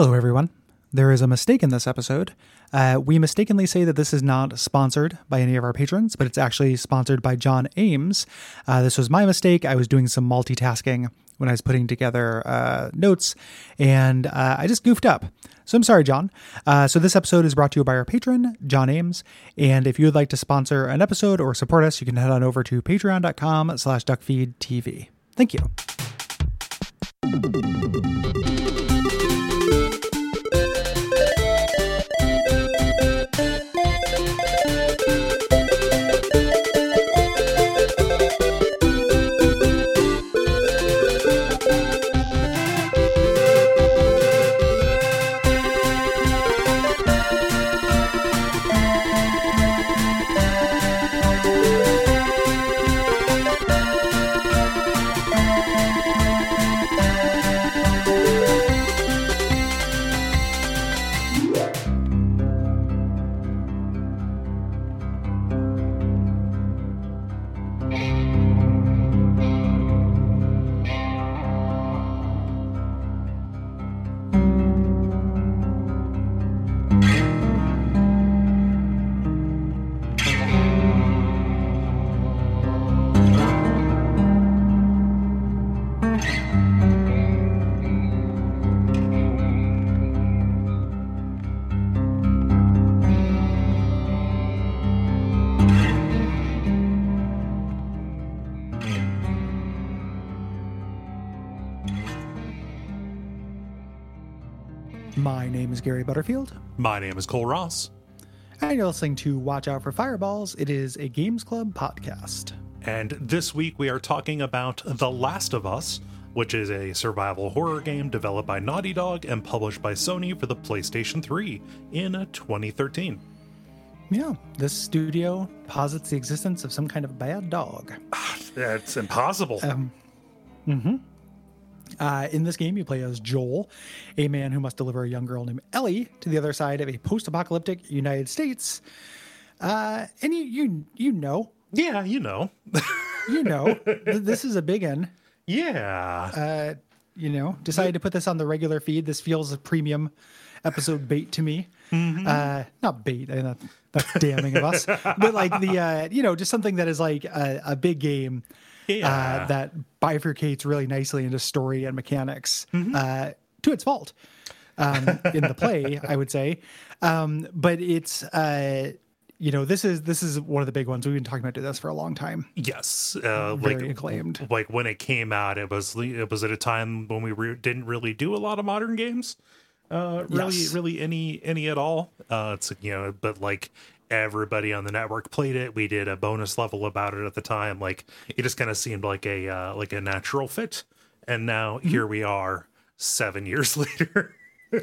Hello, everyone. There is a mistake in this episode. Uh, we mistakenly say that this is not sponsored by any of our patrons, but it's actually sponsored by John Ames. Uh, this was my mistake. I was doing some multitasking when I was putting together uh, notes, and uh, I just goofed up. So I'm sorry, John. Uh, so this episode is brought to you by our patron, John Ames. And if you would like to sponsor an episode or support us, you can head on over to patreon.com slash duckfeedtv. Thank you. Is Gary Butterfield, My name is Kole Ross, and you're listening to Watch Out for Fireballs. It is a Games Club podcast. and this week we are talking about The Last of Us, which is a survival horror game developed by Naughty Dog and published by Sony for the PlayStation 3 in 2013. Yeah, this studio posits the existence of some kind of bad dog. That's impossible. Um, hmm Uh, in this game, you play as Joel, a man who must deliver a young girl named Ellie to the other side of a post-apocalyptic United States. Uh, and you, you, you know, yeah, you know. you know, th- this is a big one. yeah. Uh, you know, decided to put this on the regular feed. This feels a premium episode bait to me. Uh, not bait, I know that's damning of us, but like the, uh, you know, just something that is like a, a big game yeah. uh, that bifurcates really nicely into story and mechanics uh, to its fault um, in the play, I would say. Um, but it's, uh, you know, this is this is one of the big ones. We've been talking about this for a long time. Yes, uh, Very like acclaimed. like when it came out, it was it was at a time when we re- didn't really do a lot of modern games, uh, really, Yes. really any any at all. Uh, it's you know, but like everybody on the network played it. We did a bonus level about it at the time. Like it just kind of seemed like a uh, like a natural fit, and now Mm-hmm. here we are, seven years later.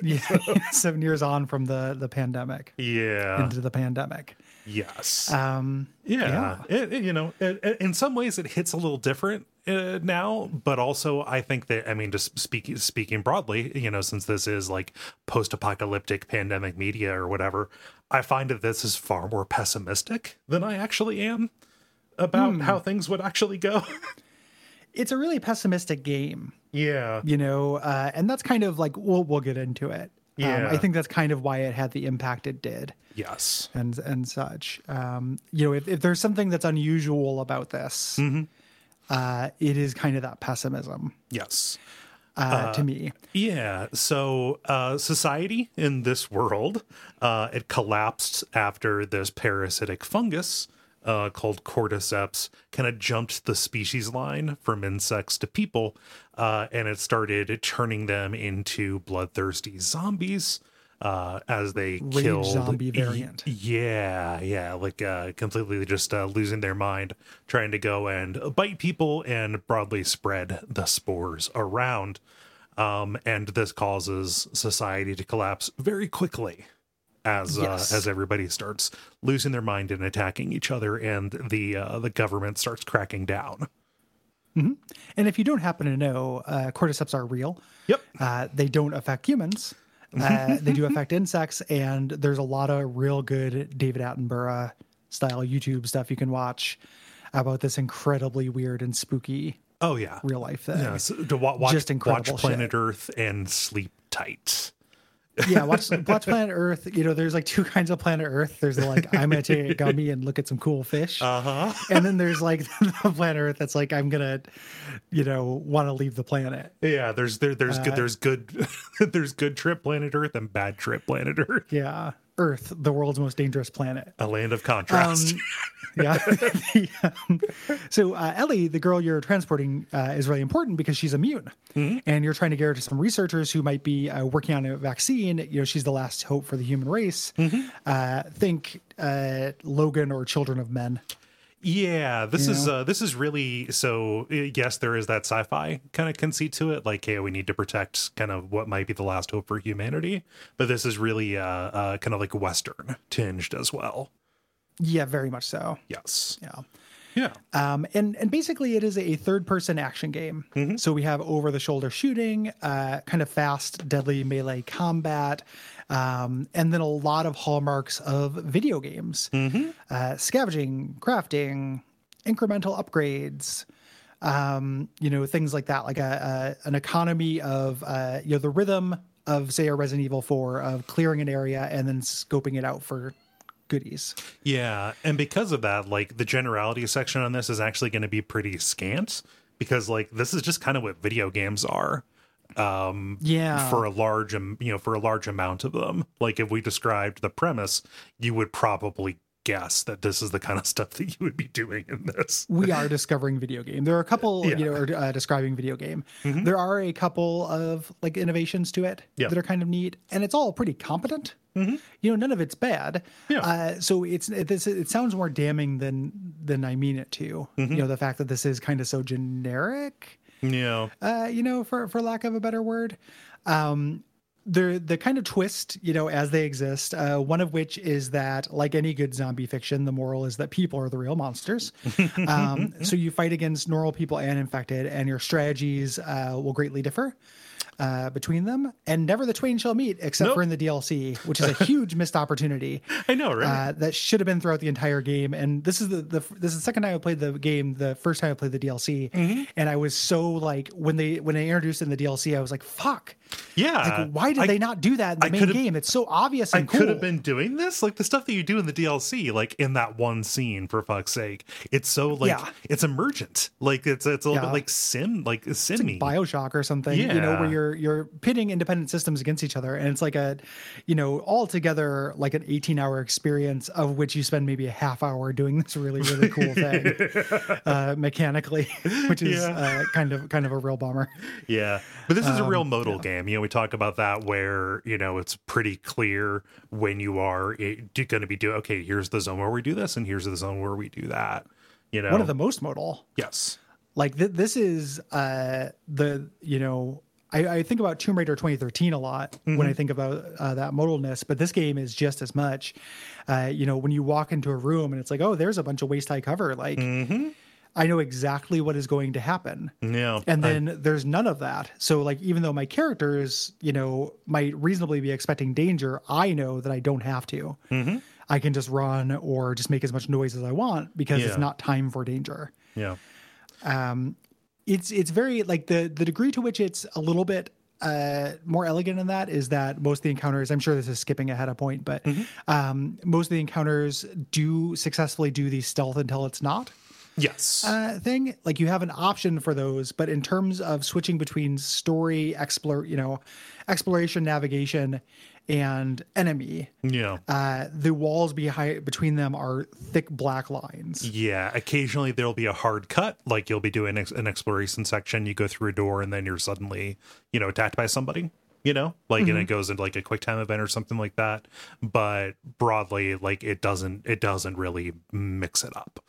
Yeah, seven years on from the the pandemic yeah. into the pandemic. yes. Um, Yeah, It, it- you know, it- in some ways it hits a little different uh, now, but also I think that I mean, just speaking speaking broadly, you know, since this is like post-apocalyptic pandemic media or whatever, I find that this is far more pessimistic than I actually am about how things would actually go. it's a really pessimistic game, yeah, you know, uh, and that's kind of like we'll we'll get into it. Um, Yeah. I think that's kind of why it had the impact it did. yes, and and such. Um, you know, if, if there's something that's unusual about this, uh, it is kind of that pessimism yes. uh, to me. Yeah. So uh, society in this world, uh, it collapsed after this parasitic fungus uh, called cordyceps kind of jumped the species line from insects to people, uh, and it started turning them into bloodthirsty zombies. Uh, as they Rage killed zombie variant. yeah, yeah, like uh, completely just uh, losing their mind, trying to go and bite people and broadly spread the spores around. Um, and this causes society to collapse very quickly as Yes. uh, as everybody starts losing their mind and attacking each other, and the uh, the government starts cracking down. And if you don't happen to know, uh, cordyceps are real. Yep. Uh, they don't affect humans. Uh, they do affect insects, and there's a lot of real good David Attenborough style YouTube stuff you can watch about this incredibly weird and spooky Oh yeah, real life thing. yeah. So to wa- watch, Just incredible watch Planet shit. Earth and sleep tight. Yeah, watch watch Planet Earth. You know, there's like two kinds of Planet Earth. There's the like I'm gonna take a gummy and look at some cool fish, Uh huh. and then there's like the Planet Earth that's like I'm gonna, you know, want to leave the planet. Yeah, there's there there's Uh, good there's good there's good trip planet Earth and bad trip planet Earth. Yeah, Earth, the world's most dangerous planet. A land of contrast. Um, yeah. The, um, so uh, Ellie, the girl you're transporting, uh, is really important because she's immune, and you're trying to get her to some researchers who might be uh, working on a vaccine. You know, she's the last hope for the human race. Uh, think uh, Logan or Children of Men. Yeah, this You is uh this is really so yes, there is that sci-fi kind of conceit to it, like hey, we need to protect kind of what might be the last hope for humanity, but this is really uh, uh kind of like western tinged as well. Yeah, very much so. Yes. Yeah. Yeah. Um, and and basically, it is a third person action game. So we have over the shoulder shooting, uh, kind of fast, deadly melee combat, um, and then a lot of hallmarks of video games: uh, scavenging, crafting, incremental upgrades. Um, you know things like that, like a, a an economy of uh, you know the rhythm of say a Resident Evil Four of clearing an area and then scoping it out for goodies. Yeah, and because of that, like the generality section on this is actually going to be pretty scant because like this is just kind of what video games are. Um Yeah. for a large you know, for a large amount of them. Like if we described the premise, you would probably guess that this is the kind of stuff that you would be doing in this. we are discovering video game. There are a couple, Yeah. you know, or, uh, describing video game. There are a couple of like innovations to it Yeah. that are kind of neat, and it's all pretty competent. You know, none of it's bad. Yeah. Uh, so it's it, this, it sounds more damning than than I mean it to. You know, the fact that this is kind of so generic. Yeah. Uh, you know, for for lack of a better word. Um, the the kind of twist, you know, as they exist. Uh, one of which is that, like any good zombie fiction, the moral is that people are the real monsters. um, so you fight against normal people and infected, and your strategies uh, will greatly differ. Uh, between them, and never the twain shall meet, except Nope. for in the DLC, which is a huge missed opportunity I know, right? uh, that should have been throughout the entire game. And this is the, the this is the second time I played the game. The first time I played the DLC, Mm-hmm. and I was so like when they when they introduced it in the DLC, I was like, "Fuck! yeah. Like, why did I- they not do that in the I main game? It's so obvious I and cool." could have been doing this, like the stuff that you do in the DLC, like in that one scene. For fuck's sake, it's so like Yeah. it's emergent, like it's it's a little Yeah. bit like sim, like simmy. Bioshock or something, you know, Yeah. where you're you're pitting independent systems against each other, and it's like a, you know, all together like an 18 hour experience of which you spend maybe a half hour doing this really really cool thing, uh, mechanically, which is Yeah. uh, kind of kind of a real bummer. Yeah, but this is a Um, real modal game. You know, we talk about that where you know it's pretty clear when you are going to be doing. Okay, here's the zone where we do this, and here's the zone where we do that. You know, One of the most modal. yes, like th- this is uh the you know I, I think about Tomb Raider 2013 a lot when I think about uh, that modalness, but this game is just as much. Uh, you know, when you walk into a room and it's like, oh, there's a bunch of waist high cover. Like, I know exactly what is going to happen, yeah, and I- then there's none of that. So, like, even though my characters, you know, might reasonably be expecting danger, I know that I don't have to. I can just run or just make as much noise as I want because Yeah. it's not time for danger yeah, it's it's very like the the degree to which it's a little bit uh more elegant in that is that most of the encounters i'm sure this is skipping ahead a point but um most of the encounters do successfully do the stealth until it's not yes, uh thing. Like you have an option for those but in terms of switching between story explore you know exploration navigation and enemy yeah. uh the walls behind between them are thick black lines Yeah, occasionally there'll be a hard cut, like you'll be doing an exploration section, you go through a door, and then you're suddenly, you know, attacked by somebody, you know, like, and Mm-hmm. it goes into like a quick time event or something like that. But broadly, like, it doesn't, it doesn't really mix it up.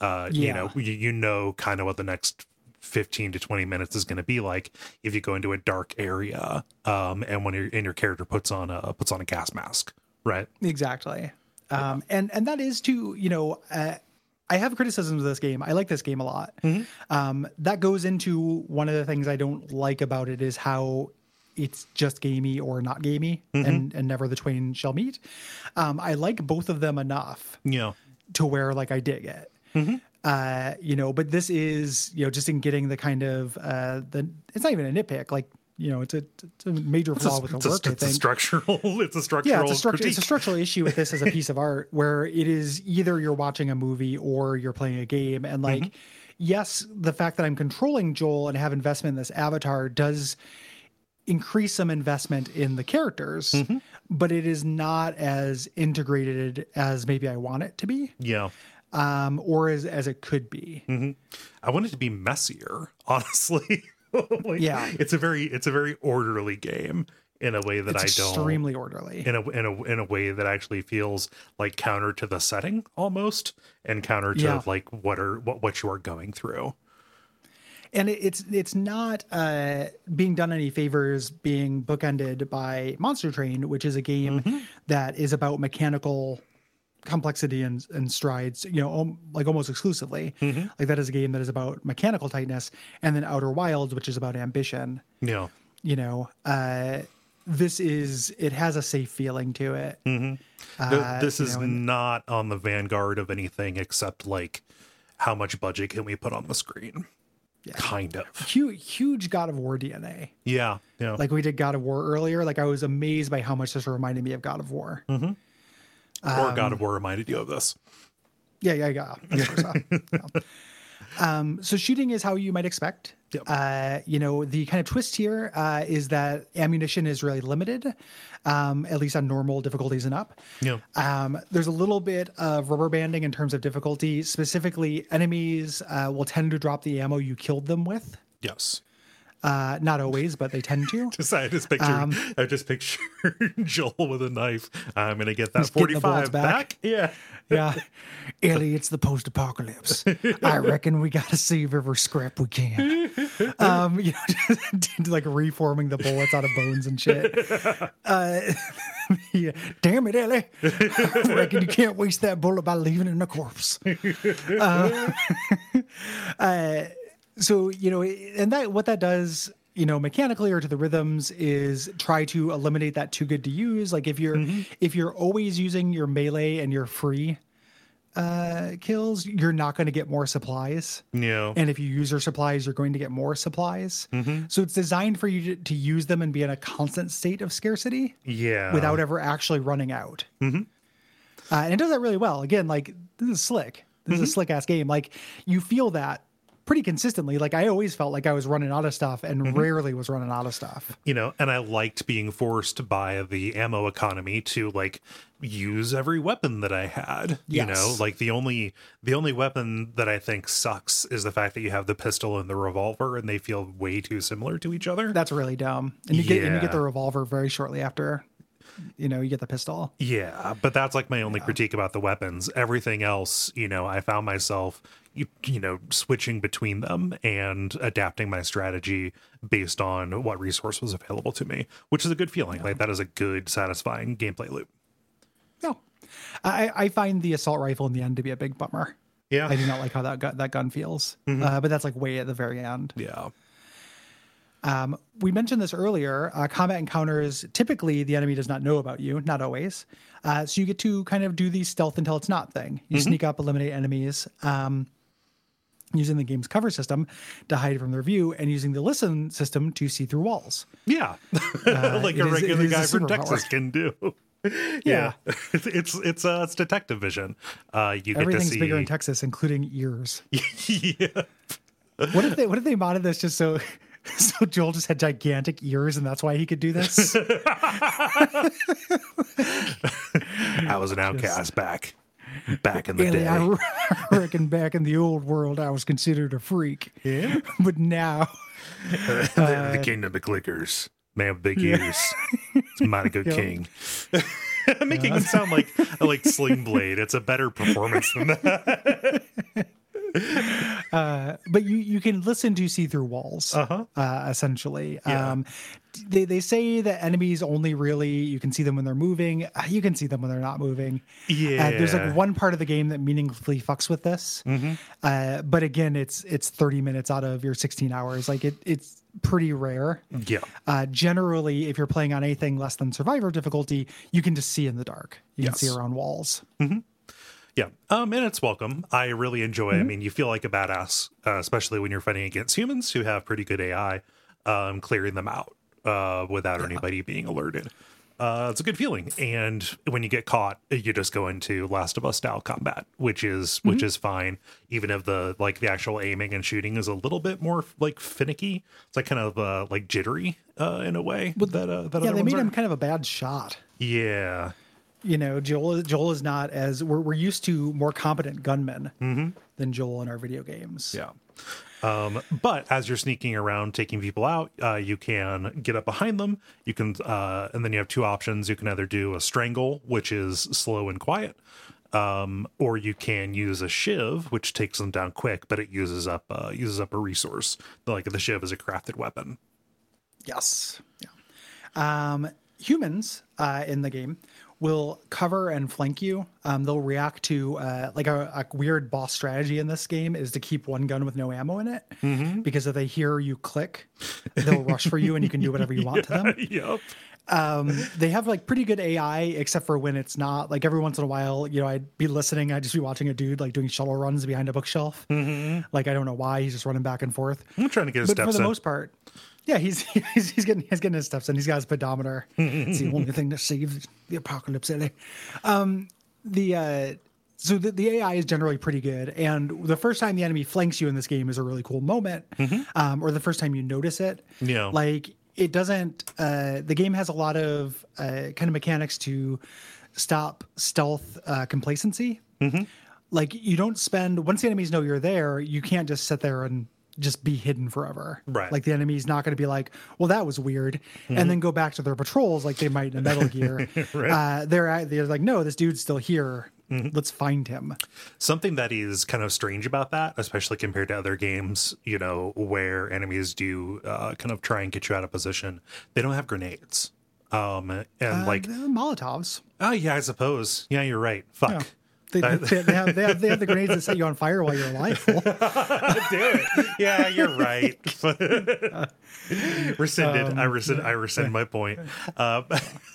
Uh, you know, you, you know, kind of what the next 15 to 20 minutes is going to be like if you go into a dark area, um, and when your and your character puts on a puts on a gas mask, right? Exactly. Um, and and that is to you know uh, I have criticisms of this game. I like this game a lot. Um, that goes into one of the things I don't like about it is how it's just gamey or not gamey, and and never the twain shall meet. Um, I like both of them enough Yeah. to where like I dig it. Uh, you know, but this is you know just in getting the kind of uh, the it's not even a nitpick like you know, it's a, it's a major It's flaw a, with the it's a- work. I it's a structural. It's a structural. Yeah, it's a, structure, it's a structural issue with this as a piece of art where it is either you're watching a movie or you're playing a game. And like, Mm-hmm. yes, the fact that I'm controlling Joel and have investment in this avatar does increase some investment in the characters, Mm-hmm. but it is not as integrated as maybe I want it to be, yeah. Um, or as, as it could be. I want it to be messier, honestly. Like, Yeah. it's a very it's a very orderly game in a way that It's I don't extremely orderly. in a in a in a way that actually feels like counter to the setting almost and counter to Yeah. like what are what what you are going through. and it's it's not uh, being done any favors being bookended by Monster Train, which is a game Mm-hmm. that is about mechanical complexity and, and strides, you know, om- like almost exclusively. Mm-hmm. Like that is a game that is about mechanical tightness, and then Outer Wilds, which is about ambition. Yeah. You know, uh, this is it has a safe feeling to it. Th- Uh, this is know, and- not on the vanguard of anything except like how much budget can we put on the screen? Kind of. Huge, huge God of War DNA. Yeah. Yeah. like we did God of War earlier. Like I was amazed by how much this reminded me of God of War. Or um, God of War reminded you of this. Yeah, yeah, yeah. Yeah. Um, so shooting is how you might expect. Yep. Uh, you know, the kind of twist here uh, is that ammunition is really limited, um, at least on normal difficulties and up. Yeah. Um, there's a little bit of rubber banding in terms of difficulty. Specifically, enemies uh, will tend to drop the ammo you killed them with. Yes. Uh, not always, but they tend to. Just I just pictured Um, I just pictured Joel with a knife. I'm gonna get that Just getting the 45 back. back. Yeah. Yeah. Ellie, it's the post apocalypse. I reckon we got to save every scrap we can. Um, you know, like reforming the bullets out of bones and shit. Uh, yeah. Damn it, Ellie. I reckon you can't waste that bullet by leaving it in a corpse. Uh, uh, so, you know, and that what that does you know mechanically or to the rhythms is try to eliminate that too good to use. Like if you're if you're always using your melee and your free uh kills you're not going to get more supplies. Yeah. and if you use your supplies you're going to get more supplies. So it's designed for you to, to use them and be in a constant state of scarcity yeah. without ever actually running out. Uh, and it does that really well. Again like this is slick. This is a slick ass game. Like you feel that pretty consistently like i always felt like i was running out of stuff and mm-hmm. rarely was running out of stuff you know, and I liked being forced by the ammo economy to like use every weapon that I had. You know, like the only the only weapon that I think sucks is the fact that you have the pistol and the revolver and they feel way too similar to each other. That's really dumb. And you get and you get the revolver very shortly after. You know, you get the pistol. Yeah, but that's like my only critique about the weapons. Everything else, you know, I found myself you, you know switching between them and adapting my strategy based on what resource was available to me, which is a good feeling. Like that is a good satisfying gameplay loop. No, I, I find the assault rifle in the end to be a big bummer. Yeah. I do not like how that gun, that gun feels. Uh, but that's like way at the very end. Yeah. Um, we mentioned this earlier. Uh, combat encounters typically the enemy does not know about you, not always. Uh, so you get to kind of do the stealth until it's not thing. You sneak up, eliminate enemies. Um, using the game's cover system to hide from their view, and using the listen system to see through walls. Yeah. like a is- regular it is a guy from. Texas can do. yeah. It's it's it's uh it's detective vision. Uh you get to Everything's see bigger in Texas, including ears. yeah. What if they what if they modded this just so so Joel just had gigantic ears and that's why he could do this? I was an outcast back back in the Really, day. I reckon back in the old world I was considered a freak. Yeah. But now the, the uh, kingdom of clickers. Man with big ears. It's a mighty good Yep. king. I'm making him sound like like Sling Blade. It's a better performance than that. but you you can listen to see through walls Uh-huh. uh, essentially Yeah. um they, they say that enemies only really you can see them when they're moving Uh, you can see them when they're not moving Yeah. uh, there's like one part of the game that meaningfully fucks with this Mm-hmm. uh but again it's it's 30 minutes out of your 16 hours like it it's pretty rare Yeah. uh generally if you're playing on anything less than survivor difficulty you can just see in the dark you can see around walls Yeah, um, and it's welcome. I really enjoy. Mm-hmm. I mean, you feel like a badass, uh, especially when you're fighting against humans who have pretty good AI, um, clearing them out. uh, without anybody being alerted. Uh, it's a good feeling, and when you get caught, you just go into Last of Us style combat, which is which is fine. Even if the like the actual aiming and shooting is a little bit more like finicky, it's like kind of uh, like jittery uh, in a way. that uh, that Yeah, other they made are. him kind of a bad shot. Yeah, You know, Joel Joel is not as we're we're used to more competent gunmen Mm-hmm. than Joel in our video games. Yeah. Um, but as you're sneaking around taking people out, uh, you can get up behind them. You can, uh, and then you have two options. You can either do a strangle, which is slow and quiet, um, or you can use a shiv, which takes them down quick, but it uses up uh, uses up a resource. Like the shiv is a crafted weapon. Yes. Yeah. Um, humans uh, in the game will cover and flank you. Um, they'll react to uh, like a, a weird boss strategy in this game is to keep one gun with no ammo in it because if they hear you click, they'll rush for you and you can do whatever you want to them. yep. Um, they have like pretty good AI, except for when it's not. Like every once in a while, you know, I'd be listening, I'd just be watching a dude like doing shuttle runs behind a bookshelf. Like I don't know why he's just running back and forth. I'm trying to get his But for the in. most part, yeah, he's he's, he's getting he's getting his steps and He's got his pedometer. it's the only thing that saves the apocalypse. Ellie. Um, the uh, so the, the AI is generally pretty good, and the first time the enemy flanks you in this game is a really cool moment, um, or the first time you notice it. Yeah. like it doesn't. Uh, the game has a lot of uh, kind of mechanics to stop stealth uh, complacency. Like you don't spend once the enemies know you're there, you can't just sit there and just be hidden forever. Right. Like the enemy's not going to be like, well, that was weird, and then go back to their patrols like they might in Metal Gear. uh, they're they're like, no, this dude's still here. Let's find him. Something that is kind of strange about that, especially compared to other games, you know, where enemies do uh, kind of try and get you out of position, they don't have grenades. Um, and like, Uh, Molotovs. oh yeah, I suppose. Yeah, you're right. Fuck. Yeah. They, they, they have, they, have, they have the grenades that set you on fire while you're alive. Do it. Yeah, you're right. rescinded. I rescind. I rescind my point. Uh,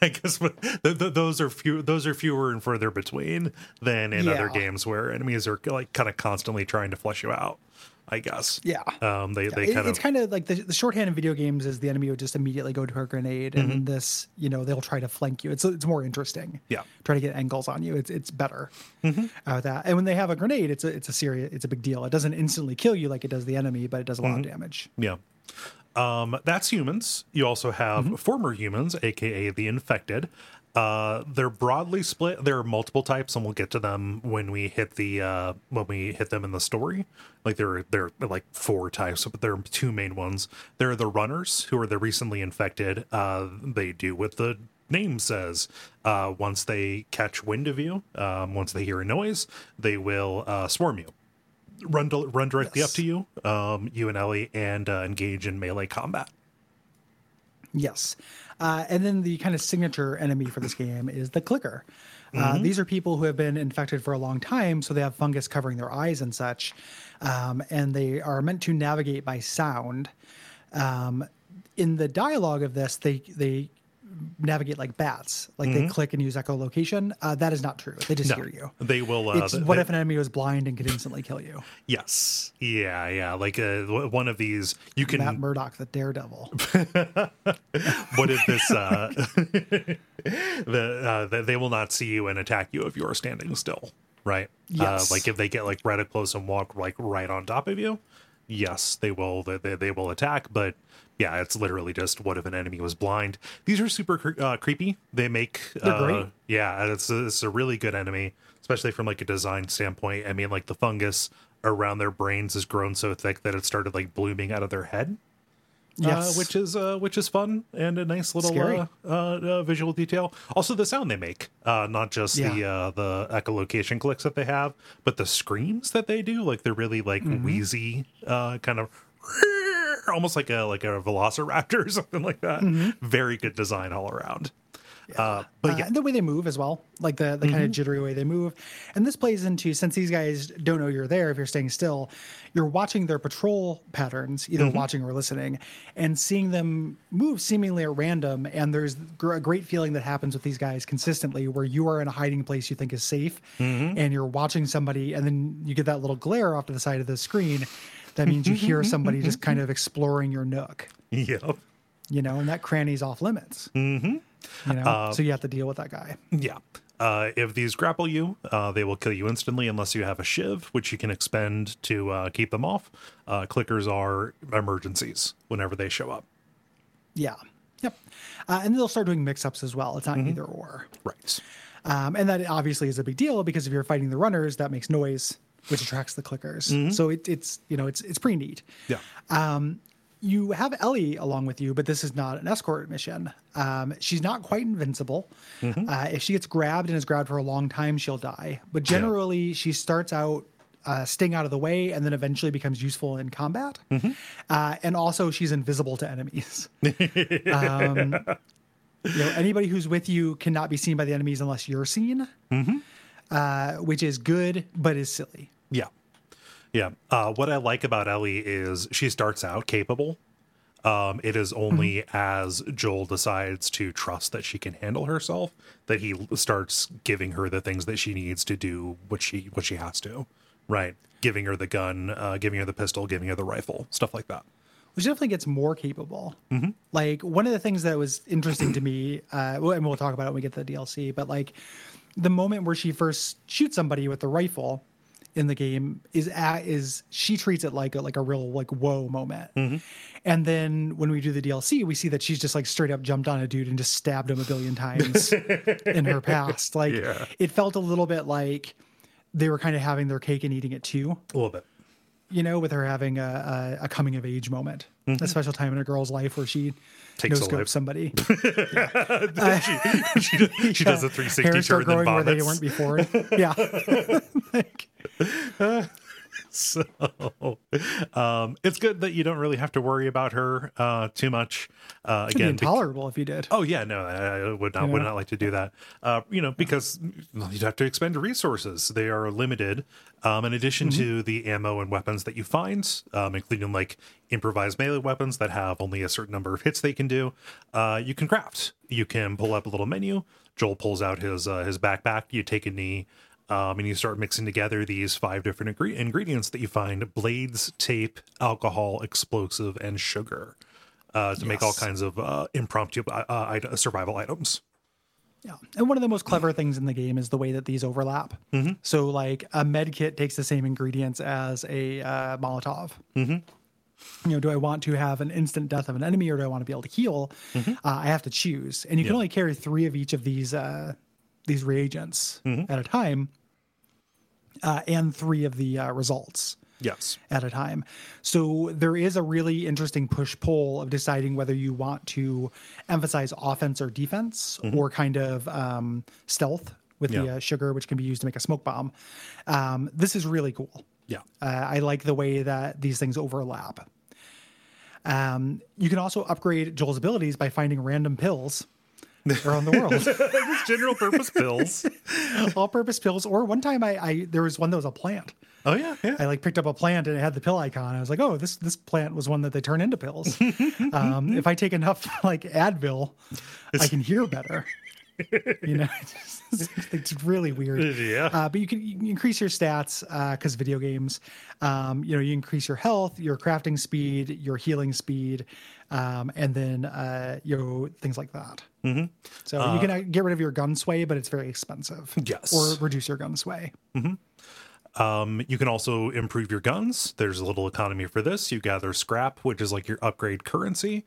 I guess th- th- those are few. Those are fewer and further between than in other games where enemies are like kind of constantly trying to flush you out. I guess. Yeah. Um. They they It- kind it's kind of like the, the shorthand in video games is the enemy would just immediately go to a grenade, and Mm-hmm. this, you know, they'll try to flank you. It's it's more interesting. Yeah. Mm-hmm. try to get angles on you. It's it's better uh, that. And when they have a grenade, it's a it's a serious, it's a big deal. It doesn't instantly kill you like it does the enemy, but it does a lot Mm-hmm. of damage. Yeah. Um, that's humans. You also have Mm-hmm. former humans, aka the infected. Uh, they're broadly split. There are multiple types, and we'll get to them when we hit the uh, when we hit them in the story. Like there are there are like four types, but there are two main ones. There are the runners, who are the recently infected. Uh, they do what the name says. Uh, once they catch wind of you, um, once they hear a noise, they will uh, swarm you run to, run directly Yes. up to you, um, you and Ellie, and uh, engage in melee combat. Yes. Uh, and then the kind of signature enemy for this game is the clicker. Uh, these are people who have been infected for a long time, so they have fungus covering their eyes and such. Um, and they are meant to navigate by sound. Um, in the dialogue of this, they they navigate like bats, like they click and use echolocation. Uh, that is not true. They just No, hear you. they will. Uh, It's they- what if an enemy was blind and could instantly kill you? Yes, yeah, yeah. Like uh, one of these, you can. Matt Murdock, the daredevil. what if this? Uh, the uh, they- they will not see you and attack you if you are standing still, right? Yes. Uh, like if they get like right up close and walk like right on top of you, yes, they will. They, they, they will attack, but. Yeah, it's literally just what if an enemy was blind. These are super cre- uh, creepy. They make They're uh, great. Yeah, it's a, it's a really good enemy, especially from like a design standpoint. I mean, like the fungus around their brains has grown so thick that it started like blooming out of their head. Yes. uh, which is uh, which is fun and a nice little uh, uh, uh, visual detail. Also, the sound they make, uh, not just the Yeah. uh, the echolocation clicks that they have, but the screams that they do. Like they're really like Mm-hmm. wheezy, uh, kind of almost like a like a velociraptor or something like that. Very good design all around. Uh, but Uh, yeah, and the way they move as well, like the, the kind of jittery way they move. And this plays into since these guys don't know you're there if you're staying still, you're watching their patrol patterns, either watching or listening, and seeing them move seemingly at random. And there's a great feeling that happens with these guys consistently where you are in a hiding place you think is safe and you're watching somebody, and then you get that little glare off to the side of the screen. That means you hear somebody just kind of exploring your nook. Yep. you know, and that cranny's off limits. Mm-hmm. You know, Uh, so you have to deal with that guy. Yeah. Uh, if these grapple you, uh, they will kill you instantly unless you have a shiv, which you can expend to uh, keep them off. Uh, clickers are emergencies whenever they show up. Yeah. Yep. Uh, and they'll start doing mix ups as well. It's not Mm-hmm. either or. Right. Um, and that obviously is a big deal because if you're fighting the runners, that makes noise, which attracts the clickers. So it, it's you know it's it's pretty neat. Yeah. You have Ellie along with you, but this is not an escort mission. Um, she's not quite invincible. Uh, if she gets grabbed and is grabbed for a long time, she'll die. But generally, she starts out uh, staying out of the way and then eventually becomes useful in combat. Uh, and also, she's invisible to enemies. um, you know, anybody who's with you cannot be seen by the enemies unless you're seen, uh, which is good, but is silly. Yeah. Yeah. Uh, what I like about Ellie is she starts out capable. Um, it is only as Joel decides to trust that she can handle herself that he starts giving her the things that she needs to do what she what she has to. Right. Giving her the gun, uh, giving her the pistol, giving her the rifle, stuff like that. which definitely gets more capable. Like one of the things that was interesting to me, uh, and we'll talk about it when we get to the DLC, but like the moment where she first shoots somebody with the rifle in the game is at, is she treats it like a, like a real like whoa moment. Mm-hmm. And then when we do the DLC, we see that she's just like straight up jumped on a dude and just stabbed him a billion times in her past. Like Yeah. it felt a little bit like they were kind of having their cake and eating it too A little bit. you know, with her having a, a, a coming of age moment, mm-hmm. a special time in a girl's life where she Takes a life. somebody. she, does, she does a 360 Hair start turn and growing where they vomits. weren't before. yeah, like, so um, it's good that you don't really have to worry about her uh, too much. Uh, it'd be again, be- intolerable if you did. Oh yeah, no, I I would not would not like to do that. Uh, you know, because you'd have to expend resources. They are limited. Um, in addition to the ammo and weapons that you find, um, including like improvised melee weapons that have only a certain number of hits they can do, uh, you can craft. You can pull up a little menu. Joel pulls out his uh, his backpack. You take a knee. Um, and you start mixing together these five different ingre- ingredients that you find blades, tape, alcohol, explosive, and sugar uh, to make all kinds of uh, impromptu uh, uh, survival items. Yeah, and one of the most clever things in the game is the way that these overlap. So, like a med kit takes the same ingredients as a uh, Molotov. Mm-hmm. You know, do I want to have an instant death of an enemy, or do I want to be able to heal? Uh, I have to choose, and you can only carry three of each of these uh, these reagents at a time, uh, and three of the uh, results Yes. at a time. So there is a really interesting push pull of deciding whether you want to emphasize offense or defense or kind of um, stealth with the uh, sugar, which can be used to make a smoke bomb. Um, this is really cool. Yeah. Uh, I like the way that these things overlap. Um, you can also upgrade Joel's abilities by finding random pills around the world. Just general purpose pills. all-purpose pills. Or one time, I, I there was one that was a plant. Oh yeah, yeah. I like picked up a plant and it had the pill icon. I was like, oh, this this plant was one that they turn into pills. um, if I take enough like Advil, I can hear better. you know, it's, it's really weird. Yeah. Uh, but you can, you can increase your stats because video games. Um, you know, you increase your health, your crafting speed, your healing speed, um, and then uh, you know things like that. Mm-hmm. So you can uh, get rid of your gun sway, but it's very expensive. Yes. Or reduce your gun sway. Um, you can also improve your guns. There's a little economy for this. You gather scrap, which is like your upgrade currency.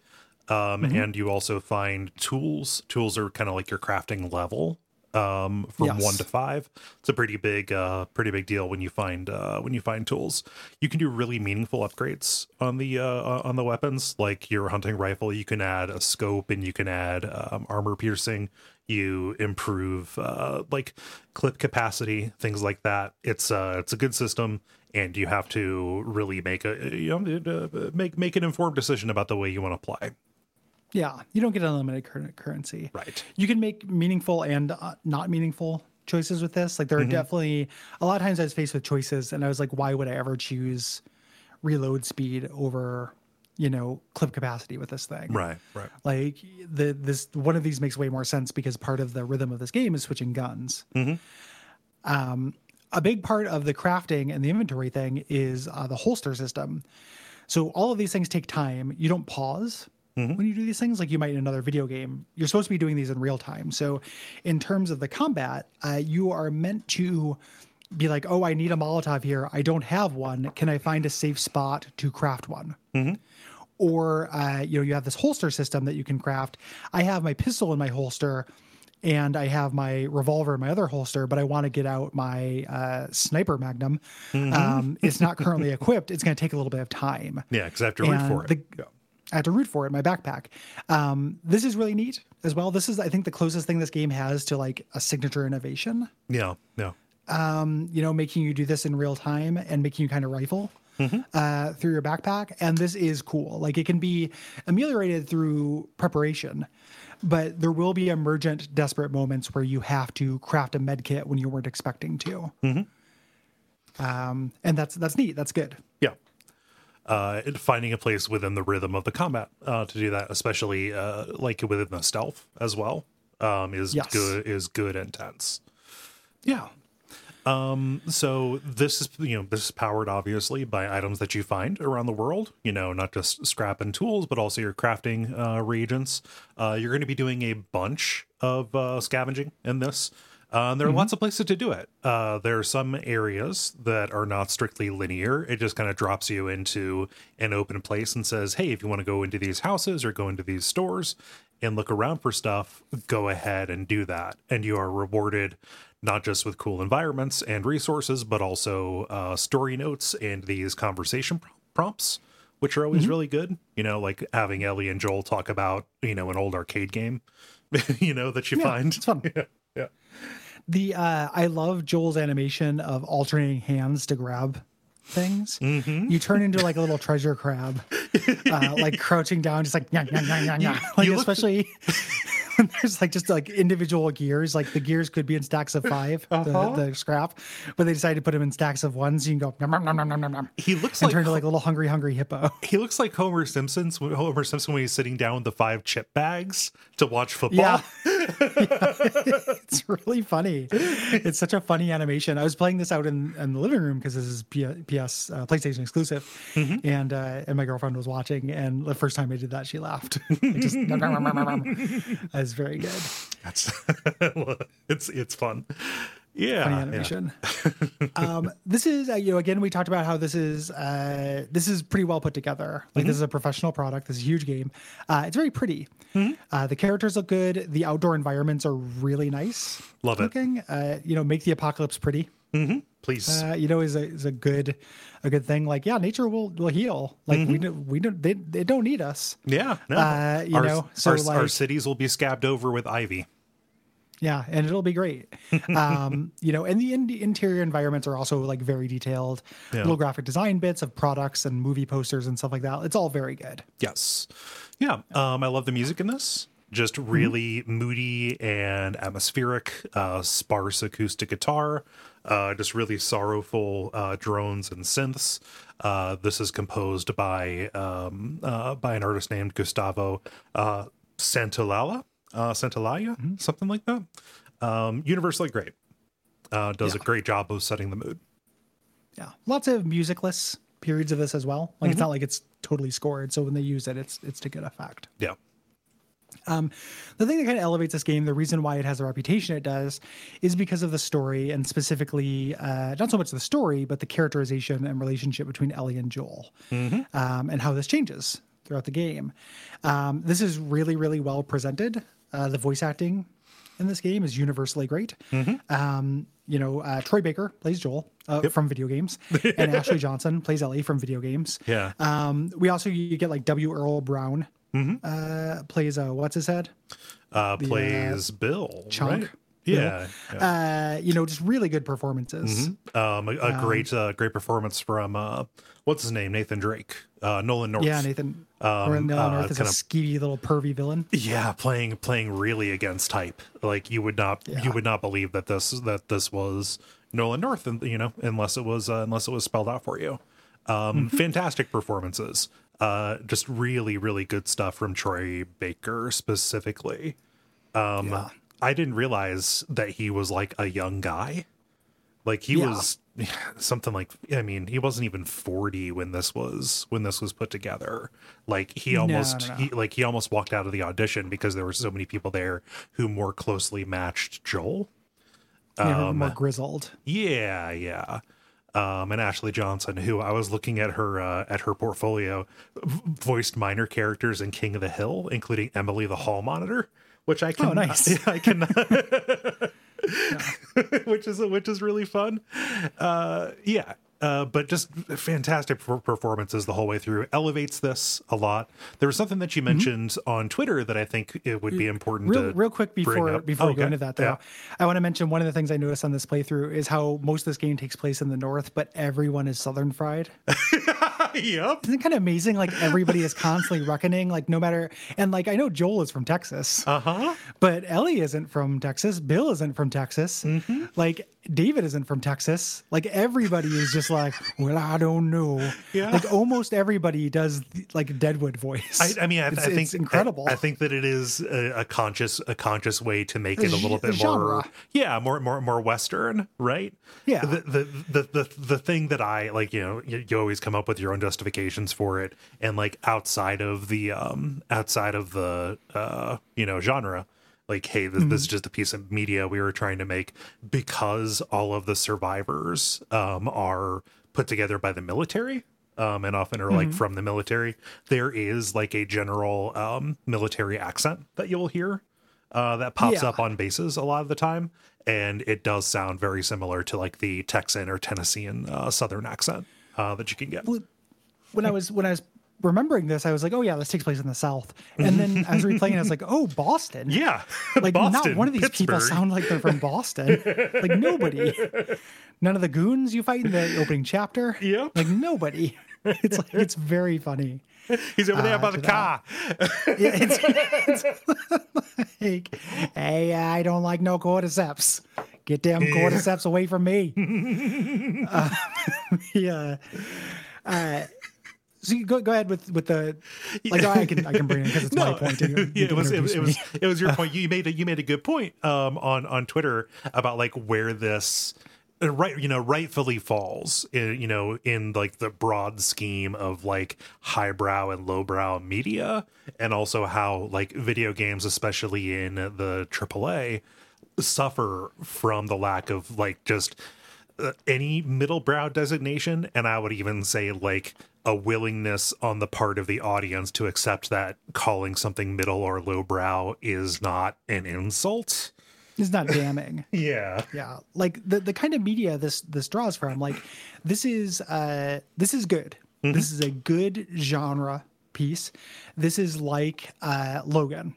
Um, and you also find tools. Tools are kind of like your crafting level. Um, from Yes. one to five. It's a pretty big, uh, pretty big deal when you find uh, when you find tools. You can do really meaningful upgrades on the uh, on the weapons. Like your hunting rifle, you can add a scope and you can add um, armor piercing. You improve uh, like clip capacity, things like that. It's uh, it's a good system, and you have to really make a you know uh, make make an informed decision about the way you want to play. Yeah, you don't get unlimited cur- currency. Right. You can make meaningful and uh, not meaningful choices with this. Like there are Mm-hmm. definitely a lot of times I was faced with choices, and I was like, why would I ever choose reload speed over, you know, clip capacity with this thing? Right. Right. Like the this one of these makes way more sense because part of the rhythm of this game is switching guns. Um, a big part of the crafting and the inventory thing is uh, the holster system. So all of these things take time. You don't pause when you do these things, like you might in another video game. You're supposed to be doing these in real time. So, in terms of the combat, uh, you are meant to be like, oh, I need a Molotov here. I don't have one. Can I find a safe spot to craft one? Or, uh, you know, you have this holster system that you can craft. I have my pistol in my holster and I have my revolver in my other holster, but I want to get out my uh, sniper magnum. Um, it's not currently equipped. It's going to take a little bit of time. Yeah, because I have to root And for it. the-. I had to root for it in my backpack. Um, this is really neat as well. This is, I think, the closest thing this game has to like a signature innovation. Yeah, yeah. You know, making you do this in real time and making you kind of rifle uh, through your backpack. And this is cool. Like it can be ameliorated through preparation, but there will be emergent, desperate moments where you have to craft a med kit when you weren't expecting to. Um, and that's that's neat. That's good. Yeah. Uh, finding a place within the rhythm of the combat uh, to do that, especially uh, like within the stealth as well, um, is Yes. good. Is good and tense. Yeah. Um, so this is you know this is powered obviously by items that you find around the world. You know, not just scrap and tools, but also your crafting uh, reagents. Uh, you're going to be doing a bunch of uh, scavenging in this. Uh, there are lots of places to do it. Uh, there are some areas that are not strictly linear. It just kind of drops you into an open place and says, hey, if you want to go into these houses or go into these stores and look around for stuff, go ahead and do that. And you are rewarded not just with cool environments and resources, but also uh, story notes and these conversation pr- prompts, which are always really good. You know, like having Ellie and Joel talk about, you know, an old arcade game, you know, that you find. It's fun. Yeah. The uh, I love Joel's animation of alternating hands to grab things. Mm-hmm. You turn into like a little treasure crab, uh, like crouching down, just like yeah, yeah, yeah, yeah, yeah. Like look- especially when there's like just like individual gears. Like the gears could be in stacks of 5 Uh-huh. the, the scrap, but they decided to put them in stacks of ones. You can go nom, nom, nom, nom, nom, nom, He looks and like turn into like a little hungry, hungry hippo. he looks like Homer Simpson's Homer Simpson when he's sitting down with the five chip bags to watch football. Yeah. it's really funny. It's such a funny animation. I was playing this out in, in the living room because this is P- PS uh, PlayStation exclusive, Mm-hmm. and uh, and my girlfriend was watching. And the first time I did that, she laughed. It just was very good. That's it's it's fun. Yeah, Funny yeah. animation. um, this is uh, you know again we talked about how this is uh, this is pretty well put together. Like Mm-hmm. this is a professional product. This is a huge game. Uh, it's very pretty. Mm-hmm. Uh, the characters look good. The outdoor environments are really nice. Love it. looking. Uh, you know, make the apocalypse pretty. Please. Uh, you know, is a is a good a good thing. Like, yeah, nature will will heal. Like Mm-hmm. we don't we don't they, they don't need us. yeah, no. uh, you our, know, so, our, our cities will be scabbed over with ivy. Yeah, and it'll be great. um, you know, and the in- interior environments are also like very detailed. Yeah. Little graphic design bits of products and movie posters and stuff like that. It's all very good. Yes. Yeah. Um, I love the music in this. Just really moody and atmospheric, uh, sparse acoustic guitar, uh, just really sorrowful uh, drones and synths. Uh, this is composed by um, uh, by an artist named Gustavo uh, uh, Santaolalla, something like that. Um, universally great. Uh, does a great job of setting the mood. Yeah, lots of musicless periods of this as well. Like Mm-hmm. it's not like it's totally scored. So when they use it, it's it's to good effect. Yeah. Um, The thing that kind of elevates this game, the reason why it has the reputation it does, is because of the story and specifically uh, not so much the story, but the characterization and relationship between Ellie and Joel, um, and how this changes throughout the game. Um, this is really, really well presented. Uh, the voice acting in this game is universally great. Um, you know, uh, Troy Baker plays Joel uh, from video games, and Ashley Johnson plays Ellie from video games. Yeah. Um, we also you get like W. Earl Brown uh, plays uh, what's his head. Uh, plays Bill. Chunk. Right? Yeah. yeah. Uh, you know, just really good performances. um, a, a great uh, great performance from uh, what's his name Nathan Drake uh, Nolan North Yeah, Nathan. Um, Nolan uh, North is a skeevy little pervy villain. yeah playing playing really against type like you would not Yeah. you would not believe that this that this was Nolan North and you know unless it was uh, unless it was spelled out for you um Mm-hmm. fantastic performances uh just really really good stuff from Troy Baker specifically um Yeah. I didn't realize that he was like a young guy like he Yeah. was something like I mean, he wasn't even 40 when this was when this was put together. Like he No, almost no, no. He, like he almost walked out of the audition because there were so many people there who more closely matched Joel. Yeah, Um, more grizzled. Yeah, yeah. Um, and Ashley Johnson, who I was looking at her uh, at her portfolio, voiced minor characters in King of the Hill, including Emily the Hall Monitor, which I can, Oh, nice. I can, which is which is really fun. Uh, yeah, uh, but just fantastic performances the whole way through. Elevates this a lot. There was something that you mentioned on Twitter that I think it would be important Mm-hmm. Real, to real quick before before we go into that though, yeah. I want to mention one of the things I noticed on this playthrough is how most of this game takes place in the north, but everyone is southern fried. yep. Isn't it kind of amazing? Like everybody is constantly reckoning, like no matter and like I know Joel is from Texas, Uh huh. but Ellie isn't from Texas, Bill isn't from Texas, Mm-hmm. like David isn't from Texas. Like everybody is just like, well, I don't know. Yeah. Like almost everybody does like Deadwood voice. I, I mean, I, it's, I think it's incredible. I, I think that it is a, a conscious, a conscious way to make it a little bit more, yeah, more, more, more Western, right? Yeah. The, the the the the thing that I like, you know, you, you always come up with your own justifications for it, and like outside of the um outside of the uh you know genre. Like, hey, this, Mm-hmm. this is just a piece of media we were trying to make because all of the survivors um, are put together by the military um, and often are Mm-hmm. like from the military. There is like a general um, military accent that you'll hear uh, that pops Yeah. up on bases a lot of the time, and it does sound very similar to like the Texan or Tennessean uh, Southern accent uh, that you can get. When I was when I was remembering this, I was like, oh yeah, this takes place in the South. And then as we were replaying, I was like, oh, Boston. Yeah, Like Boston, not one of these people sound like they're from Boston. like nobody. None of the goons you fight in the opening chapter. Yep. Like nobody. It's like it's very funny. He's over there uh, by the car. Yeah, it's, it's like, hey, I don't like no cordyceps. Get them cordyceps away from me. uh, yeah. Uh, so you go go ahead with with the like I can I can bring it because it's my point. you- you yeah, it was it, it was it was your point. You made a, you made a good point um, on on Twitter about like where this uh, right you know rightfully falls in, you know in like the broad scheme of like highbrow and lowbrow media and also how like video games especially in the AAA suffer from the lack of like just uh, any middle brow designation and i would even say like a willingness on the part of the audience to accept that calling something middle or lowbrow is not an insult. It's not damning. yeah. Yeah. Like the the kind of media this this draws from like this is uh this is good. This is a good genre piece. This is like uh logan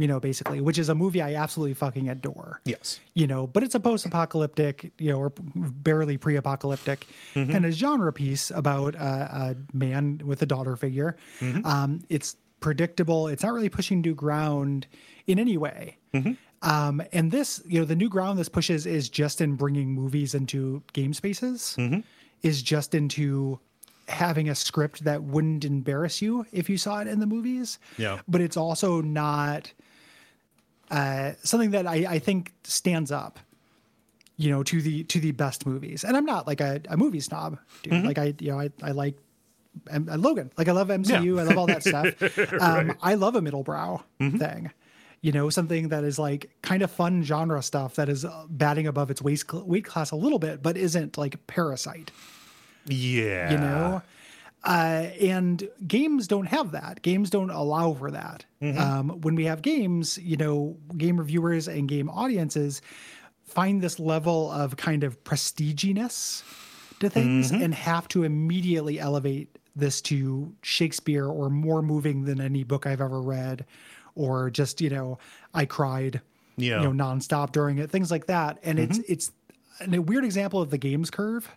you know basically which is a movie i absolutely fucking adore. Yes. You know but it's a post-apocalyptic you know or barely pre-apocalyptic. Kind of genre piece about uh, a man with a daughter figure. Um it's predictable. It's not really pushing new ground in any way. Um and this you know the new ground this pushes is just in bringing movies into game spaces is just into having a script that wouldn't embarrass you if you saw it in the movies. Yeah. but it's also not uh, something that I, I think stands up, you know, to the to the best movies. And I'm not like a, a movie snob, dude. Like I, you know, I, I like uh, Logan. Like I love MCU. Yeah. I love all that stuff. Um, I love a middle brow thing. You know, something that is like kind of fun genre stuff that is uh, batting above its weight, weight class a little bit, but isn't like Parasite yeah you know uh, and games don't have that. Games don't allow for that. Um, when we have games you know game reviewers and game audiences find this level of kind of prestiginess to things and have to immediately elevate this to shakespeare or more moving than any book i've ever read or just you know i cried Yeah. you know nonstop during it things like that. And it's it's a weird example of the games curve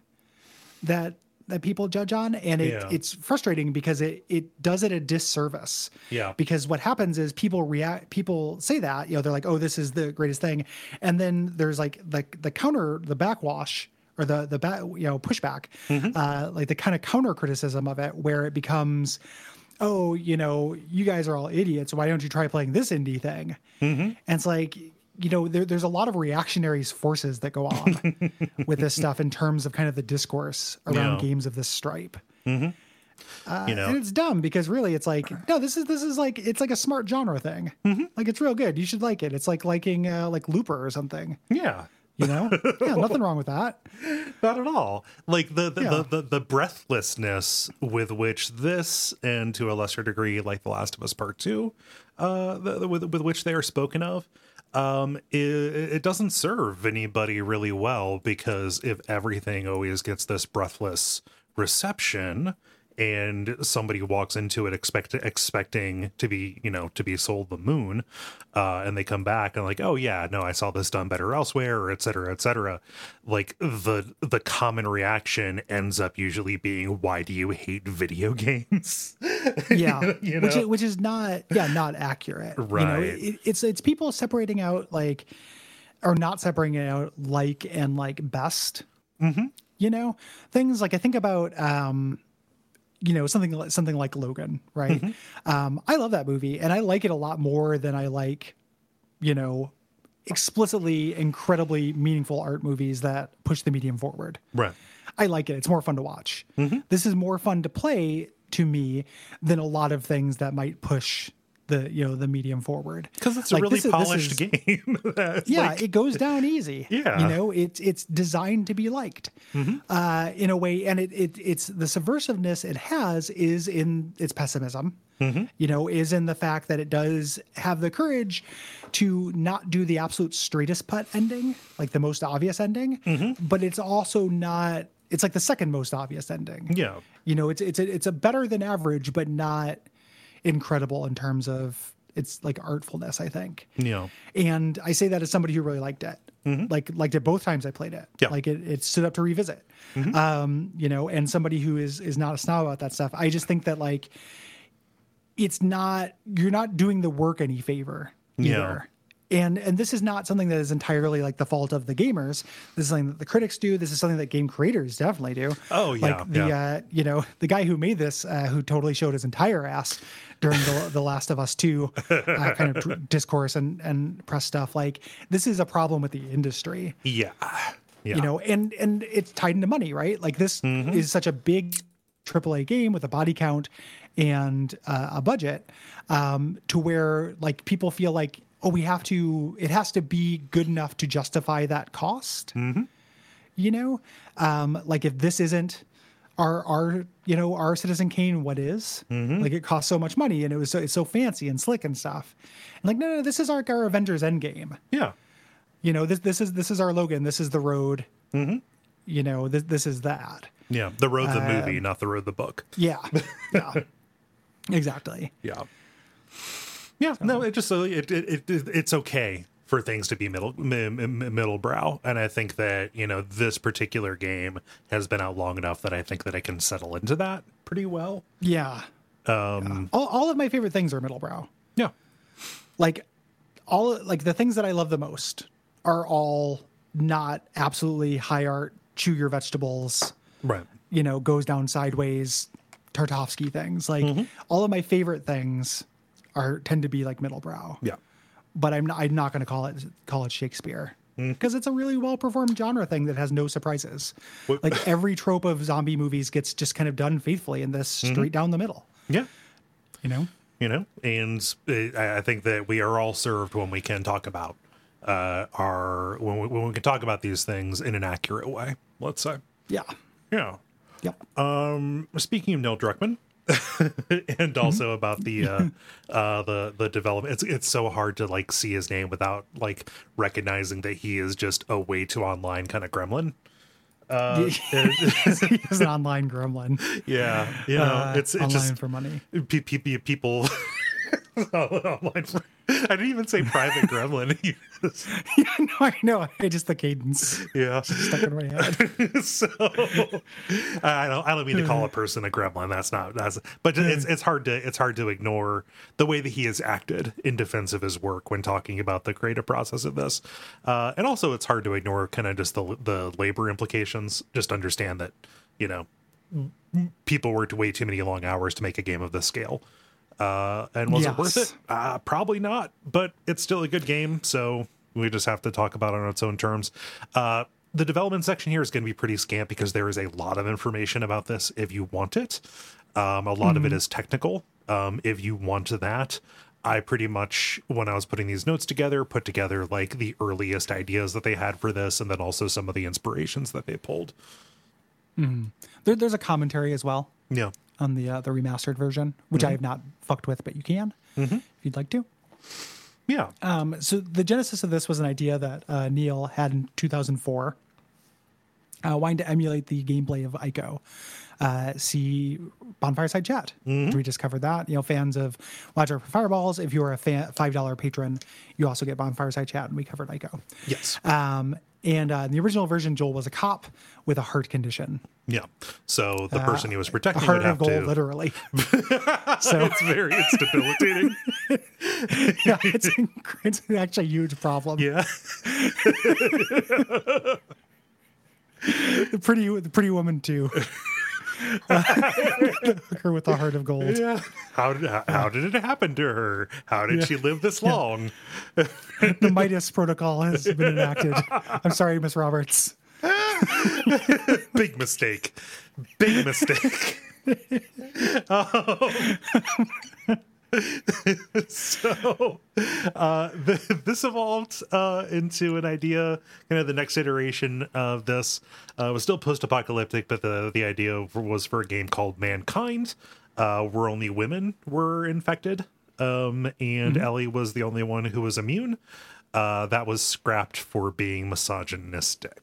that that people judge on and it, Yeah. it's frustrating because it it does it a disservice Yeah. because what happens is people react people say that you know they're like oh this is the greatest thing and then there's like the the counter the backwash or the the back you know pushback Mm-hmm. uh like the kind of counter criticism of it where it becomes oh you know you guys are all idiots why don't you try playing this indie thing Mm-hmm. and it's like you know, there, there's a lot of reactionary forces that go on with this stuff in terms of kind of the discourse around games of this stripe. you and know, it's dumb because really it's like no this is this is like it's like a smart genre thing. Like it's real good. You should like it. It's like liking uh, like looper or something. Yeah. you know? Yeah nothing wrong with that. Not at all. Like the the, Yeah. the, the the breathlessness with which this, and to a lesser degree, like The Last of Us Part Two, uh, the, the- with with which they are spoken of, um, it, it doesn't serve anybody really well because if everything always gets this breathless reception. And somebody walks into it expect expecting to be, you know, to be sold the moon, uh, and they come back and like, oh yeah, no, I saw this done better elsewhere, or et cetera, et cetera. Like the the common reaction ends up usually being, why do you hate video games? yeah You which is, which is not yeah not accurate right you know it, it's it's people separating out like or not separating out like and like best Mm-hmm. you know things like i think about um you know something like something like logan right Mm-hmm. um i love that movie and i like it a lot more than i like you know explicitly incredibly meaningful art movies that push the medium forward right. I like it. It's more fun to watch. Mm-hmm. This is more fun to play to me than a lot of things that might push the you know the medium forward. Because it's a really this is- this polished is- game. Yeah, like- it goes down easy. Yeah. Mm-hmm. you know, it's it's designed to be liked uh, in a way, and it, it it's the subversiveness it has is in its pessimism. Mm-hmm. You know, is in the fact that it does have the courage to not do the absolute straightest putt ending, like the most obvious ending, Mm-hmm. but it's also not. It's like the second most obvious ending. yeah. You know, it's it's a, it's a better than average, but not incredible in terms of its like artfulness. I think Yeah. and I say that as somebody who really liked it, like liked it both times I played it. Yeah. Like it, it stood up to revisit. Um, you know, and somebody who is is not a snob about that stuff. I just think that like it's not you're not doing the work any favor Yeah. And and this is not something that is entirely like the fault of the gamers. This is something that the critics do. This is something that game creators definitely do. Oh, yeah, like the yeah. uh, you know the guy who made this, uh, who totally showed his entire ass during the the Last of Us Two uh, kind of discourse and and press stuff. Like this is a problem with the industry Yeah. Yeah. you know and and it's tied into money right like this is such a big AAA game with a body count and uh, a budget um, to where like people feel like oh we have to it has to be good enough to justify that cost you know um, like if this isn't our our you know our citizen kane what is? like it costs so much money and it was so it's so fancy and slick and stuff and like no no this is our, our avengers endgame yeah. you know this this is this is our logan this is the road you know this this is that Yeah. The road the movie, Um, not the road the book. yeah yeah exactly Yeah. Yeah. No, it just so it, it, it it's okay for things to be middle mi- mi- middle brow, and I think that you know this particular game has been out long enough that I think that I can settle into that pretty well. yeah Um. all, all of my favorite things are middlebrow Yeah. like all like the things that i love the most are all not absolutely high art chew your vegetables Right. you know goes down sideways Tarkovsky things like Mm-hmm. all of my favorite things are tend to be like middlebrow Yeah. But I'm not, I'm not going to call it call it Shakespeare because it's a really well performed genre thing that has no surprises. What- Like every trope of zombie movies gets just kind of done faithfully in this straight down the middle. Yeah. You know? you know and I I think that we are all served when we can talk about uh our when we, when we can talk about these things in an accurate way let's say Yeah. yeah Yep. um speaking of neil druckmann and also about the uh uh the the development it's it's so hard to like see his name without like recognizing that he is just a way too online kind of gremlin uh He's an online gremlin. yeah you know Uh, it's it's online just for money. pe- pe- people i didn't even say private gremlin no, I know. I just the cadence yeah stuck in my head. so I don't I don't mean to call a person a gremlin. That's not that's but it's it's hard to it's hard to ignore the way that he has acted in defense of his work when talking about the creative process of this. Uh, and also it's hard to ignore kind of just the the labor implications. Just understand that, you know, people worked way too many long hours to make a game of this scale. Uh, and was it worth it? Uh, probably not, but it's still a good game. So, We just have to talk about it on its own terms. Uh, the development section here is going to be pretty scant because there is a lot of information about this if you want it. Um, a lot of it is technical. Um, if you want that, I pretty much, when I was putting these notes together, put together like the earliest ideas that they had for this, and then also some of the inspirations that they pulled. There, there's a commentary as well Yeah. On the uh, the remastered version, which I have not fucked with, but you can if you'd like to. Yeah. Um, so the genesis of this was an idea that uh, Neil had in 2004, uh, wanting to emulate the gameplay of Ico. Uh, see Bonfireside Chat. We just covered that. You know, fans of Watch Out for Fireballs. If you are a fan, five dollar patron, you also get Bonfireside Chat, and we covered Ico. yes. Um, and uh, in the original version, Joel was a cop with a heart condition. yeah. So the person he was protecting heart would of have gold, to. literally. so It's very it's debilitating. yeah, it's, it's actually a huge problem. yeah. The pretty, the pretty woman too. her with a heart of gold. Yeah. How did how, how did it happen to her? How did she live this long? The Midas protocol has been enacted. I'm sorry, Miss Roberts. Big mistake. Big mistake. Um, so uh, th- this evolved uh, into an idea kind of the next iteration of this uh, was still post-apocalyptic but the, the idea was for a game called mankind. Uh, where only women were infected. Um, and ellie was the only one who was immune. Uh, that was scrapped for being misogynistic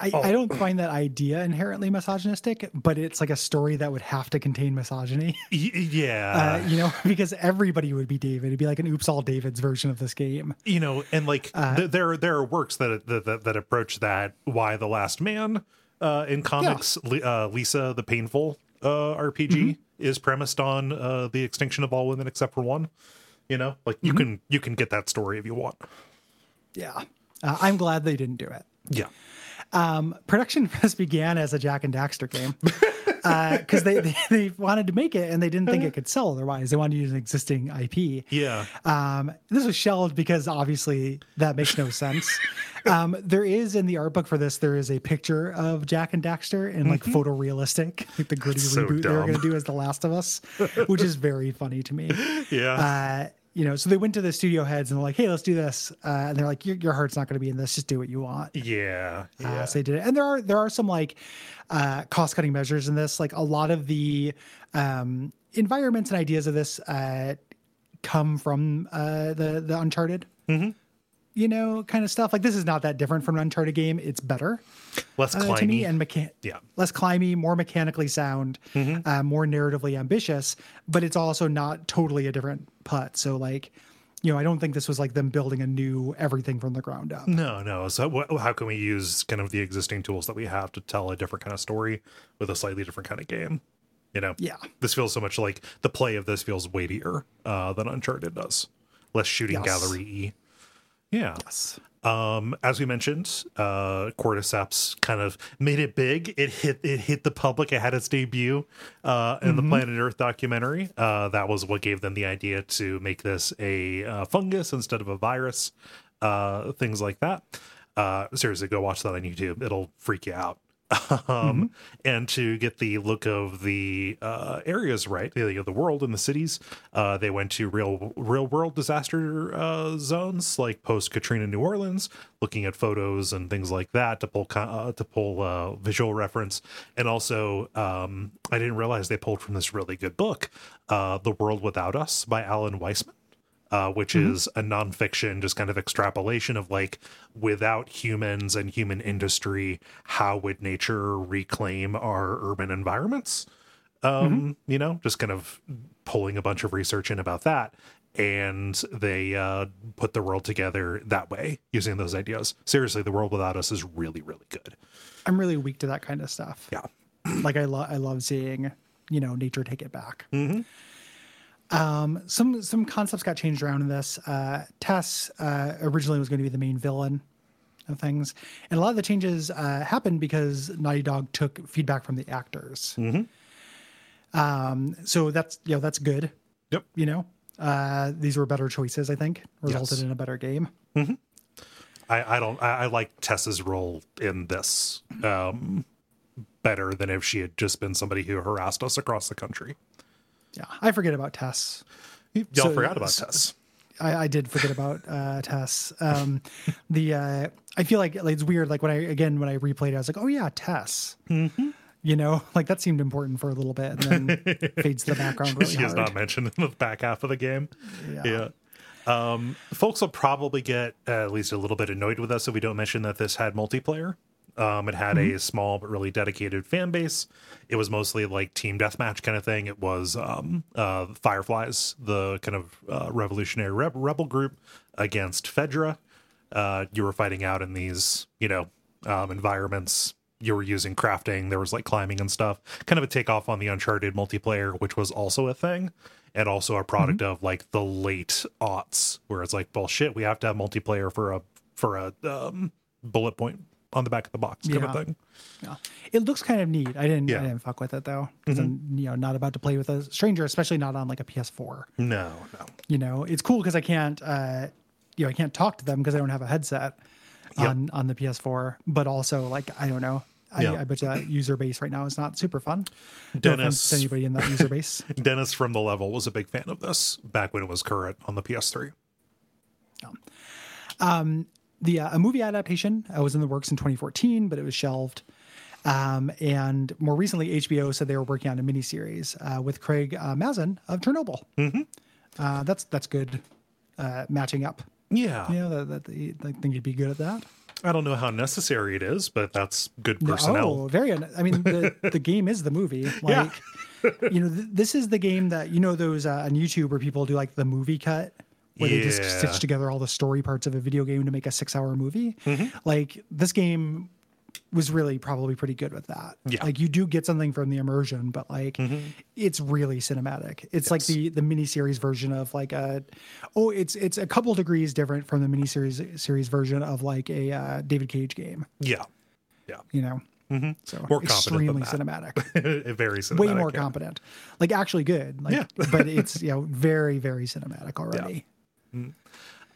I, I don't find that idea inherently misogynistic, but it's like a story that would have to contain misogyny. Yeah Uh, you know, because everybody would be David. It'd be like an Oops All David's version of this game. you know and like th- there there are works that, that that that approach that Y the last man uh in comics Li- uh lisa the painful uh rpg is premised on uh the extinction of all women except for one you know like you can you can get that story if you want Yeah. Uh, I'm glad they didn't do it. yeah Um, production this began as a Jak and Daxter game because they, they they wanted to make it and they didn't think it could sell otherwise. They wanted to use an existing IP. yeah Um, this was shelved because obviously that makes no sense. Um, there is in the art book for this, there is a picture of Jak and Daxter in like photorealistic, like the gritty reboot they were going to do as The Last of Us, which is very funny to me. yeah Uh, you know, so they went to the studio heads and they're like, "Hey, let's do this," uh, and they're like, "Your, your heart's not going to be in this. Just do what you want." yeah Uh, yeah so they did it, and there are there are some like uh, cost cutting measures in this. Like a lot of the um, environments and ideas of this uh, come from uh, the the Uncharted. Mm-hmm. You know, kind of stuff. Like this is not that different from an Uncharted game. It's better less uh, to me and mecha- Yeah. less climby, more mechanically sound, uh, more narratively ambitious. But it's also not totally a different putt. So like, you know, I don't think this was like them building a new everything from the ground up. no no so wh- how can we use kind of the existing tools that we have to tell a different kind of story with a slightly different kind of game you know Yeah. this feels so much like the play of this feels weightier uh, than Uncharted does. Less shooting Yes. gallery. Yeah. Yes. Um, as we mentioned, uh, Cordyceps kind of made it big. It hit it hit the public. It had its debut uh, in the Planet Earth documentary. Uh, that was what gave them the idea to make this a uh, fungus instead of a virus. Uh, things like that. Uh, seriously, go watch that on YouTube. It'll freak you out. Um, and to get the look of the uh, areas right, the, the world and the cities, uh, they went to real real world disaster uh, zones like post Katrina New Orleans, looking at photos and things like that to pull uh, to pull uh, visual reference, and also um, I didn't realize they pulled from this really good book, uh, "The World Without Us" by Alan Weisman uh, which is a nonfiction, just kind of extrapolation of like without humans and human industry, how would nature reclaim our urban environments? Um, You know, just kind of pulling a bunch of research in about that. And they uh, put the world together that way using those ideas. Seriously, the world without us is really, really good. I'm really weak to that kind of stuff. Yeah. like I love I love seeing you know nature take it back. Um, some some concepts got changed around in this. Uh, Tess uh, originally was going to be the main villain of things, and a lot of the changes uh, happened because Naughty Dog took feedback from the actors. Um, so that's you know that's good. Yep. You know, uh, these were better choices. I think resulted Yes. in a better game. I, I don't. I, I like Tess's role in this um, better than if she had just been somebody who harassed us across the country. Yeah, I forget about Tess. Y'all So- forgot about so- Tess. I, I did forget about uh, Tess. Um, the uh, I feel like, like it's weird. Like when I again when I replayed, it, I was like, oh yeah, Tess. Mm-hmm. You know, like that seemed important for a little bit, and then fades to the background really she is hard. not mentioned in the back half of the game. Yeah. Yeah. Um, folks will probably get uh, at least a little bit annoyed with us if we don't mention that this had multiplayer. Um, it had a small but really dedicated fan base. It was mostly like team deathmatch kind of thing. It was um, uh, Fireflies, the kind of uh, revolutionary reb- rebel group against Fedra. Uh, you were fighting out in these, you know, um, environments. You were using crafting. There was like climbing and stuff. Kind of a takeoff on the Uncharted multiplayer, which was also a thing, and also a product of like the late aughts, where it's like, well, shit, we have to have multiplayer for a for a um, bullet point on the back of the box kind Yeah. of thing. Yeah. It looks kind of neat. I didn't. Yeah. Mm-hmm. I didn't fuck with it though, because I'm you know not about to play with a stranger, especially not on like a PS4. No, no. You know, it's cool because I can't. Uh, you know, I can't talk to them because I don't have a headset on on the PS4. But also, like, I don't know. I, Yeah. I bet you that user base right now is not super fun. Dennis- to anybody in that user base. Dennis from the level was a big fan of this back when it was current on the PS3. The uh, a movie adaptation uh, was in the works in 2014, but it was shelved. Um, and more recently, HBO said they were working on a miniseries uh, with Craig uh, Mazin of Chernobyl. Mm-hmm. Uh, that's that's good uh, matching up. Yeah. You know, that, that, I think you'd be good at that. I don't know how necessary it is, but that's good personnel. Oh, very. I mean, the, the game is the movie. Like, you know, th- this is the game that you know those uh, on YouTube where people do like the movie cut, where they just Yeah. stitch together all the story parts of a video game to make a six-hour movie. Mm-hmm. Like this game was really probably pretty good with that. Yeah. Mm-hmm. Like you do get something from the immersion, but like it's really cinematic. It's like Yes. the the miniseries version of like a oh, it's it's a couple degrees different from the miniseries series series version of like a uh, David Cage game. Yeah. Yeah. You know. Mm-hmm. So More extremely cinematic. Very cinematic. way more yeah. competent like actually good like Yeah. but it's you know very very cinematic already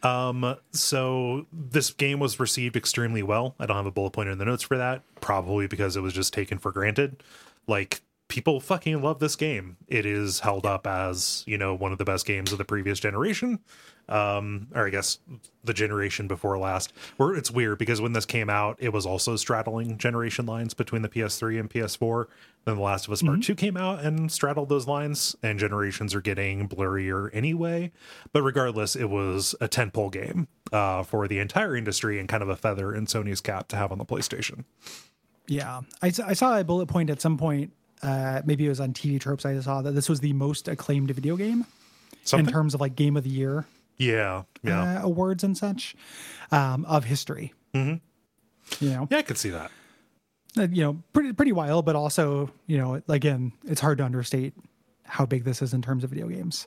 Um, so this game was received extremely well. I don't have a bullet point in the notes for that, probably because it was just taken for granted. Like people fucking love this game. It is held up as, you know, one of the best games of the previous generation. Um, or I guess the generation before last. Where it's weird because when this came out, it was also straddling generation lines between the PS3 and PS4. Then The Last of Us Part 2 came out and straddled those lines, and generations are getting blurrier anyway. But regardless, it was a tentpole game uh, for the entire industry and kind of a feather in Sony's cap to have on the PlayStation. yeah I saw a bullet point at some point uh maybe it was on tv tropes i saw that this was the most acclaimed video game Something? in terms of like game of the year yeah, yeah, uh, awards and such um of history mm-hmm. you know yeah. I could see that. Uh, you know pretty pretty wild but also you know again it's hard to understate how big this is in terms of video games.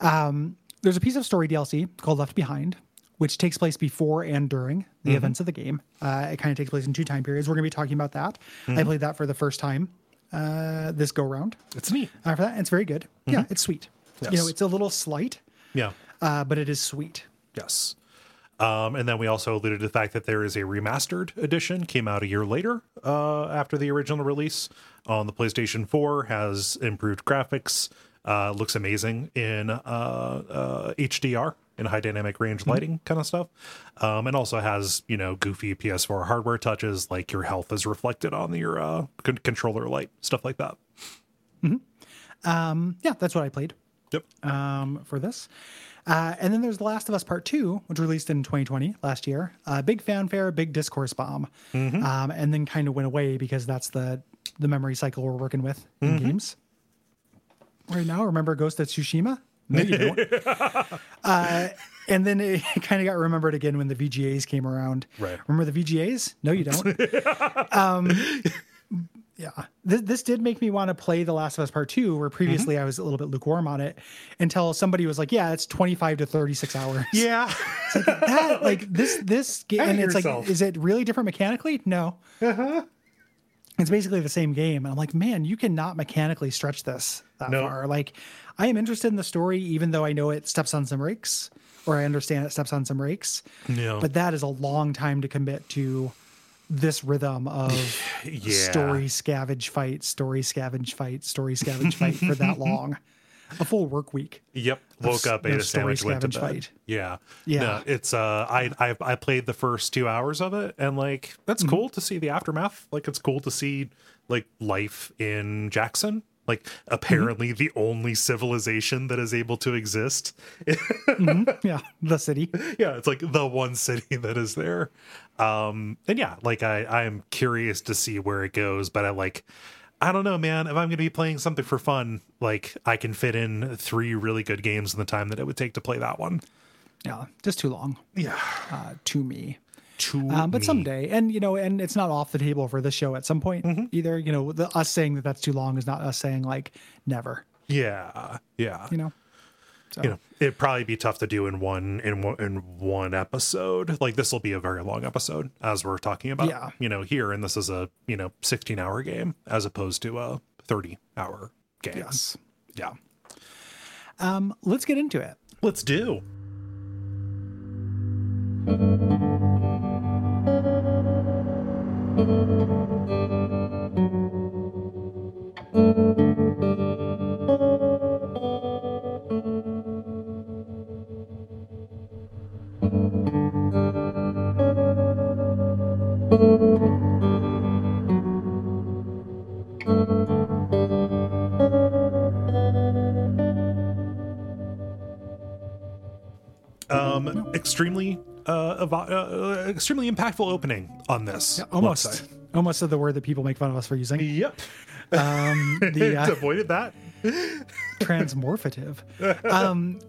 Um, there's a piece of story dlc called left behind which takes place before and during the events of the game. Uh, it kind of takes place in two time periods. We're going to be talking about that. I played that for the first time uh, this go round. It's neat. uh, for that and it's very good. Yeah it's sweet. You know it's a little slight Yeah. uh, but it is sweet. Yes. Um, and then we also alluded to the fact that there is a remastered edition, came out a year later uh, after the original release on the PlayStation 4, has improved graphics, uh, looks amazing in uh, uh, HDR in high dynamic range lighting kind of stuff, um, and also has you know goofy PS4 hardware touches like your health is reflected on your uh, con- controller light, stuff like that. yeah that's what i played Yep. um, for this. Uh, and then there's The Last of Us Part 2, which released in 2020, last year. Uh, big fanfare, big discourse bomb. Um, and then kind of went away because that's the, the memory cycle we're working with in games. Right now, remember Ghost of Tsushima? No, you don't. uh, and then it kind of got remembered again when the VGAs came around. Right. Remember the VGAs? No, you don't. um, yeah. This, this did make me want to play The Last of Us Part 2, where previously mm-hmm. I was a little bit lukewarm on it until somebody was like, yeah, it's 25 to 36 hours. Yeah. Like that, like this, this game, and it's yourself. like, is it really different mechanically? No. Uh-huh. It's basically the same game. And I'm like, man, you cannot mechanically stretch this that No. far. Like, I am interested in the story, even though I know it steps on some brakes. or I understand it steps on some brakes. Yeah. But that is a long time to commit to this rhythm of Yeah. story scavenge fight, story scavenge fight, story scavenge fight for that long. A full work week. Yep. Woke up, ate a sandwich, went to bed. fight. Yeah. Yeah. No, it's uh I, I I played the first two hours of it and like that's Mm-hmm. cool to see the aftermath. Like it's cool to see like life in Jackson. Like Mm-hmm. apparently the only civilization that is able to exist. Yeah, the city. yeah, it's like the one city that is there. Um and yeah, like I I am curious to see where it goes, but I like I don't know, man. If I'm going to be playing something for fun, like I can fit in three really good games in the time that it would take to play that one. Yeah, just too long Yeah. uh, to me. To Um, but me. someday, and you know, and it's not off the table for this show at some point Mm-hmm. either. You know, the, us saying that that's too long is not us saying like never. Yeah, yeah. You know, so You know, it'd probably be tough to do in one in one in one episode. Like this will be a very long episode, as we're talking about. Yeah. You know, here and this is a you know sixteen hour game as opposed to a thirty hour game. yes. Yeah. Um, let's get into it. Let's do. Um, extremely uh, evo- uh, uh, extremely impactful opening on this. let's Almost, almost said the word that people make fun of us for using. Yep. Um, the uh, Avoided that. transmorphative. Um,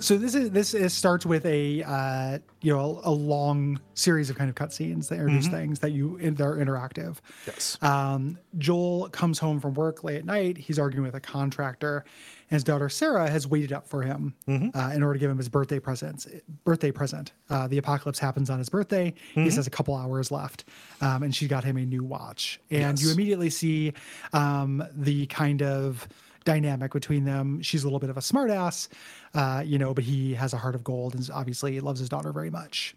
so this is this is, starts with a uh, you know a, long series of kind of cutscenes that introduce things that you that are interactive. Yes. Um, Joel comes home from work late at night. He's arguing with a contractor, and his daughter Sarah has waited up for him uh, in order to give him his birthday presents. Birthday present. Uh, the apocalypse happens on his birthday. He just has a couple hours left, um, and she got him a new watch. And you immediately see um, the kind of dynamic between them. She's a little bit of a smartass, uh, you know, but he has a heart of gold and obviously loves his daughter very much.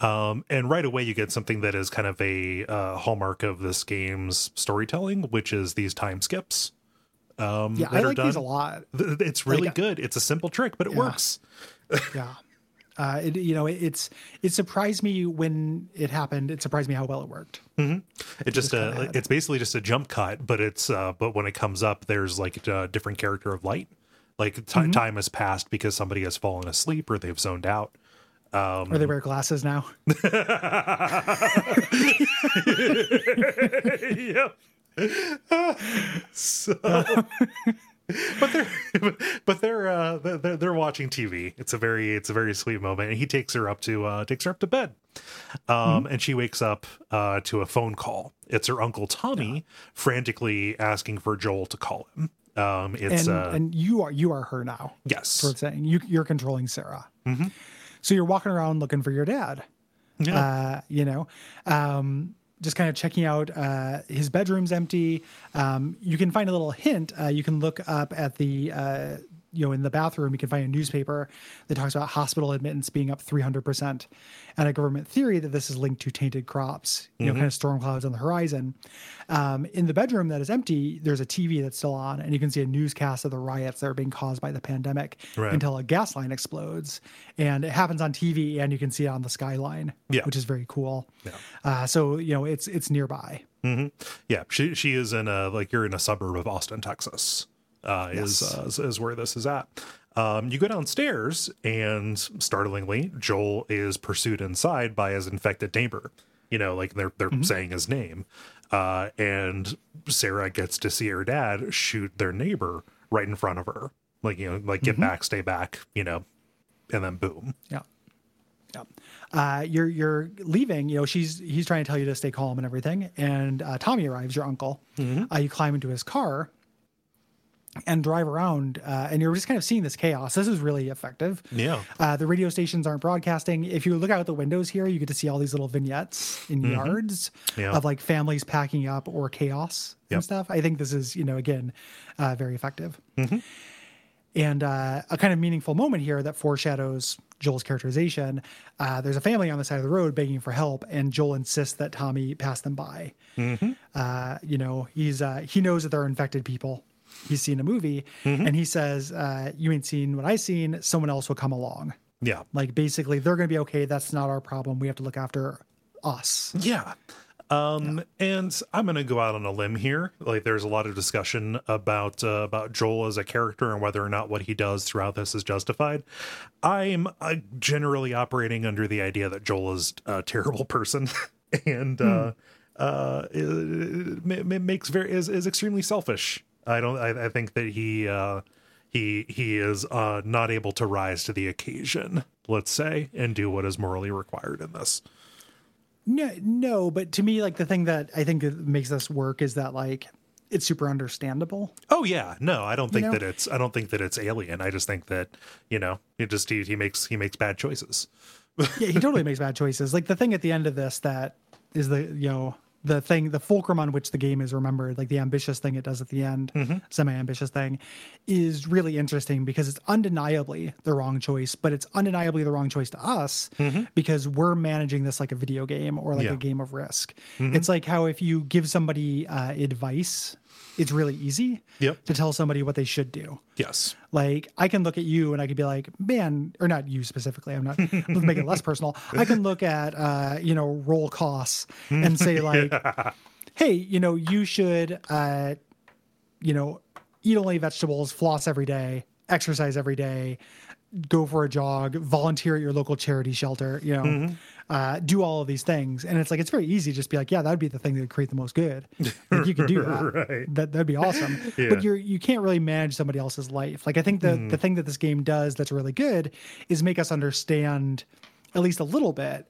Um, and right away, you get something that is kind of a uh, hallmark of this game's storytelling, which is these time skips. Um, Yeah, that I are like these a lot. It's really Like, good. It's a simple trick, but it Yeah. works. yeah uh it, you know it, it's it surprised me when it happened it surprised me how well it worked It just kinda uh, it's basically just a jump cut, but it's uh, but when it comes up, there's like a different character of light. Like ti Mm-hmm. time has passed because somebody has fallen asleep or they've zoned out. Um, or they wear glasses now yep. so, but they're but they're uh they're, they're watching TV. It's a very it's a very sweet moment, and he takes her up to uh takes her up to bed, um, and she wakes up uh to a phone call. It's her uncle Tommy frantically asking for Joel to call him. Um, it's and uh and you are you are her now. Yes, for saying you you're controlling sarah. So you're walking around looking for your dad. Yeah, uh, you know, um, just kind of checking out uh, his bedroom's empty. Um, you can find a little hint. Uh, you can look up at the, uh, you know, in the bathroom, you can find a newspaper that talks about hospital admittance being up 300% and a government theory that this is linked to tainted crops, you know, kind of storm clouds on the horizon. Um, in the bedroom that is empty, there's a TV that's still on, and you can see a newscast of the riots that are being caused by the pandemic Right. until a gas line explodes. And it happens on TV, and you can see it on the skyline, Yeah. which is very cool. Uh, so you know, it's it's nearby. yeah. She she is in a like you're in a suburb of Austin, Texas. Uh, is, uh, is is where this is at. Um, you go downstairs, and startlingly, Joel is pursued inside by his infected neighbor. You know, like they're they're saying his name, uh, and Sarah gets to see her dad shoot their neighbor right in front of her. Like you know, like get back, stay back. You know, and then boom. Yeah. Yeah. Uh, you're you're leaving. You know, she's he's trying to tell you to stay calm and everything. And uh, Tommy arrives, your uncle. Uh, you climb into his car and drive around, uh, and you're just kind of seeing this chaos. This is really effective. Yeah. Uh, the radio stations aren't broadcasting. If you look out the windows here, you get to see all these little vignettes in yards Yeah. of like families packing up or chaos Yep. and stuff. I think this is, you know, again, uh, very effective. And uh, a kind of meaningful moment here that foreshadows Joel's characterization. Uh, there's a family on the side of the road begging for help, and Joel insists that Tommy pass them by. Uh, you know, he's uh, he knows that they're infected people. He's seen a movie, and he says, uh, "You ain't seen what I seen. Someone else will come along." Yeah. Like basically, they're going to be okay. That's not our problem. We have to look after us. Yeah. Um, and I'm going to go out on a limb here. Like, there's a lot of discussion about uh, about Joel as a character and whether or not what he does throughout this is justified. I'm uh, generally operating under the idea that Joel is a terrible person and uh, uh, it, it, it makes very is is extremely selfish. I don't. I, I think that he uh, he he is uh, not able to rise to the occasion. Let's say and do what is morally required in this. No, no, but to me, like the thing that I think makes this work is that like it's super understandable. Oh yeah, no, I don't think know? that it's I don't think that it's alien. I just think that you know he just he, he makes he makes bad choices. yeah, he totally makes bad choices. Like the thing at the end of this that is the you know the thing the fulcrum on which the game is remembered, like the ambitious thing it does at the end, mm-hmm. semi-ambitious thing, is really interesting because it's undeniably the wrong choice, but it's undeniably the wrong choice to us mm-hmm. because we're managing this like a video game or like Yeah. a game of risk. Mm-hmm. It's like how if you give somebody uh, advice, it's really easy Yep. to tell somebody what they should do. Yes. Like I can look at you and I could be like, man, or not you specifically. I'm not let's it less personal. I can look at uh, you know, Kole Ross and say like, hey, you know, you should uh, you know, eat only vegetables, floss every day, exercise every day, go for a jog, volunteer at your local charity shelter, you know, uh, do all of these things. And it's like, it's very easy to just be like, yeah, that would be the thing that would create the most good. Like, you could do that. Right. That, that'd be awesome. Yeah. But you're, you can't really manage somebody else's life. Like, I think the, the thing that this game does that's really good is make us understand at least a little bit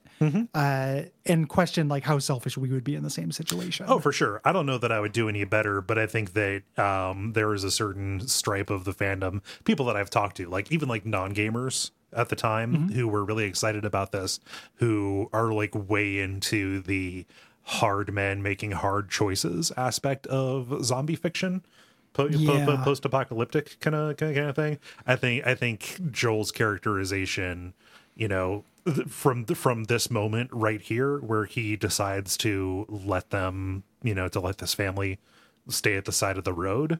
uh, and question like how selfish we would be in the same situation. Oh, for sure. I don't know that I would do any better, but I think that um, there is a certain stripe of the fandom, people that I've talked to, like even like non gamers at the time who were really excited about this, who are like way into the hard men making hard choices aspect of zombie fiction. Po- Yeah. po- post-apocalyptic kind of kind of thing. I think I think Joel's characterization, you know, from from this moment right here, where he decides to let them, you know, to let this family stay at the side of the road,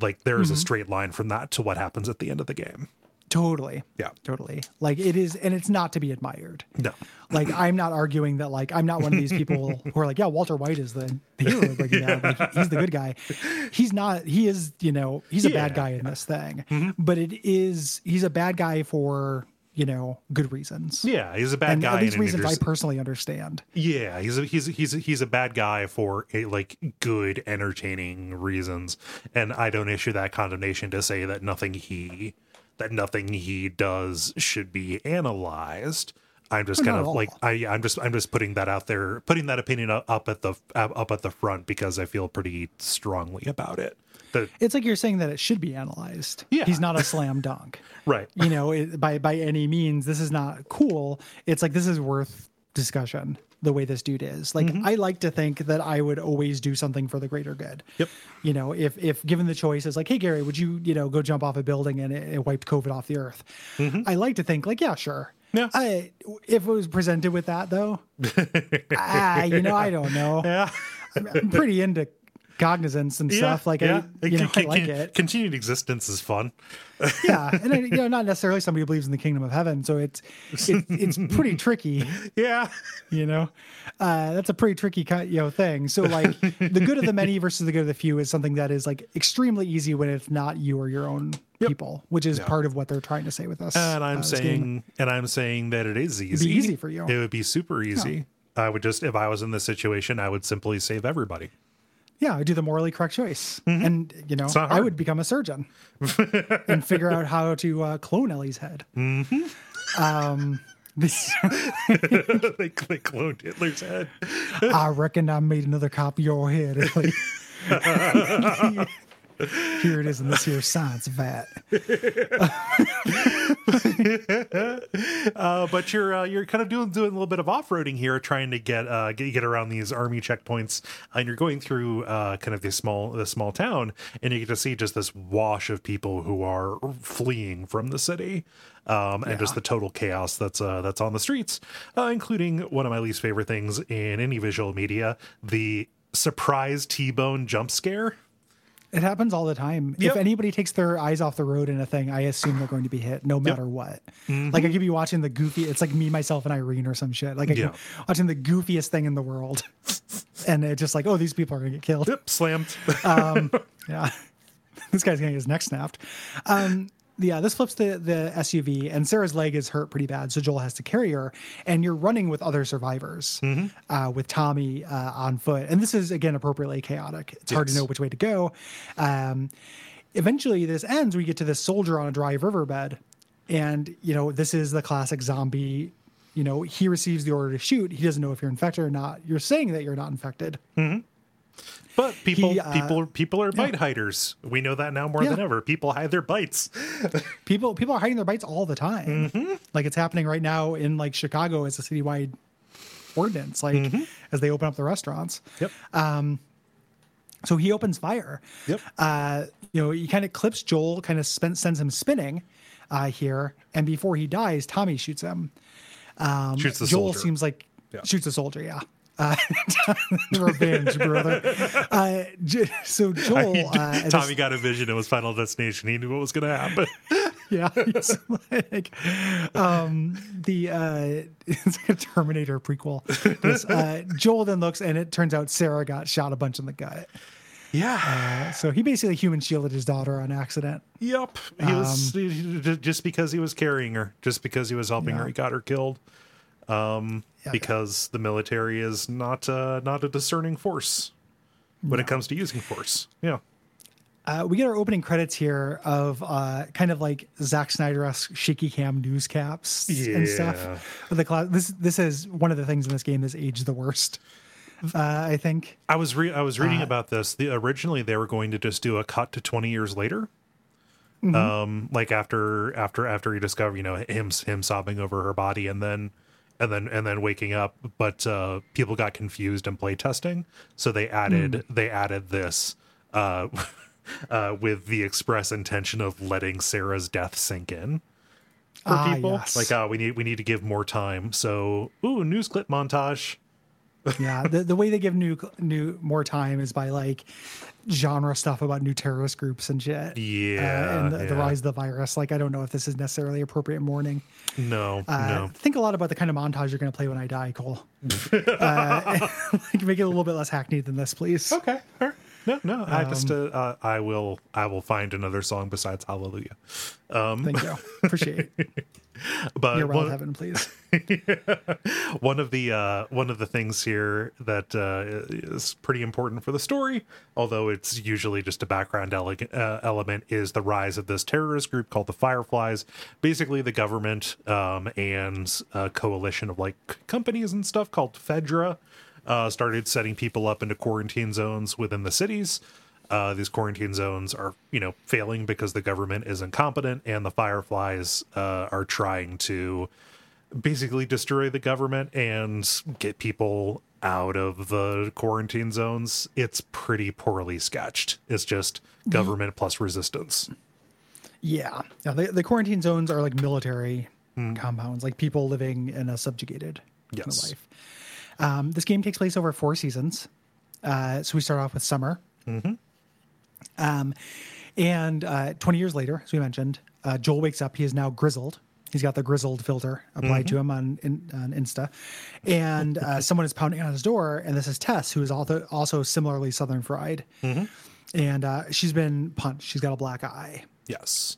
like there is a mm-hmm. straight line from that to what happens at the end of the game. totally. Yeah. Totally. Like it is, and it's not to be admired. No, Like I'm not arguing that like I'm not one of these people who are like, yeah, Walter White is the, the hero Bad. Like he's the good guy. He's not. He is. You know, he's a bad guy in this thing. Mm-hmm. But it is. He's a bad guy for you know good reasons. yeah, he's a bad And uh, guy. least and an reasons I personally understand. Yeah, he's a, he's a, he's a, he's a bad guy for a, like good, entertaining reasons, and I don't issue that condemnation to say that nothing he that nothing he does should be analyzed. I'm just Oh, kind of like. I I'm just I'm just putting that out there, putting that opinion up up at the up at the front because I feel pretty strongly about it. It's like you're saying that it should be analyzed. Yeah. He's not a slam dunk. right, you know, it, by by any means, this is not cool. It's like this is worth discussion. The way this dude is, like, I like to think that I would always do something for the greater good. Yep. You know, if if given the choice, is like, hey Gary, would you you know go jump off a building and it, it wiped COVID off the earth? I like to think like, yeah, sure. Yeah. I if it was presented with that though, ah, you know, I don't know. yeah, I'm, I'm pretty into cognizance and stuff. Like, I, you know, I like it. Continued existence is fun. yeah, and I, you know, not necessarily somebody who believes in the kingdom of heaven. So it's it, it's pretty tricky, Yeah, you know. Uh, that's a pretty tricky kind, you know thing. So like the good of the many versus the good of the few is something that is like extremely easy when it's not you or your own people, which is part of what they're trying to say with us. and I'm uh, saying, game. and I'm saying that it is easy. easy for you. It would be super easy. I would just, if I was in this situation, I would simply save everybody. Yeah, I do the morally correct choice, and you know, I would become a surgeon and figure out how to uh, clone Ellie's head. Um, this, they, they cloned Hitler's head. I reckon I made another copy of your head, Ellie. Here it is in this here science vat. uh, but you're uh, you're kind of doing doing a little bit of off roading here, trying to get uh, get get around these army checkpoints, and you're going through uh, kind of this small this small town, and you get to see just this wash of people who are fleeing from the city. Um, and just the total chaos that's uh, that's on the streets, uh, including one of my least favorite things in any visual media: the surprise T-bone jump scare. It happens all the time. Yep. If anybody takes their eyes off the road in a thing, I assume they're going to be hit no matter what. Mm-hmm. Like I could be watching the goofy, it's like me, myself, and Irene or some shit. Like I Yeah. watching the goofiest thing in the world. and it's just like, oh, these people are going to get killed. Yep, slammed. Yeah. this guy's going to get his neck snapped. Um, yeah, this flips the, the SUV, and Sarah's leg is hurt pretty bad, so Joel has to carry her. And you're running with other survivors, uh, with Tommy uh, on foot. And this is, again, appropriately chaotic. It's hard to know which way to go. Um, eventually, this ends. We get to this soldier on a dry riverbed. And, you know, this is the classic zombie. You know, he receives the order to shoot. He doesn't know if you're infected or not. You're saying that you're not infected. But people, He, uh, people, people are bite hiders. We know that now more Yeah. than ever. People hide their bites. people people are hiding their bites all the time like it's happening right now in like chicago as a citywide ordinance like as they open up the restaurants Yep. Um, so he opens fire Yep. uh you know he kind of clips joel kind of spin, sends him spinning uh here and before he dies tommy shoots him um Shoots the joel soldier. seems like Yeah. shoots a soldier yeah uh, revenge, brother. Uh, so Joel, uh, Tommy got a vision. It was Final Destination. He knew what was going to happen. yeah it's like um the uh it's like a terminator prequel This, uh joel then looks and it turns out sarah got shot a bunch in the gut yeah. so he basically human shielded his daughter on accident Yep. He was he- just because he was carrying her, just because he was helping Yeah. her, he got her killed. Um, Yeah. because the military is not uh, not a discerning force when it comes to using force. Yeah. uh, we get our opening credits here of uh, kind of like Zack Snyder-esque shaky cam news caps and stuff. The cla- this this is one of the things in this game that's aged the worst. Uh, I think. I was re- I was Uh, reading about this. The originally they were going to just do a cut to 20 years later. Mm-hmm. Um like after after after he discovered, you know, him him sobbing over her body and then and then and then waking up, but uh people got confused in playtesting, so they added Hmm. they added this uh uh with the express intention of letting Sarah's death sink in for Ah, people. yes. Like, oh, we need we need to give more time. So, ooh, news clip montage. yeah the, the way they give new new more time is by like genre stuff about new terrorist groups and shit Yeah, uh, and the, the rise of the virus like i don't know if this is necessarily appropriate mourning No, uh, no. think a lot about the kind of montage you're going to play when i die Kole uh, like make it a little bit less hackneyed than this please Okay. right. No, no. I just Um, uh, uh, I will I will find another song besides Hallelujah. Um, thank you appreciate it But one, heaven please one of the uh, one of the things here that uh, is pretty important for the story, although it's usually just a background ele- uh, element, is the rise of this terrorist group called the Fireflies. Basically, the government um, and a coalition of like companies and stuff called Fedra uh, started setting people up into quarantine zones within the cities. Uh, these quarantine zones are, you know, failing because the government is incompetent, and the Fireflies uh, are trying to basically destroy the government and get people out of the quarantine zones. It's pretty poorly sketched. It's just government plus resistance. yeah, yeah the, the quarantine zones are like military Hmm. compounds like people living in a subjugated kind of life um, this game takes place over four seasons uh, so we start off with summer Mm-hmm. Um, and uh, 20 years later, as we mentioned, uh, Joel wakes up. He is now grizzled. He's got the grizzled filter applied to him on, in, on Insta. And uh, someone is pounding on his door. And this is Tess, who is also, also similarly Southern fried. And uh, she's been punched. She's got a black eye. Yes.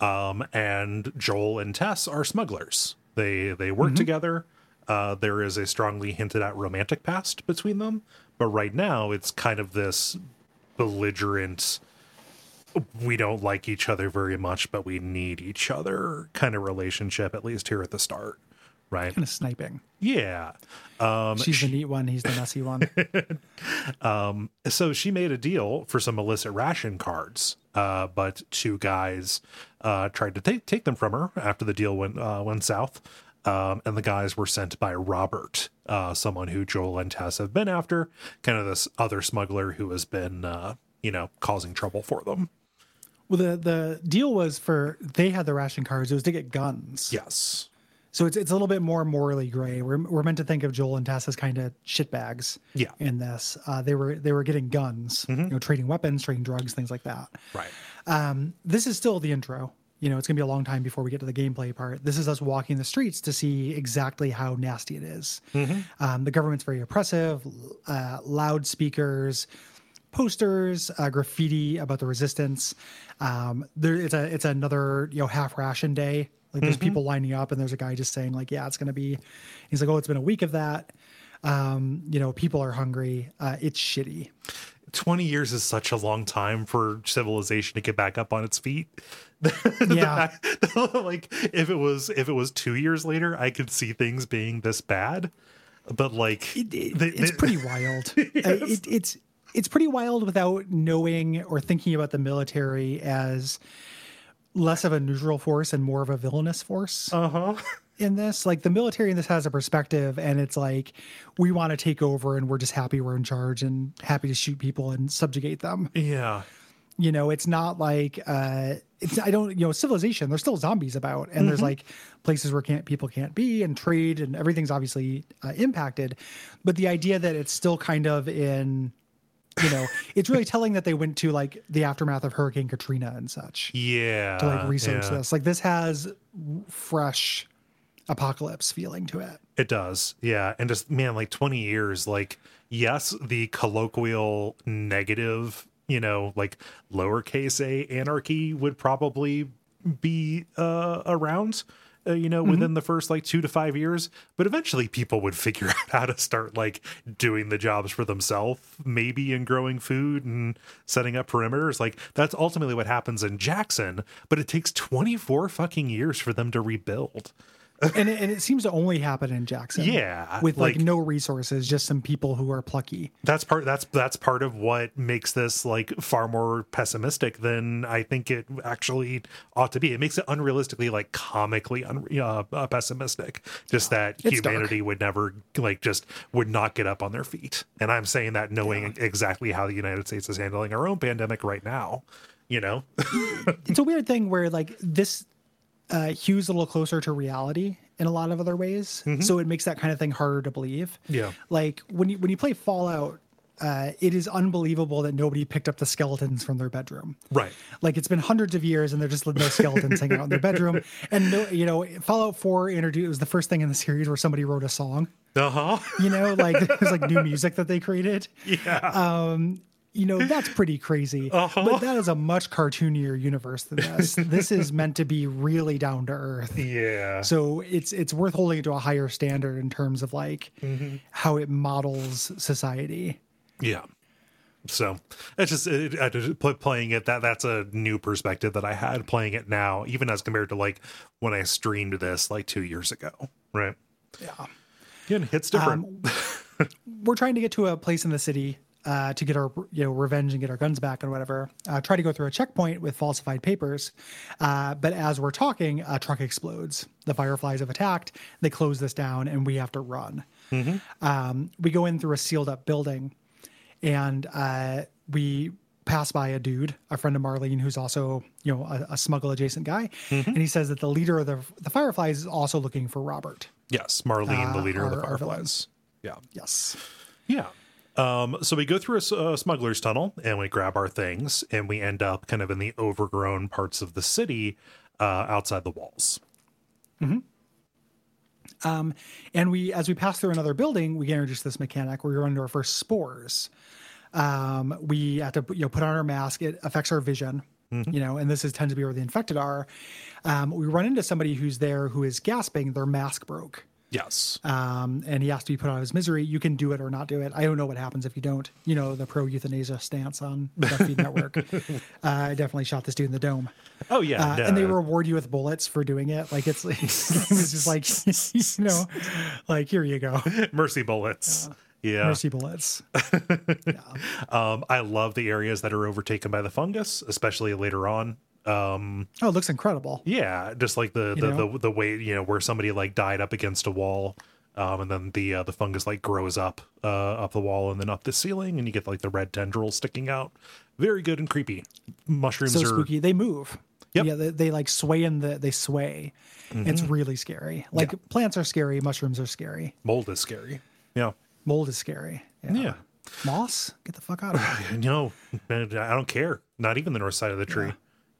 Um, and Joel and Tess are smugglers. They they work together. Uh, there is a strongly hinted at romantic past between them, but right now it's kind of this belligerent. We don't like each other very much, but we need each other kind of relationship. At least here at the start, right? Kind of sniping. Yeah. Um, She's the neat one. He's the messy one. so she made a deal for some illicit ration cards, uh, but two guys uh, tried to take take them from her after the deal went uh, went south. Um, and the guys were sent by Robert, uh, someone who Joel and Tess have been after, kind of this other smuggler who has been, uh, you know, causing trouble for them. well, the the deal was for they had the ration cards. It was to get guns. Yes. So it's it's a little bit more morally gray. We're we're meant to think of Joel and Tess as kind of shitbags. Yeah. In this, uh, they were they were getting guns, you know, trading weapons, trading drugs, things like that. Right. Um, this is still the intro. You know, it's gonna be a long time before we get to the gameplay part. This is us walking the streets to see exactly how nasty it is. Um, the government's very oppressive. Uh, loudspeakers, posters, uh, graffiti about the resistance. Um, there, it's a it's another you know half ration day. Like there's people lining up, and there's a guy just saying like, yeah, it's gonna be. He's like, oh, it's been a week of that. Um, you know, people are hungry. Uh, it's shitty. 20 years is such a long time for civilization to get back up on its feet. Yeah. like if it was if it was 2 years later, I could see things being this bad. But like it, it- they- it's they- pretty wild. Uh, it, it's it's pretty wild without knowing or thinking about the military as less of a neutral force and more of a villainous force uh-huh. in this. Like the military in this has a perspective, and it's like we want to take over, and we're just happy we're in charge and happy to shoot people and subjugate them. Yeah. You know, it's not like uh it's I don't you know civilization. There's still zombies about, and there's like places where can't people can't be, and trade and everything's obviously uh, impacted. But the idea that it's still kind of in, you know, it's really telling that they went to like the aftermath of Hurricane Katrina and such Yeah. to like research yeah. this. Like this has fresh apocalypse feeling to it. It does. Yeah. And just man, like 20 years, like yes, the colloquial negative, you know, like lowercase a anarchy would probably be uh around uh, you know within the first like 2 to 5 years. But eventually people would figure out how to start like doing the jobs for themselves maybe in growing food and setting up perimeters. Like that's ultimately what happens in Jackson but it takes 24 fucking years for them to rebuild and it, and it seems to only happen in Jackson. Yeah, with like, like- no resources, just some people who are plucky. that's part that's that's part of what makes this like far more pessimistic than I think it actually ought to be. It makes it unrealistically like comically un- uh, uh, pessimistic. Just that It's dark. humanity would never like just would not get up on their feet. And I'm saying that knowing exactly how the United States is handling our own pandemic right now. You know, it's a weird thing where like this uh hews a little closer to reality in a lot of other ways so it makes that kind of thing harder to believe Yeah. like when you when you play fallout uh it is unbelievable that nobody picked up the skeletons from their bedroom right? like it's been hundreds of years and they're just those skeletons hang out in their bedroom and no you know fallout 4 introduced it was the first thing in the series where somebody wrote a song Uh huh. you know like it was like new music that they created Yeah. You know that's pretty crazy Uh-huh. but that is a much cartoonier universe than this this is meant to be really down to earth yeah. so it's it's worth holding it to a higher standard in terms of like Mm-hmm. how it models society Yeah. So it's just it, I just playing it that that's a new perspective that I had playing it now, even as compared to like when I streamed this like two years ago. Right. yeah Yeah, it's different. we're trying to get to a place in the city uh, to get our you know revenge and get our guns back and whatever. Uh, try to go through a checkpoint with falsified papers, uh, but as we're talking, a truck explodes. The fireflies have attacked. They close this down, and we have to run. Um, we go in through a sealed up building, and uh, we pass by a dude, a friend of Marlene, who's also you know a, a smuggle adjacent guy, and he says that the leader of the the fireflies is also looking for Robert. yes, Marlene, the uh, leader of the our- our Fireflies. Yeah. Yes. Yeah. Um, so we go through a smuggler's tunnel and we grab our things and we end up kind of in the overgrown parts of the city uh, outside the walls. And we, as we pass through another building, we get introduced to this mechanic where we run into our first spores. Um, we have to, you know, put on our mask. It affects our vision, you know, and this is tends to be where the infected are. Um, we run into somebody who's there who is gasping. Their mask broke. Yes. um, and he has to be put out of his misery. You can do it or not do it. I don't know what happens if you don't. You know, the pro euthanasia stance on BuzzFeed Network. Uh, I definitely shot this dude in the dome. oh yeah. Uh, no. And they reward you with bullets for doing it. Like it's, it was just like, you know, like here you go, mercy bullets. Yeah. mercy bullets. Um, I love the areas that are overtaken by the fungus, especially later on. Um, Oh, it looks incredible. yeah, just like the the, the the way you know where somebody like died up against a wall, um, and then the uh, the fungus like grows up uh, up the wall and then up the ceiling, and you get like the red tendrils sticking out. Very good and creepy. Mushrooms So are spooky. They move. Yep. Mm-hmm. Yeah, they, they like sway in the they sway. It's really scary. Like plants are scary, mushrooms are scary, mold is scary. Yeah, mold is scary. yeah. Moss, get the fuck out of here. Know, I don't care. Not even the north side of the tree. You,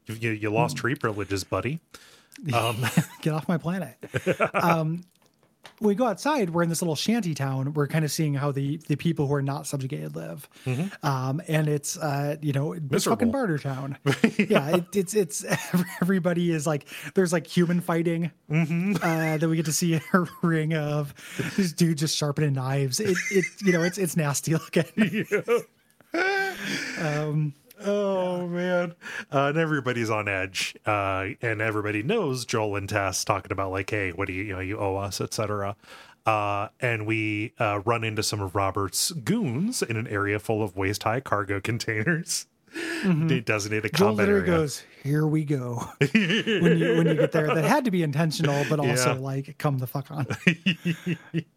you, you lost Hmm. tree privileges, buddy. get off my planet. um, we go outside, we're in this little shanty town. We're kind of seeing how the the people who are not subjugated live, um, and it's uh, you know it's Mm-hmm. Fucking barter town. yeah, it, it's it's everybody is like there's like human fighting Mm-hmm. uh, that we get to see a ring of this dude just sharpening knives. It it you know it's it's nasty looking. Oh man, uh, and everybody's on edge, uh, and everybody knows Joel and Tess talking about like, hey, what do you, you know, you owe us, etc. Uh, and we uh, run into some of Robert's goons in an area full of waist high cargo containers. They designated Mm-hmm. Joel combat area. goes, "Here we go." when you when you get there, that had to be intentional, but also Yeah. like, come the fuck on.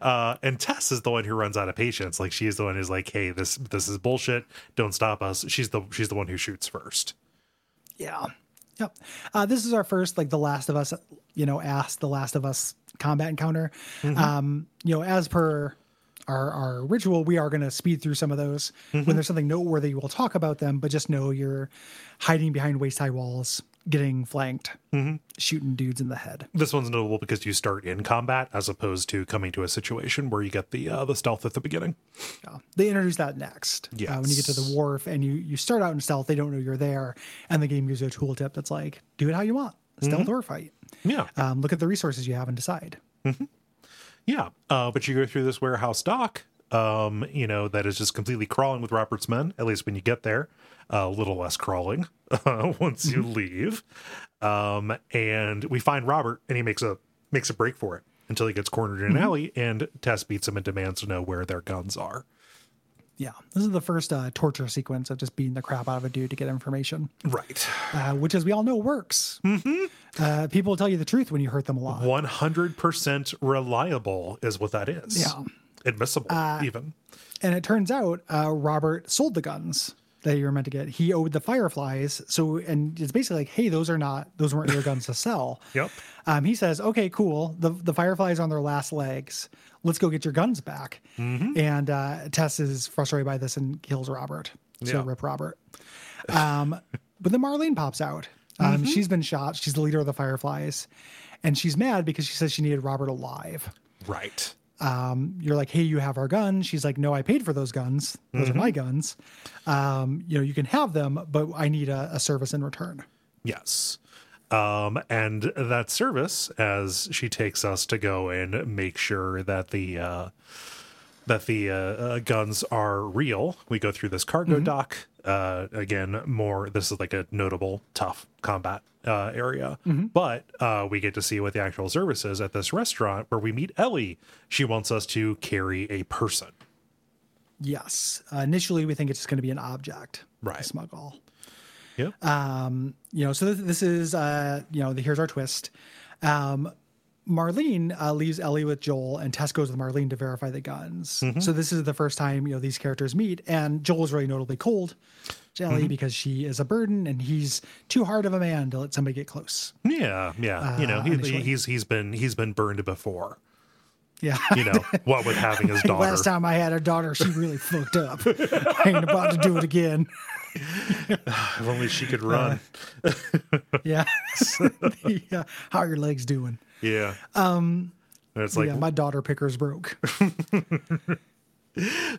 uh, and Tess is the one who runs out of patience. Like she's the one who's like, "Hey, this this is bullshit. Don't stop us." She's the she's the one who shoots first. Yeah. Yep. Uh, this is our first, like, The Last of Us, you know, asked The Last of Us combat encounter. Um, you know, as per our, our ritual, we are going to speed through some of those. When there's something noteworthy, we'll talk about them, but just know you're hiding behind waist high walls, getting flanked, shooting dudes in the head. This one's notable because you start in combat as opposed to coming to a situation where you get the uh, the stealth at the beginning. Yeah. They introduce that next. Uh, when you get to the wharf and you, you start out in stealth, they don't know you're there. And the game gives you a tooltip that's like, do it how you want, stealth or fight. Yeah, Um, look at the resources you have and decide. Yeah. Uh, but you go through this warehouse dock, um, you know, that is just completely crawling with Robert's men. At least when you get there, a little less crawling uh, once you leave. Um, and we find Robert, and he makes a makes a break for it until he gets cornered in an alley, and Tess beats him and demands to know where their guns are. Yeah, this is the first uh, torture sequence of just beating the crap out of a dude to get information, Right. uh, which, as we all know, works. Uh, people will tell you the truth when you hurt them a lot. One hundred percent reliable is what that is. Yeah. Admissible, even. And it turns out uh, Robert sold the guns that you were meant to get. He owed the Fireflies. So, and it's basically like, hey, those are not, those weren't your guns to sell. Yep. Um, he says, okay, cool. The, the Fireflies are on their last legs. Let's go get your guns back. And uh, Tess is frustrated by this and kills Robert. So Yeah. rip Robert. Um, but then Marlene pops out. Um, She's been shot. She's the leader of the Fireflies. And she's mad because she says she needed Robert alive. Right. Um, you're like, hey, you have our guns. She's like, no, I paid for those guns. Those are my guns. Um, you know, you can have them, but I need a, a service in return. Yes. Um, and that service, as she takes us to go and make sure that the uh, that the uh, uh, guns are real, we go through this cargo dock. Uh, again, more. This is like a notable tough combat uh, area, but uh, we get to see what the actual service is at this restaurant where we meet Ellie. She wants us to carry a person. Yes. Uh, initially, we think it's just going to be an object Right. smuggle. Yep. Um you know, so this, this is, uh, you know, the, here's our twist. Um, Marlene uh, leaves Ellie with Joel, and Tess goes with Marlene to verify the guns. So this is the first time you know these characters meet, and Joel is really notably cold to Ellie because she is a burden, and he's too hard of a man to let somebody get close. yeah, yeah. you know, he, he's he's been he's been burned before. Yeah. You know, what with having his daughter. Last time I had a daughter, she really fucked up. I ain't about to do it again. If only she could run. Yeah. The, uh, how are your legs doing? Yeah. Um. it's like, yeah, my daughter picker's broke.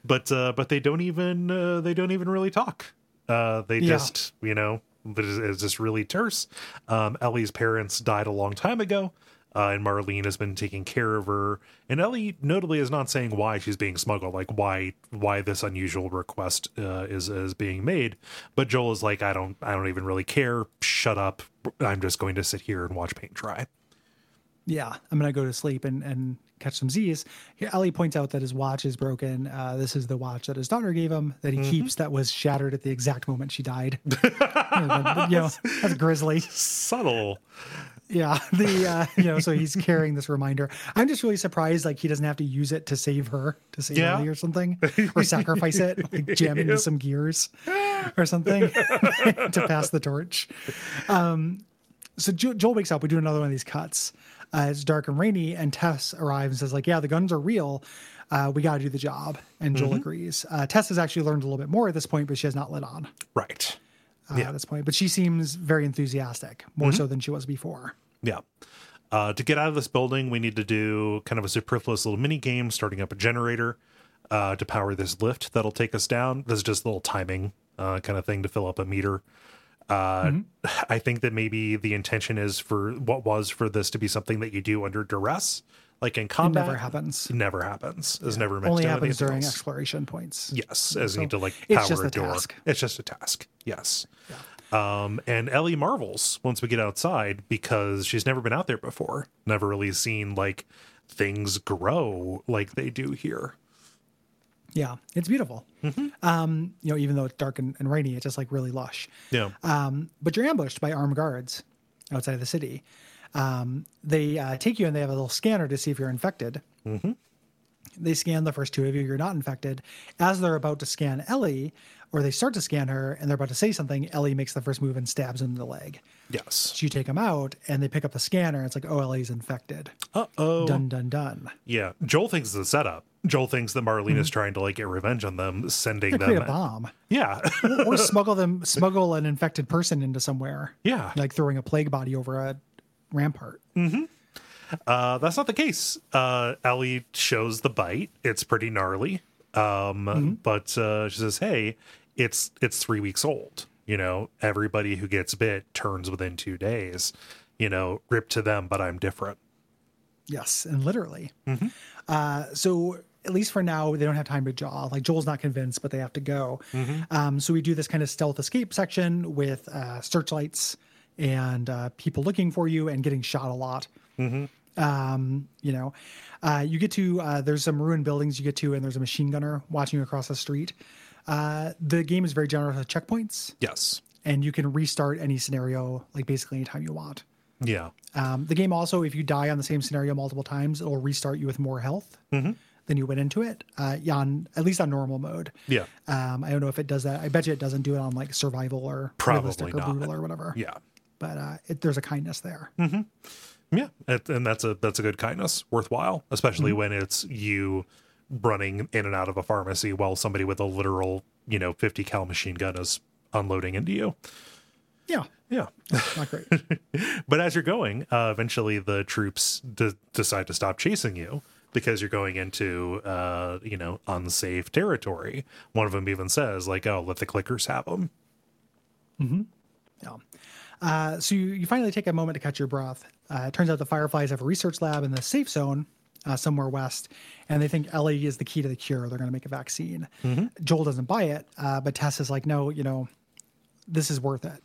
but uh, but they don't even uh, they don't even really talk. Uh, they Yeah. just you know, but it's it's just really terse. Um, Ellie's parents died a long time ago. uh, and Marlene has been taking care of her. And Ellie notably is not saying why she's being smuggled, like why why this unusual request uh, is is being made. But Joel is like, I don't I don't even really care. Shut up. I'm just going to sit here and watch paint dry. Yeah, I'm gonna go to sleep and and catch some Z's. Here, Ellie points out that his watch is broken. Uh, this is the watch that his daughter gave him that he Mm-hmm. keeps that was shattered at the exact moment she died. you know, you know, that's grisly. Subtle. Yeah, the uh, you know, so he's carrying this reminder. I'm just really surprised, like he doesn't have to use it to save her, to save Yeah. Ellie or something, or sacrifice it, like jam it into some gears or something to pass the torch. Um, so jo- Joel wakes up. We do another one of these cuts. Uh, it's dark and rainy, and Tess arrives and says, "Like, yeah, the guns are real. Uh, we got to do the job." And Joel agrees. Uh, Tess has actually learned a little bit more at this point, but she has not lit on Right. uh, at this point. But she seems very enthusiastic, more so than she was before. Yeah. Uh, to get out of this building, we need to do kind of a superfluous little mini game, starting up a generator uh, to power this lift that'll take us down. This is just a little timing uh, kind of thing to fill up a meter. Uh, I think that maybe the intention is for what was for this to be something that you do under duress, like in It combat. never happens. Never happens. It's never meant Only happens during else. exploration points. Yes, as you need to like it's power just a a door. task. It's just a task. Yes. Um, and Ellie marvels once we get outside because she's never been out there before. Never really seen like things grow like they do here. Yeah, it's beautiful. Mm-hmm. Um, you know, even though it's dark and, and rainy, it's just like really lush. Yeah. Um, but you're ambushed by armed guards outside of the city. Um, they uh, take you and they have a little scanner to see if you're infected. Mm-hmm. They scan the first two of you. You're not infected. As they're about to scan Ellie, or they start to scan her and they're about to say something, Ellie makes the first move and stabs him in the leg. yes. So you take him out and they pick up the scanner. And it's like, oh, Ellie's infected. Uh oh. Dun, dun, dun. Yeah. Joel thinks it's a setup. Joel thinks that Marlene is trying to like get revenge on them, sending Create a them. bomb. Yeah. or smuggle them, smuggle an infected person into somewhere. yeah. Like throwing a plague body over a rampart. Uh, that's not the case. Uh, Ellie shows the bite. It's pretty gnarly. Um, but uh, she says, "Hey, it's it's three weeks old. You know, everybody who gets bit turns within two days. You know, rip to them, but I'm different. Yes, and literally. Uh, so at least for now, they don't have time to jaw. Like Joel's not convinced, but they have to go. Um, so we do this kind of stealth escape section with uh, searchlights and uh, people looking for you and getting shot a lot. Um, you know, uh, you get to uh, there's some ruined buildings you get to, and there's a machine gunner watching you across the street. Uh, the game is very generous with checkpoints, Yes, and you can restart any scenario like basically anytime you want. yeah, Um, the game also, if you die on the same scenario multiple times, it'll restart you with more health than you went into it. Uh, yeah, on, at least on normal mode. yeah, Um, I don't know if it does that. I bet you it doesn't do it on like survival or Probably realistic or not. brutal or whatever. yeah, But uh, it, there's a kindness there. Mm-hmm. yeah. And, that's a that's a good kindness, worthwhile, especially when it's you running in and out of a pharmacy while somebody with a literal you know 50 cal machine gun is unloading into you. Yeah, Yeah. not great. But as you're going, uh, eventually the troops de- decide to stop chasing you because you're going into, uh, you know, unsafe territory. One of them even says, like, "Oh, let the clickers have them." Yeah. Uh, so you, you finally take a moment to catch your breath. Uh, it turns out the Fireflies have a research lab in the safe zone uh, somewhere west, and they think Ellie is the key to the cure. They're going to make a vaccine. Joel doesn't buy it, uh, but Tess is like, no, you know, this is worth it.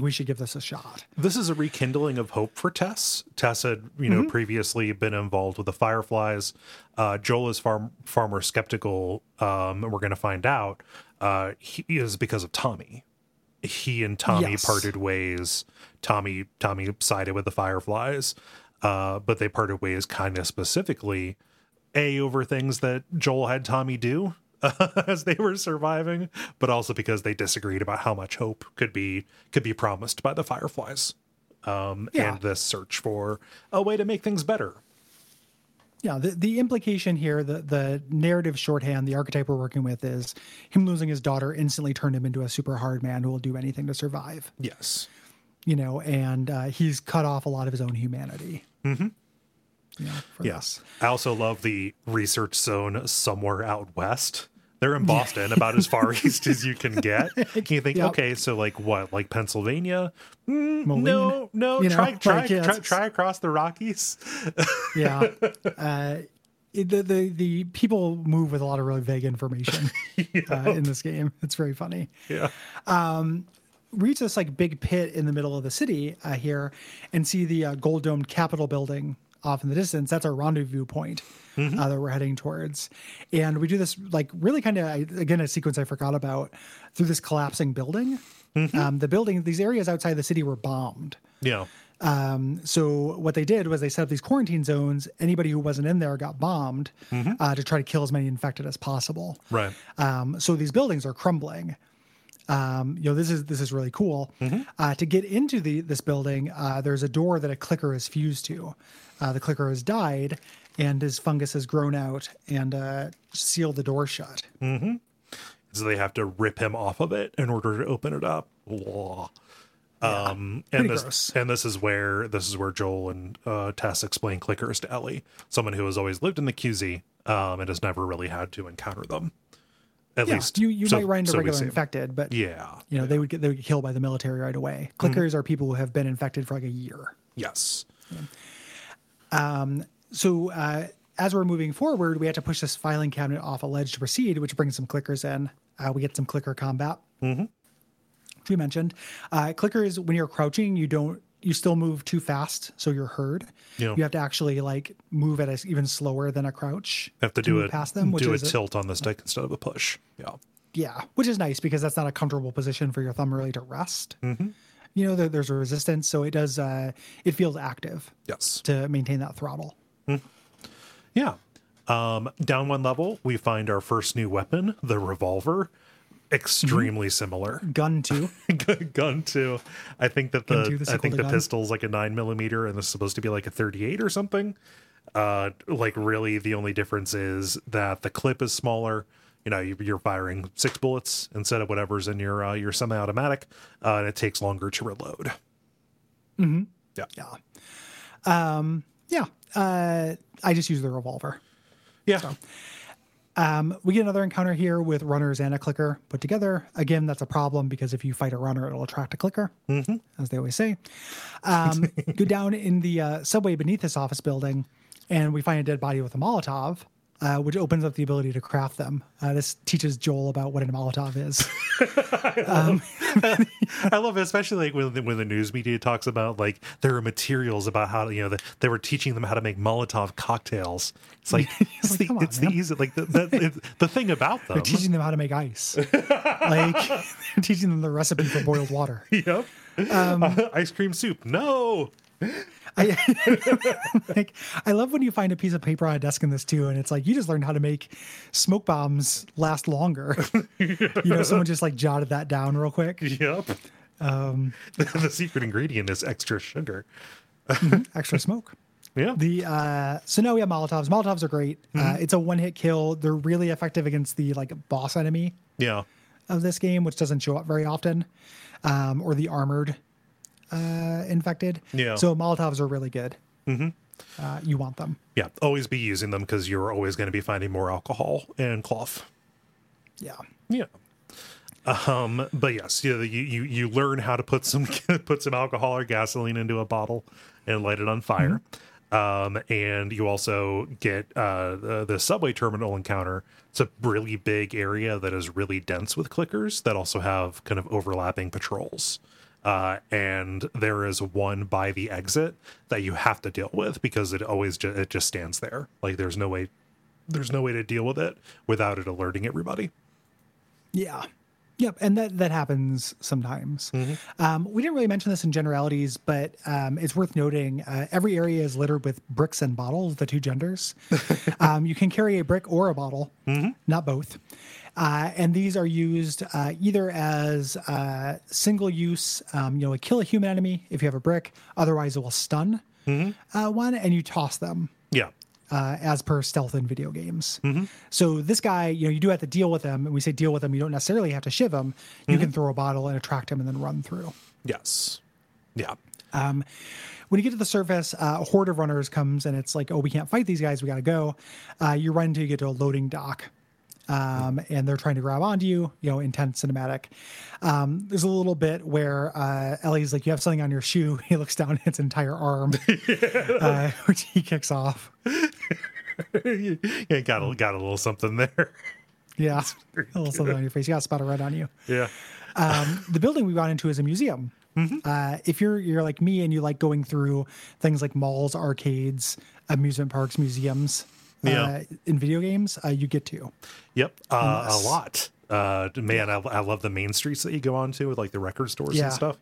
We should give this a shot. This is a rekindling of hope for Tess. Tess had, you know, previously been involved with the Fireflies. Uh, Joel is far far more skeptical, um, and we're going to find out. Uh, he is because of Tommy. He and Tommy Yes. parted ways. Tommy Tommy sided with the Fireflies, uh, but they parted ways kind of specifically, a over things that Joel had Tommy do as they were surviving, but also because they disagreed about how much hope could be could be promised by the Fireflies, um, Yeah. and the search for a way to make things better. Yeah, the, the implication here, the, the narrative shorthand, the archetype we're working with is him losing his daughter instantly turned him into a super hard man who will do anything to survive. Yes, you know, and uh, he's cut off a lot of his own humanity. Mm-hmm. You know, for yes. I also love the research zone somewhere out west. They're in Boston, about as far east as you can get. And you think, Yep. okay, so like what, like Pennsylvania? Mm, Moline, no, no, you know, try, try, like, try, try across the Rockies. Yeah. uh, it- the, the the people move with a lot of really vague information uh, in this game. It's very funny. Yeah, reach this like big pit in the middle of the city uh, here and see the uh, gold domed capitol building off in the distance that's our rendezvous point uh, that we're heading towards and we do this like really kind of again a sequence i forgot about through this collapsing building um, the building these areas outside the city were bombed yeah, um, so what they did was they set up these quarantine zones. Anybody who wasn't in there got bombed uh, to try to kill as many infected as possible. right. Um, so these buildings are crumbling. Um, you know, this is this is really cool. Uh, to get into the this building, uh, there's a door that a clicker is fused to. Uh, the clicker has died, and his fungus has grown out and uh, sealed the door shut. So they have to rip him off of it in order to open it up. Whoa. Um, and this gross. and this is where this is where Joel and uh, Tess explain clickers to Ellie, someone who has always lived in the QZ um, and has never really had to encounter them. At Yeah, least you you so- might run into so regular infected, but Yeah. you know they would get they would get killed by the military right away. Clickers are people who have been infected for like a year. Yes. So uh, as we're moving forward, we have to push this filing cabinet off a ledge to proceed, which brings some clickers in. Uh, we get some clicker combat, mm-hmm. which we mentioned. Uh, clickers, when you're crouching, you don't you still move too fast, so you're heard. Yeah. You have to actually like move at a, even slower than a crouch. Have to do it past them, which do a is tilt on the stick instead of a push. Yeah. yeah, which is nice because that's not a comfortable position for your thumb really to rest. Mm-hmm. You know, there, there's a resistance, so it does. Uh, it feels active Yes. to maintain that throttle. Yeah. Um, down one level, we find our first new weapon, the revolver. Extremely similar. Gun two gun too. I think that the two, the I think the gun. pistol's like a nine millimeter, and this is supposed to be like a thirty-eight or something. Uh, like really, the only difference is that the clip is smaller. You know, you- you're firing six bullets instead of whatever's in your uh, your semi-automatic, uh, and it takes longer to reload. Mm-hmm. Yeah. Yeah. Um, yeah. Uh, I just use the revolver. Yeah. Um, we get another encounter here with runners and a clicker put together. Again, that's a problem because if you fight a runner, it'll attract a clicker, as they always say. Um, go down in the uh, subway beneath this office building, and we find a dead body with a Molotov, uh, which opens up the ability to craft them. Uh, this teaches Joel about what a Molotov is. I love it, especially like when the, when the news media talks about like there are materials about how you know the, they were teaching them how to make Molotov cocktails. It's like it's like, the on, it's the easy like the the, the thing about them. They're teaching them how to make ice. like they're teaching them the recipe for boiled water. yep. Um, Ice cream soup. No. I, like, I love when you find a piece of paper on a desk in this too, and it's like you just learned how to make smoke bombs last longer. you know, someone just like jotted that down real quick. Yep. Um, the, secret ingredient is extra sugar. extra smoke. Yeah. The uh, so now we have Molotovs. Molotovs are great. Uh, it's a one hit kill. They're really effective against the like boss enemy yeah. of this game, which doesn't show up very often, um, or the armored uh, infected. Yeah. So Molotovs are really good. Mm-hmm. Uh, you want them. Yeah. Always be using them because you're always going to be finding more alcohol and cloth. Yeah. Yeah. Um, but yes, you, you you you learn how to put some put some alcohol or gasoline into a bottle and light it on fire. Um, and you also get uh, the, the subway terminal encounter. It's a really big area that is really dense with clickers that also have kind of overlapping patrols. Uh, and there is one by the exit that you have to deal with because it always ju- it just stands there. Like there's no way there's no way to deal with it without it alerting everybody. Yeah. Yep, and that that happens sometimes. Um, we didn't really mention this in generalities, but um, it's worth noting. Uh, every area is littered with bricks and bottles, the two genders. um, you can carry a brick or a bottle, not both. Uh, and these are used uh, either as uh, single use, um, you know, like kill a human enemy if you have a brick. Otherwise, it will stun uh, one, and you toss them Yeah. uh, as per stealth in video games. So this guy, you know, you do have to deal with him, and we say deal with him. You don't necessarily have to shiv him. You can throw a bottle and attract him, and then run through. Yes. Yeah. Um, when you get to the surface, uh, a horde of runners comes, and it's like, oh, we can't fight these guys. We got to go. Uh, you run until you get to a loading dock. Um, and they're trying to grab onto you. You know, intense cinematic. Um, there's a little bit where uh, Ellie's like, "You have something on your shoe." He looks down, at its entire arm, uh, which he kicks off. yeah, got a, got a little something there. Yeah, a little something on your face. You got a spot of red on you. Yeah. Um, the building we got into is a museum. Uh, if you're you're like me and you like going through things like malls, arcades, amusement parks, museums, Yeah. uh, in video games, uh, you get to. Yep. Uh, A lot. Uh, man, I, I love the main streets that you go onto with like the record stores Yeah. and stuff.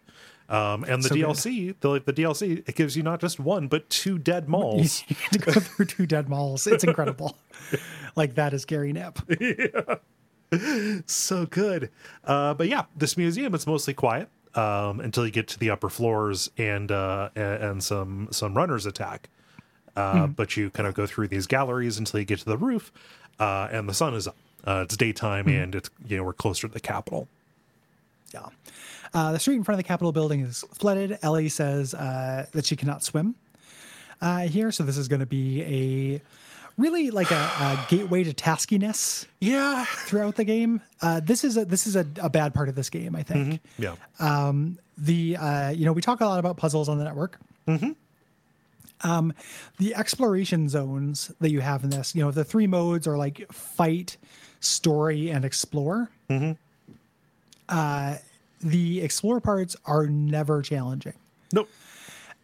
Um, and the So good. DLC, the like the DLC, it gives you not just one but two dead malls. You get to go through two dead malls. It's incredible. like that is Gary Nip. so good. Uh, but yeah, this museum it's mostly quiet um, until you get to the upper floors and uh, and some some runners attack. Uh, But you kind of go through these galleries until you get to the roof, uh, and the sun is up. Uh, it's daytime, and it's you know we're closer to the capital. Yeah. Uh, the street in front of the Capitol building is flooded. Ellie says uh, that she cannot swim uh, here, so this is going to be a really like a, a gateway to taskiness Yeah, throughout the game. Uh, this is a this is a, a bad part of this game, I think. yeah, The uh, you know we talk a lot about puzzles on the network. Um, the exploration zones that you have in this, you know, the three modes are like fight, story, and explore. Uh, the explore parts are never challenging. nope.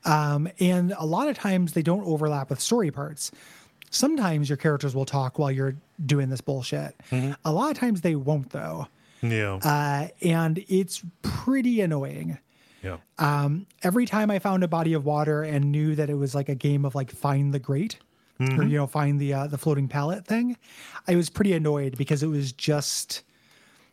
Um, and a lot of times they don't overlap with story parts. Sometimes your characters will talk while you're doing this bullshit. A lot of times they won't, though. Yeah, Uh, and it's pretty annoying. Yeah, um, Every time I found a body of water and knew that it was like a game of like find the great or, mm-hmm. you know, find the, uh, the floating pallet thing, I was pretty annoyed because it was just,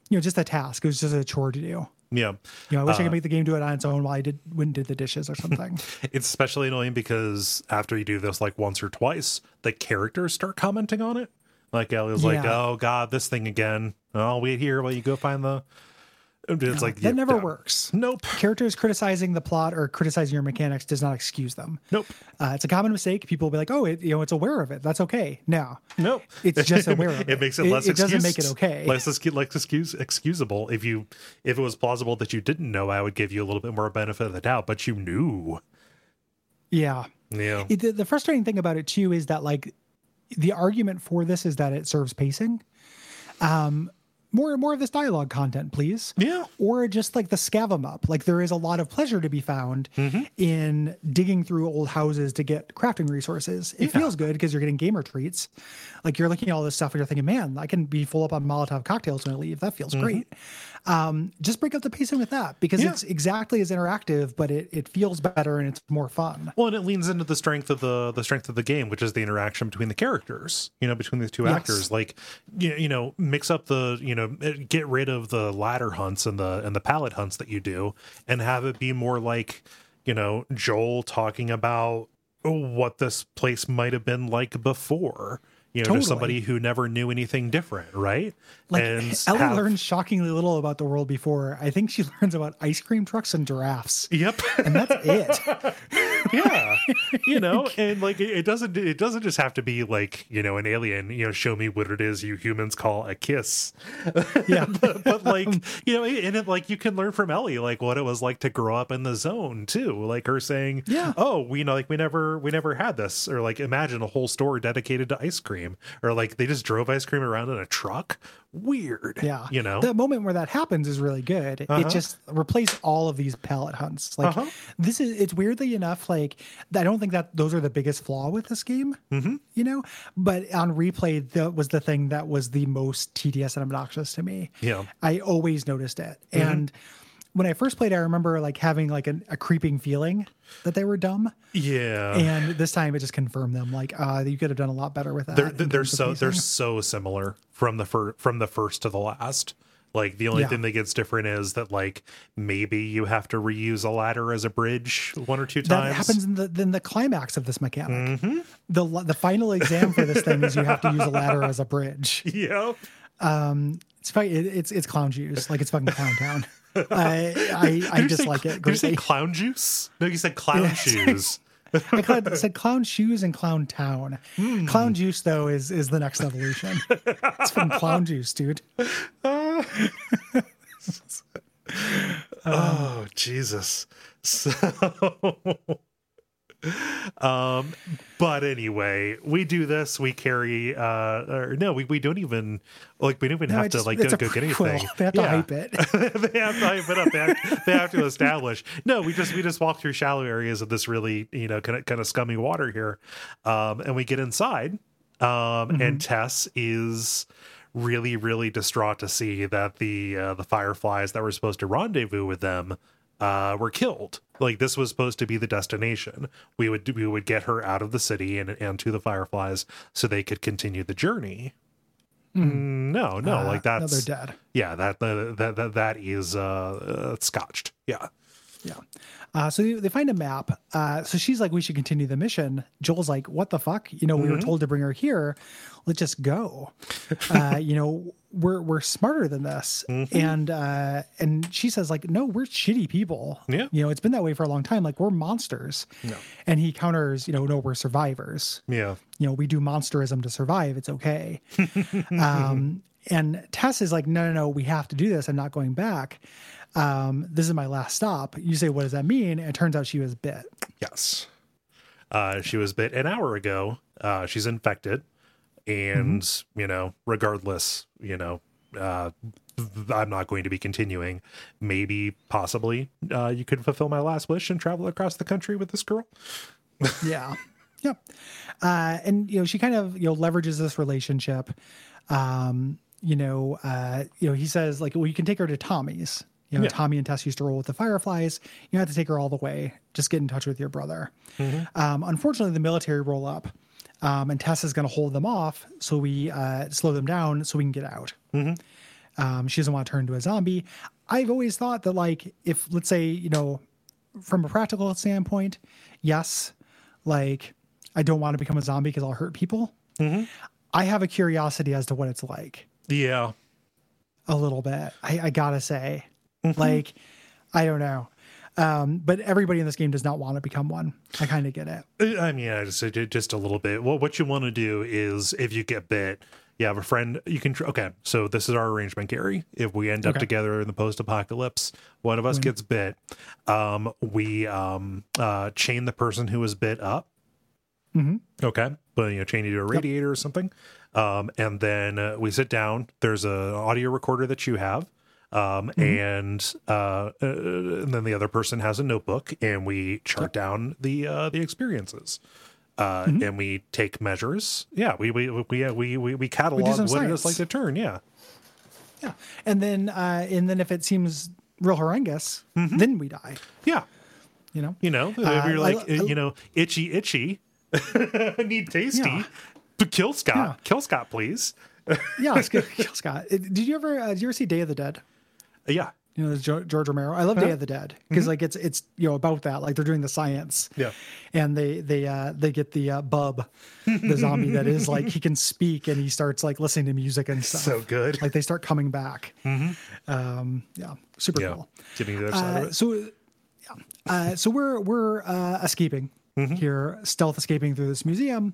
you know, just a task. It was just a chore to do. yeah. You know, I wish I could uh, make the game do it on its own while I did and did the dishes or something. It's especially annoying because after you do this like once or twice, the characters start commenting on it. Like Ellie's like, Yeah. "Oh God, this thing again." I'll wait here while you go find the. It's like that yeah, never yeah. works. Nope. Characters criticizing the plot or criticizing your mechanics does not excuse them. Nope. Uh, it's a common mistake. People will be like, "Oh, it, you know, it's aware of it. That's okay." No, Nope. It's just aware of it. it. makes it It- less. it doesn't make it okay. Less excuse, less excuse, excusable. If you, if it was plausible that you didn't know, I would give you a little bit more benefit of the doubt. But you knew. yeah. Yeah. It, the, the frustrating thing about it too is that like the argument for this is that it serves pacing. Um, more more of this dialogue content, please. Yeah. Or just like the scav 'em up. Like there is a lot of pleasure to be found mm-hmm. in digging through old houses to get crafting resources. It feels good because you're getting gamer treats. Like you're looking at all this stuff and you're thinking, man, I can be full up on Molotov cocktails when I leave. That feels mm-hmm. great. Um, just break up the pacing with that because Yeah. it's exactly as interactive, but it, it feels better and it's more fun. Well, and it leans into the strength of the the strength of the game, which is the interaction between the characters. You know, between the two Yes. actors. Like, you, you know, mix up the you know, get rid of the ladder hunts and the and the pallet hunts that you do, and have it be more like, you know, Joel talking about what this place might have been like before. You know, Totally. to somebody who never knew anything different, right? Like and Ellie have- learns shockingly little about the world before. I think she learns about ice cream trucks and giraffes, Yep. and that's it. yeah. You know? and like it it doesn't it doesn't just have to be like you know an alien you know show me what it is you humans call a kiss. Yeah, but, but like you know and it, like you can learn from ellie like what it was like to grow up in the zone too. Like her saying Yeah. oh we know like we never we never had this or like imagine a whole store dedicated to ice cream or like they just drove ice cream around in a truck weird yeah. you know the moment where that happens is really good. Uh-huh. It just replace all of these pallet hunts. Like Uh-huh. this is it's weirdly enough. Like I don't think that those are the biggest flaw with this game. Mm-hmm. You know, but on replay, that was the thing that was the most tedious and obnoxious to me. Yeah. I always noticed it. Mm-hmm. And when I first played, I remember like having like an, a creeping feeling that they were dumb. yeah. And this time it just confirmed them like uh you could have done a lot better with that they're they're so they're so similar from the fir- from the first to the last. Like the only Yeah. thing that gets different is that like maybe you have to reuse a ladder as a bridge one or two times. that happens in the then the climax of this mechanic. The the final exam for this thing is you have to use a ladder as a bridge. Yep. Um, it's it's it's clown juice. Like it's fucking clown town i i, I Did say- dislike it did you say clown juice no you said clown Yes. shoes I said clown shoes and clown town. Hmm. Clown juice though is is the next evolution. it's from clown juice, dude. oh Jesus. So um but anyway we do this we carry uh or no we, we don't even like we don't even No, have it's to like go, go get anything They have to Yeah. hype it. they have to hype it up they have, they have to establish no we just we just walk through shallow areas of this really you know kind of kind of scummy water here um and we get inside um Mm-hmm. and tess is really really distraught to see that the uh, the fireflies that were supposed to rendezvous with them uh were killed. Like this was supposed to be the destination. We would we would get her out of the city and and to the fireflies so they could continue the journey. Mm, no no Uh, like no, that's they're dead. yeah that that that, that, that is uh, uh scotched. Yeah Yeah. Uh, so they, they find a map. Uh, so she's like, we should continue the mission. Joel's like, what the fuck? You know, we Mm-hmm. were told to bring her here. Let's just go. uh, you know, we're we're smarter than this. Mm-hmm. And uh, and she says like, no, we're shitty people. Yeah. You know, it's been that way for a long time. Like we're monsters. No. And he counters, you know, no, we're survivors. yeah You know, we do monsterism to survive. It's okay. um, and Tess is like, no, no, no, we have to do this. I'm not going back. Um, this is my last stop. You say, what does that mean? And it turns out she was bit. yes uh she was bit an hour ago uh she's infected and Mm-hmm. you know regardless you know uh i'm not going to be continuing maybe possibly uh you could fulfill my last wish and travel across the country with this girl Yeah. Yep. Uh, and you know, she kind of you know leverages this relationship. Um, you know, uh, you know, he says like, well, you can take her to Tommy's. You know, Yeah. Tommy and Tess used to roll with the Fireflies. You don't have to take her all the way. Just get in touch with your brother. Um, unfortunately, the military roll up, um, and Tess is going to hold them off. So we uh, slow them down so we can get out. Um, she doesn't want to turn into a zombie. I've always thought that, like, if let's say, you know, from a practical standpoint, yes, like I don't want to become a zombie because I'll hurt people. I have a curiosity as to what it's like yeah a little bit. I, I gotta say, like, I don't know. Um, but everybody in this game does not want to become one. I kind of get it. I mean, yeah, just just a little bit. Well, what you want to do is, if you get bit, you have a friend. You can. tr- Okay, so this is our arrangement, Gary. If we end up together in the post-apocalypse, one of us gets bit. Um, we um uh chain the person who was bit up. Okay, but you know, chain you to a radiator or something. Um, and then uh, we sit down. There's a audio recorder that you have. Um, and uh, uh, and then the other person has a notebook, and we chart down the uh, the experiences. Uh, and we take measures. Yeah, we we we we we, we catalog some what it is like to turn. Yeah, Yeah. And then, uh, and then if it seems real horrendous, then we die. yeah. You know. You know, if Uh, you're I- like, I- you know, itchy, itchy, need tasty. Yeah. But kill Scott, Yeah. kill Scott, please. Yeah. Kill Scott. Did you ever? Uh, did you ever see Day of the Dead? Uh, yeah, You know, George Romero. I love Day of the Dead because like it's it's you know about that. Like they're doing the science. Yeah. And they they uh they get the uh, bub, the zombie that is like he can speak and he starts like listening to music and stuff. so good. Like they start coming back. Um. Yeah. Super yeah, cool. give me the other side of Uh, it. so, yeah. Uh, so we're we're uh, escaping Mm-hmm. here, stealth escaping through this museum.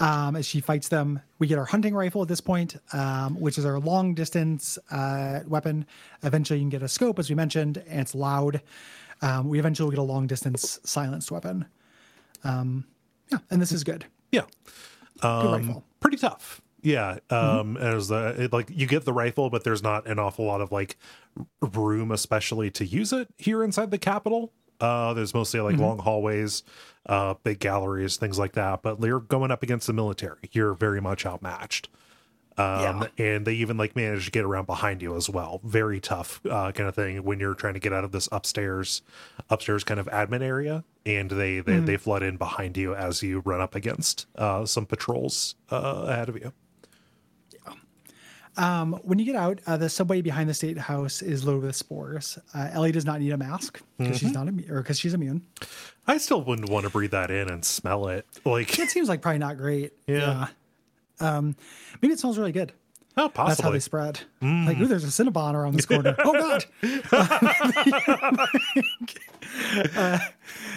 Um, as she fights them, we get our hunting rifle at this point, um, which is our long distance uh, weapon. Eventually, you can get a scope, as we mentioned, and it's loud. Um, we eventually get a long distance silenced weapon. Um, yeah, and this is good. Yeah. Good Um, rifle. pretty tough. Yeah. Um, Mm-hmm. as the it, like you get the rifle, but there's not an awful lot of like room, especially to use it here inside the Capitol. Uh, there's mostly like Mm-hmm. long hallways, uh, big galleries, things like that. But you're going up against the military. You're very much outmatched. Um, and they even like manage to get around behind you as well. Very tough, uh, kind of thing when you're trying to get out of this upstairs, upstairs kind of admin area, and they they, they flood in behind you as you run up against uh, some patrols uh, ahead of you. Um, when you get out, uh, the subway behind the state house is loaded with spores. Uh, Ellie does not need a mask because she's not immune, or because she's immune. I still wouldn't want to breathe that in and smell it. Like, It seems like probably not great. Yeah. Yeah. Um, maybe it smells really good. Oh, That's how they spread. Like, ooh, there's a Cinnabon around this corner. oh God! Uh,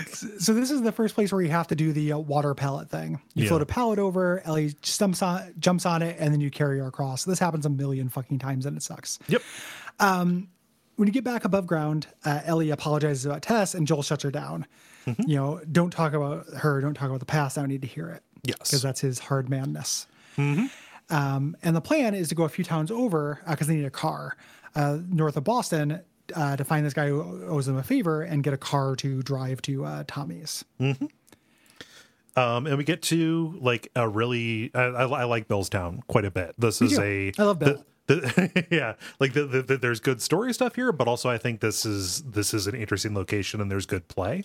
so this is the first place where you have to do the uh, water pallet thing. You Yeah. float a pallet over, Ellie jumps on, jumps on it, and then you carry her across. This happens a million fucking times, and it sucks. Yep. When you get back above ground, uh, Ellie apologizes about Tess, and Joel shuts her down. Mm-hmm. You know, don't talk about her. Don't talk about the past. I don't need to hear it. Yes. Mm-hmm. because that's his hard madness. Um, and the plan is to go a few towns over because they need a car uh, north of Boston uh, to find this guy who owes them a favor and get a car to drive to uh, Tommy's. Um, and we get to like a really, I, I, I like Billstown quite a bit. This is too. a, I love Bill. the- the- yeah, like the, the, the, there's good story stuff here, but also I think this is this is an interesting location and there's good play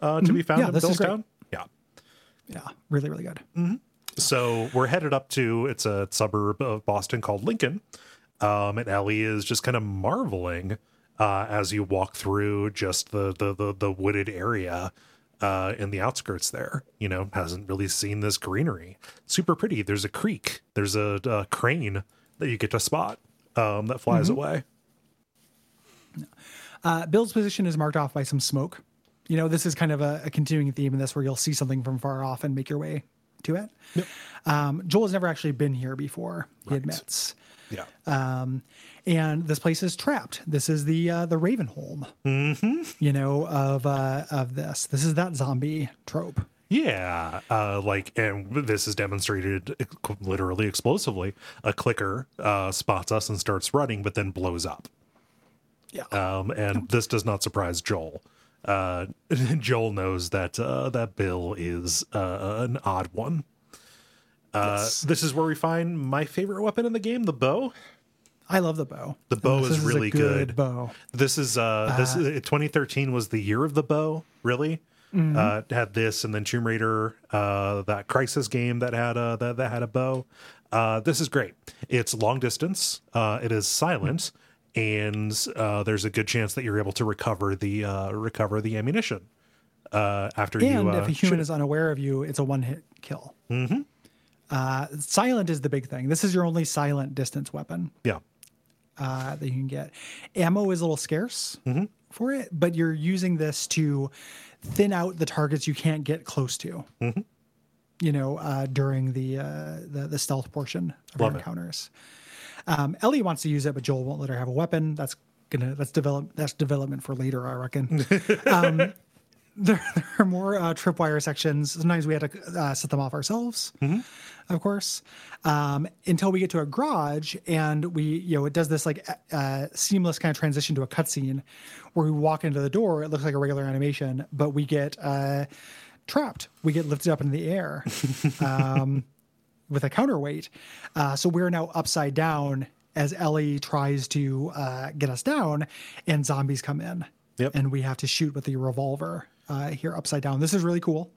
uh, to be found Mm-hmm. Yeah, in this is great. Billstown. Yeah. Yeah, really, really good. So we're headed up to it's a suburb of Boston called Lincoln. Um, and Ellie is just kind of marveling uh, as you walk through just the the the, the wooded area uh, in the outskirts there. You know, hasn't really seen this greenery. Super pretty. There's a creek. There's a, a crane that you get to spot um, that flies away. Uh, Bill's position is marked off by some smoke. You know, this is kind of a, a continuing theme in this where you'll see something from far off and make your way to it. Um, Joel has never actually been here before, he admits. Yeah. um, and this place is trapped. This is the uh, the Ravenholm, mm-hmm. you know, of uh, of this. This is that zombie trope. Yeah, uh, like, and this is demonstrated literally explosively. A clicker uh, spots us and starts running, but then blows up. Yeah, Um, and this does not surprise Joel. Uh, Joel knows that uh, that Bill is uh, an odd one. Uh, Yes. This is where we find my favorite weapon in the game, the bow. I love the bow. The bow is really good. Bow. This is uh, this is, 2013 was the year of the bow. Really, uh, had this and then Tomb Raider, uh, that Crysis game that had a that, that had a bow. Uh, this is great. It's long distance. Uh, it is silent, and uh, there's a good chance that you're able to recover the uh, recover the ammunition uh, after And you. Uh, if a human is unaware of you, it's a one hit kill. Mm-hmm. Uh, silent is the big thing. This is your only silent distance weapon. yeah, uh, that you can get. Ammo is a little scarce Mm-hmm. for it, but you're using this to thin out the targets you can't get close to. Mm-hmm. You know, uh, during the, uh, the the stealth portion of Love your it. Um, Ellie wants to use it, but Joel won't let her have a weapon. That's gonna that's develop that's development for later, I reckon. um, there, there are more uh, tripwire sections. Sometimes we had to uh, set them off ourselves, of course, um, until we get to a garage and we, you know, it does this like uh, seamless kind of transition to a cutscene where we walk into the door. It looks like a regular animation, but we get uh, trapped. We get lifted up into the air um, with a counterweight. Uh, so we're now upside down as Ellie tries to uh, get us down, and zombies come in. Yep. And we have to shoot with the revolver uh, here upside down. This is really cool.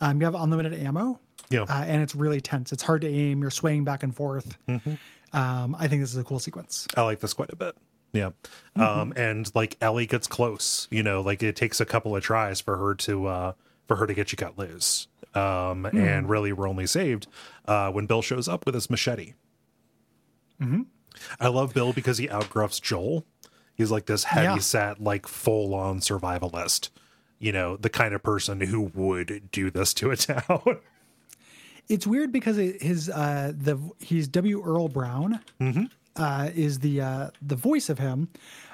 Um, you have unlimited ammo. Yeah. Uh, and it's really tense. It's hard to aim. You're swaying back and forth. Um, I think this is a cool sequence. I like this quite a bit. Yeah. Um, and like Ellie gets close, you know, like it takes a couple of tries for her to uh for her to get you cut loose. Um, and really we're only saved uh when Bill shows up with his machete. I love Bill because he outgruffs Joel. He's like this heavy Yeah. set, like full on survivalist. You know, the kind of person who would do this to a town. It's weird because his uh, the he's W. Earl Brown uh, is the uh, the voice of him,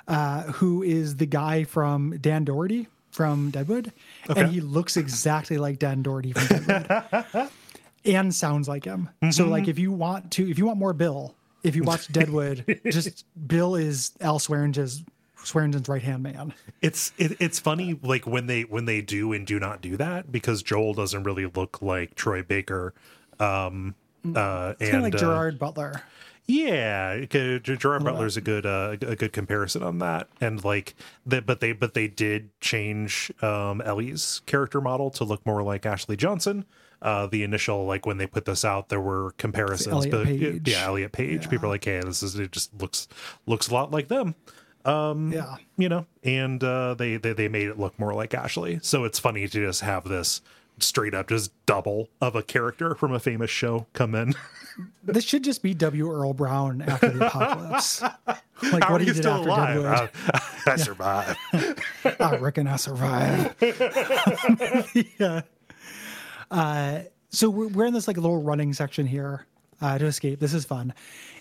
uh, who is the guy from Dan Dority from Deadwood, Okay. and he looks exactly like Dan Dority from Deadwood, and sounds like him. So like if you want to, if you want more Bill, if you watch Deadwood, just Bill is Al Swearingen's Swearingen's right hand man. It's it, it's funny like when they when they do and do not do that because Joel doesn't really look like Troy Baker. Um uh It's and kind of like uh, Gerard Butler. Yeah, Gerard Butler's a good uh, a good comparison on that, and like that, but they but they did change um, Ellie's character model to look more like Ashley Johnson. Uh, the initial like when they put this out, there were comparisons, but Page. yeah, Elliot Page. People are like, "Hey, this is it. Just looks looks a lot like them." Um, Yeah. you know and uh they, they they made it look more like ashley so it's funny to just have this straight up just double of a character from a famous show come in. This should just be W. Earl Brown after the apocalypse. Like How what are he you did still after alive? Deadwood. I, I survived. I reckon I survived. yeah. Uh, so we're, we're in this like little running section here uh, to escape. This is fun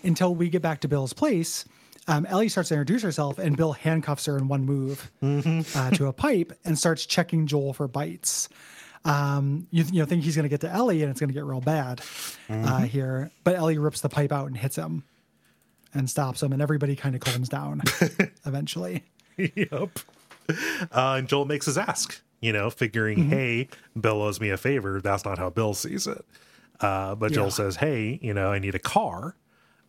until we get back to Bill's place. Um, Ellie starts to introduce herself, and Bill handcuffs her in one move uh, to a pipe and starts checking Joel for bites. Um, you, you know, think he's going to get to Ellie, and it's going to get real bad uh, here. But Ellie rips the pipe out and hits him, and stops him, and everybody kind of calms down eventually. yep. Uh, and Joel makes his ask, you know, figuring, Mm-hmm. hey, Bill owes me a favor. That's not how Bill sees it. Uh, but Joel Yeah. says, hey, you know, I need a car.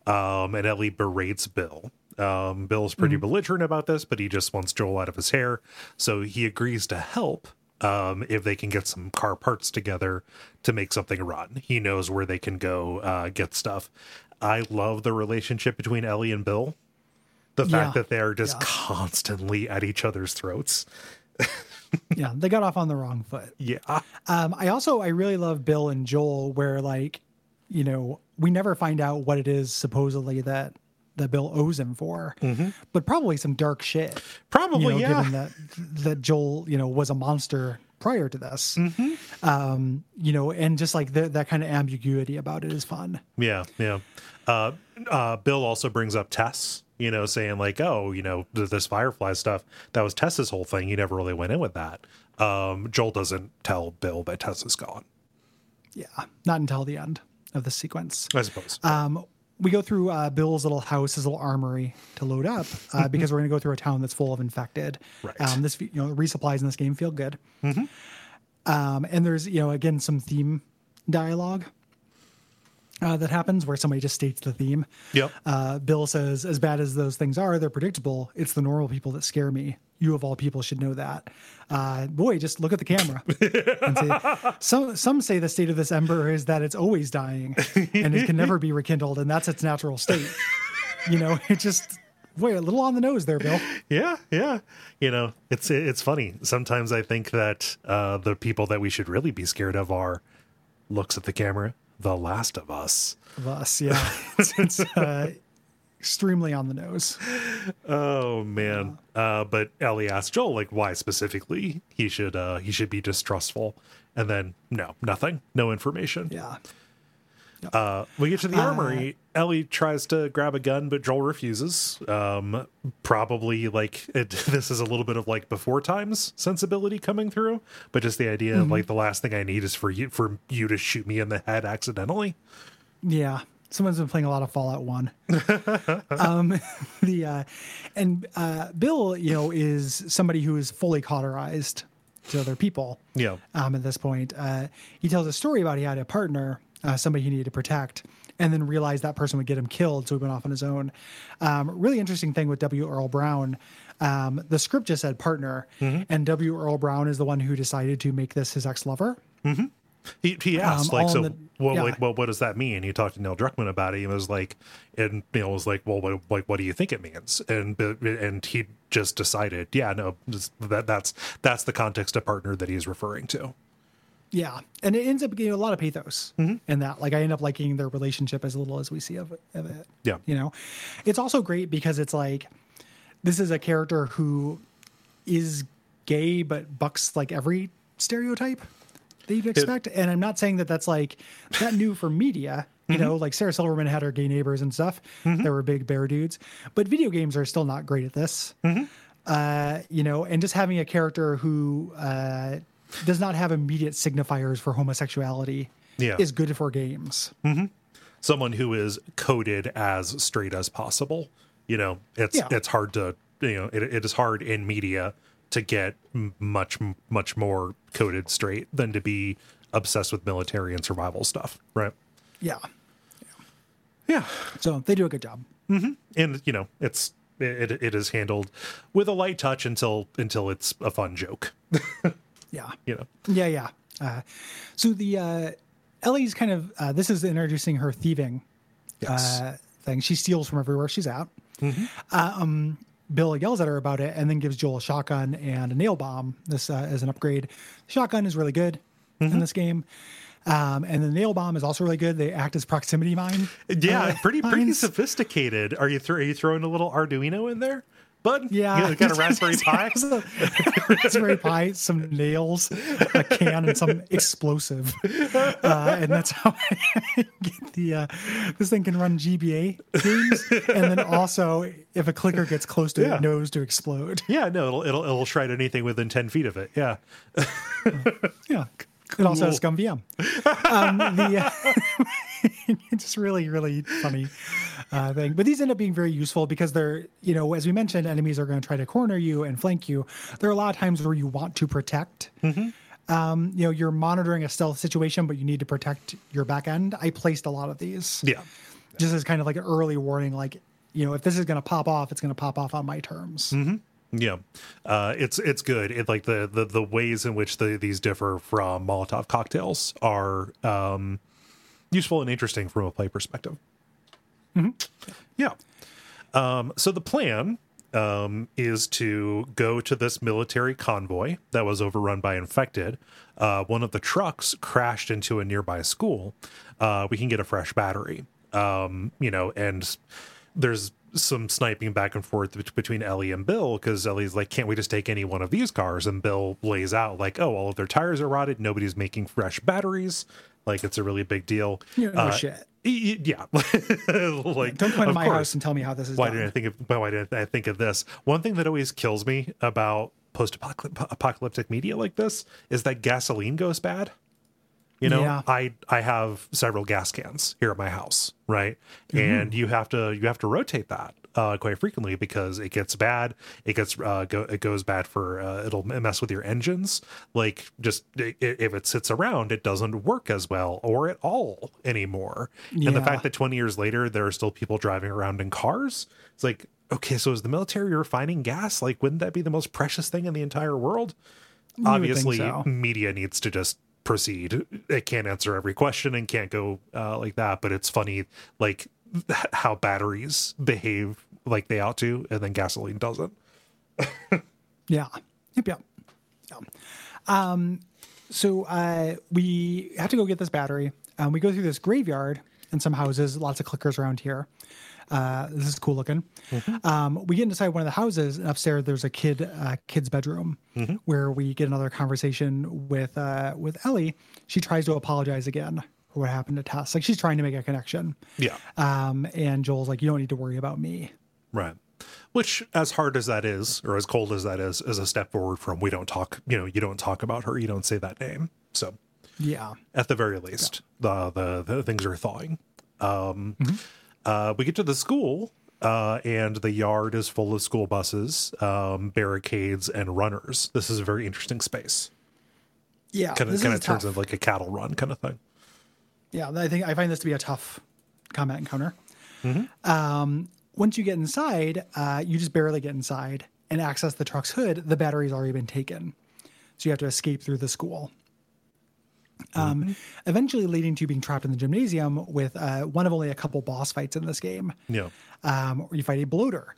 Um, and Ellie berates Bill. Um, Bill's pretty Mm-hmm. belligerent about this, but he just wants Joel out of his hair. So he agrees to help um, if they can get some car parts together to make something run. He knows where they can go uh, get stuff. I love the relationship between Ellie and Bill. The fact Yeah. that they're just Yeah. constantly at each other's throats. yeah, they got off on the wrong foot. Yeah. Um, I also I really love Bill and Joel, where like, you know, we never find out what it is supposedly that that Bill owes him for, but probably some dark shit. You Probably, know, yeah. given that that Joel, you know, was a monster prior to this. Um, you know, and just like the, that kind of ambiguity about it is fun. Yeah, yeah. Uh, uh, Bill also brings up Tess, you know, saying like, "Oh, you know, th- this Firefly stuff that was Tess's whole thing. You never really went in with that." Um, Joel doesn't tell Bill that Tess is gone. Yeah, not until the end of the sequence. I suppose. Um, we go through uh, Bill's little house, his little armory to load up uh, because we're going to go through a town that's full of infected. Right. Um, this, you know, resupplies in this game feel good. Um, and there's, you know, again, some theme dialogue uh, that happens where somebody just states the theme. Yep. Uh, Bill says, as bad as those things are, they're predictable. It's the normal people that scare me. You of all people should know that. Uh, boy, just look at the camera. say, some some say the state of this ember is that it's always dying and it can never be rekindled, and that's its natural state. you know, it just boy, a little on the nose there, Bill. yeah, yeah. You know, it's it's funny. Sometimes I think that uh, the people that we should really be scared of are looks at the camera, The Last of Us. Of us, yeah, it's, it's uh, extremely on the nose. Oh man. Uh, but Ellie asked Joel like why specifically he should uh he should be distrustful. And then no, nothing. No information. Yeah, Uh we get to the armory. Ellie tries to grab a gun, but Joel refuses. Um probably like it, this is a little bit of like before times sensibility coming through, but just the idea of like the last thing I need is for you for you to shoot me in the head accidentally. Yeah. Someone's been playing a lot of Fallout 1. um, the uh, and uh, Bill, you know, is somebody who is fully cauterized to other people. Yeah. Um, at this point, uh, he tells a story about he had a partner, uh, somebody he needed to protect, and then realized that person would get him killed, so he went off on his own. Um, really interesting thing with W. Earl Brown. Um, the script just said partner, and W. Earl Brown is the one who decided to make this his ex lover. He he asked Um, like so the- what yeah. like well what does that mean? He talked to Neil Druckmann about it. He was like and Neil was like well what, like what do you think it means? And and he just decided yeah no that that's that's the context of partner that he's referring to. Yeah, and it ends up getting a lot of pathos Mm-hmm. in that. Like I end up liking their relationship as little as we see of it. Of it. Yeah. you know, it's also great because it's like this is a character who is gay but bucks like every stereotype that you'd expect. and I'm not saying that that's like that new for media. You Mm-hmm. know, like Sarah Silverman had her gay neighbors and stuff. There were big bear dudes, but video games are still not great at this. Mm-hmm. Uh, you know, and just having a character who uh, does not have immediate signifiers for homosexuality Yeah. is good for games. Mm-hmm. Someone who is coded as straight as possible. You know, it's Yeah. it's hard to you know it, it is hard in media to get much much more coded straight than to be obsessed with military and survival stuff, right? Yeah. Yeah. So they do a good job. Mm-hmm. and you know it's it, it is handled with a light touch until until it's a fun joke Yeah. you know Yeah, yeah. Uh, so the uh, Ellie's kind of uh, this is introducing her thieving Yes. uh, thing. She steals from everywhere she's at. Uh, um, Bill yells at her about it and then gives Joel a shotgun and a nail bomb. This uh, as an upgrade. shotgun is really good. in this game. Um, and the nail bomb is also really good. They act as proximity mine. Yeah, uh, pretty pretty sophisticated. Are you thro- are you throwing a little Arduino in there, bud? Yeah, you got a Raspberry Pi. Raspberry Pi, some nails, a can, and some explosive, uh, and that's how I get the. Uh, this thing can run GBA games, and then also, if a clicker gets close to Yeah. it knows to explode. Yeah, no, it'll it'll it'll shred anything within ten feet of it. Yeah, Yeah, it also has ScummVM. Um, the it's just really really funny uh, thing. But these end up being very useful because they're you know as we mentioned, enemies are going to try to corner you and flank you. There are a lot of times where you want to protect. Um, you know, you're monitoring a stealth situation, but you need to protect your back end. I placed a lot of these yeah, just as kind of like an early warning, like you know, if this is going to pop off, it's going to pop off on my terms. Yeah. Uh, it's it's good. It like the the the ways in which the these differ from Molotov cocktails are um, useful and interesting from a play perspective. Yeah. Um, so the plan um, is to go to this military convoy that was overrun by infected. Uh, one of the trucks crashed into a nearby school. Uh, we can get a fresh battery. Um, you know, and there's some sniping back and forth between Ellie and Bill because Ellie's like, "Can't we just take any one of these cars?" And Bill lays out like, "Oh, all of their tires are rotted. Nobody's making fresh batteries. Like, it's a really big deal." You know, Uh, shit. Yeah, like Don't come to my course. house and tell me how this is Why done. did I think of why did I think of this? One thing that always kills me about post-apocalyptic media like this is that gasoline goes bad. You know, Yeah. I I have several gas cans here at my house, right? Mm-hmm. And you have to you have to rotate that uh, quite frequently because it gets bad. It gets uh, go, it goes bad for uh, it'll mess with your engines. Like just i- i- if it sits around, it doesn't work as well or at all anymore. And the fact that 20 years later there are still people driving around in cars, it's like okay, so is the military refining gas? Like, wouldn't that be the most precious thing in the entire world? think obviously so. media needs to just proceed it can't answer every question and can't go uh, like that but it's funny like how batteries behave like they ought to and then gasoline doesn't Yeah. Yep. Yep. Yeah. Um, so uh, we have to go get this battery. Um, we go through this graveyard and some houses, lots of clickers around here. Uh, this is cool looking. Um, we get inside one of the houses, and upstairs there's a kid, uh, kid's bedroom, where we get another conversation with uh, with Ellie. She tries to apologize again for what happened to Tess. Like she's trying to make a connection. yeah Um, and Joel's like, "You don't need to worry about me." right which as hard as that is or as cold as that is is a step forward from we don't talk you know you don't talk about her you don't say that name so Yeah. at the very least the, the the things are thawing um uh we get to the school uh and the yard is full of school buses um barricades and runners this is a very interesting space Yeah. kind of kind of turns tough. into like a cattle run kind of thing Yeah, I think I find this to be a tough combat encounter. Mm-hmm. Um, once you get inside, uh, you just barely get inside and access the truck's hood. The battery's already been taken, so you have to escape through the school. Um, Mm-hmm. Eventually, leading to you being trapped in the gymnasium with uh, one of only a couple boss fights in this game. yeah Um, you fight a bloater.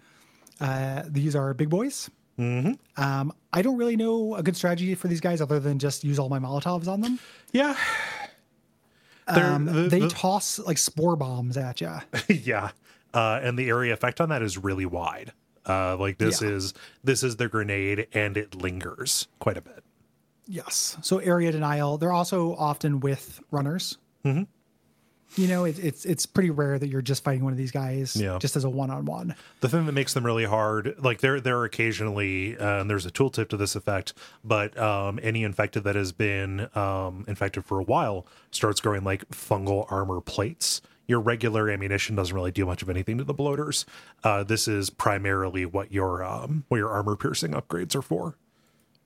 Uh, these are big boys. Mm-hmm. Um, I don't really know a good strategy for these guys other than just use all my Molotovs on them. yeah Um, the- they the- toss like spore bombs at you. yeah uh and the area effect on that is really wide uh like this Yeah. is this is the grenade and it lingers quite a bit Yes. So area denial. They're also often with runners. Mm-hmm. You know, it, it's it's pretty rare that you're just fighting one of these guys Yeah. just as a one on one. the thing that makes them really hard like there there are occasionally uh, and there's a tooltip to this effect but um any infected that has been um infected for a while starts growing like fungal armor plates your regular ammunition doesn't really do much of anything to the bloaters uh this is primarily what your um what your armor piercing upgrades are for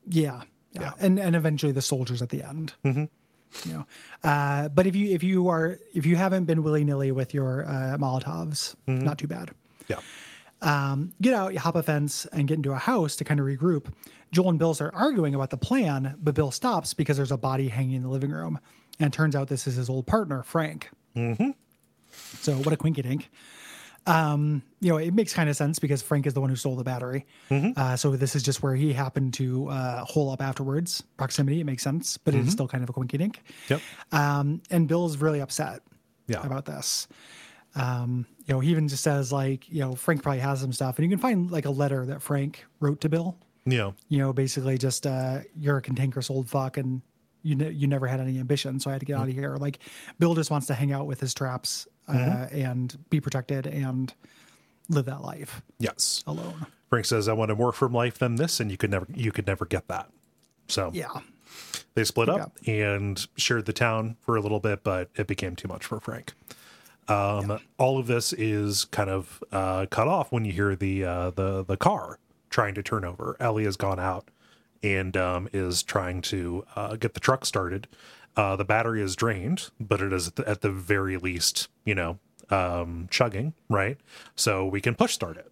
Yeah, yeah, and and eventually the soldiers at the end. Mm-hmm. You know, uh, but if you if you are if you haven't been willy nilly with your uh, Molotovs, not too bad. yeah Um, get out, you hop a fence, and get into a house to kind of regroup. Joel and Bill start arguing about the plan, but Bill stops because there's a body hanging in the living room, and it turns out this is his old partner, Frank. Mm-hmm. So what a quinky dink. Um, you know, it makes kind of sense because Frank is the one who stole the battery. Uh, so this is just where he happened to uh, hole up afterwards. Proximity, it makes sense, but it is still kind of a quinky dink. Yep. Um, and Bill's really upset Yeah. about this. Um, you know, he even just says like, you know, Frank probably has some stuff, and you can find like a letter that Frank wrote to Bill. Yeah. You know, basically just uh, you're a cantankerous old fuck, and you ne- you never had any ambition, so I had to get out of here. Like, Bill just wants to hang out with his traps uh, and be protected and live that life Yes. alone. Frank says, "I wanted more from life than this, and you could never you could never get that." So Yeah, they split up and shared the town for a little bit, but it became too much for Frank. Um, All of this is kind of uh, cut off when you hear the uh, the the car trying to turn over. Ellie has gone out and um, is trying to uh, get the truck started. Uh, the battery is drained, but it is at the, at the very least, you know, um, chugging, right? So we can push start it.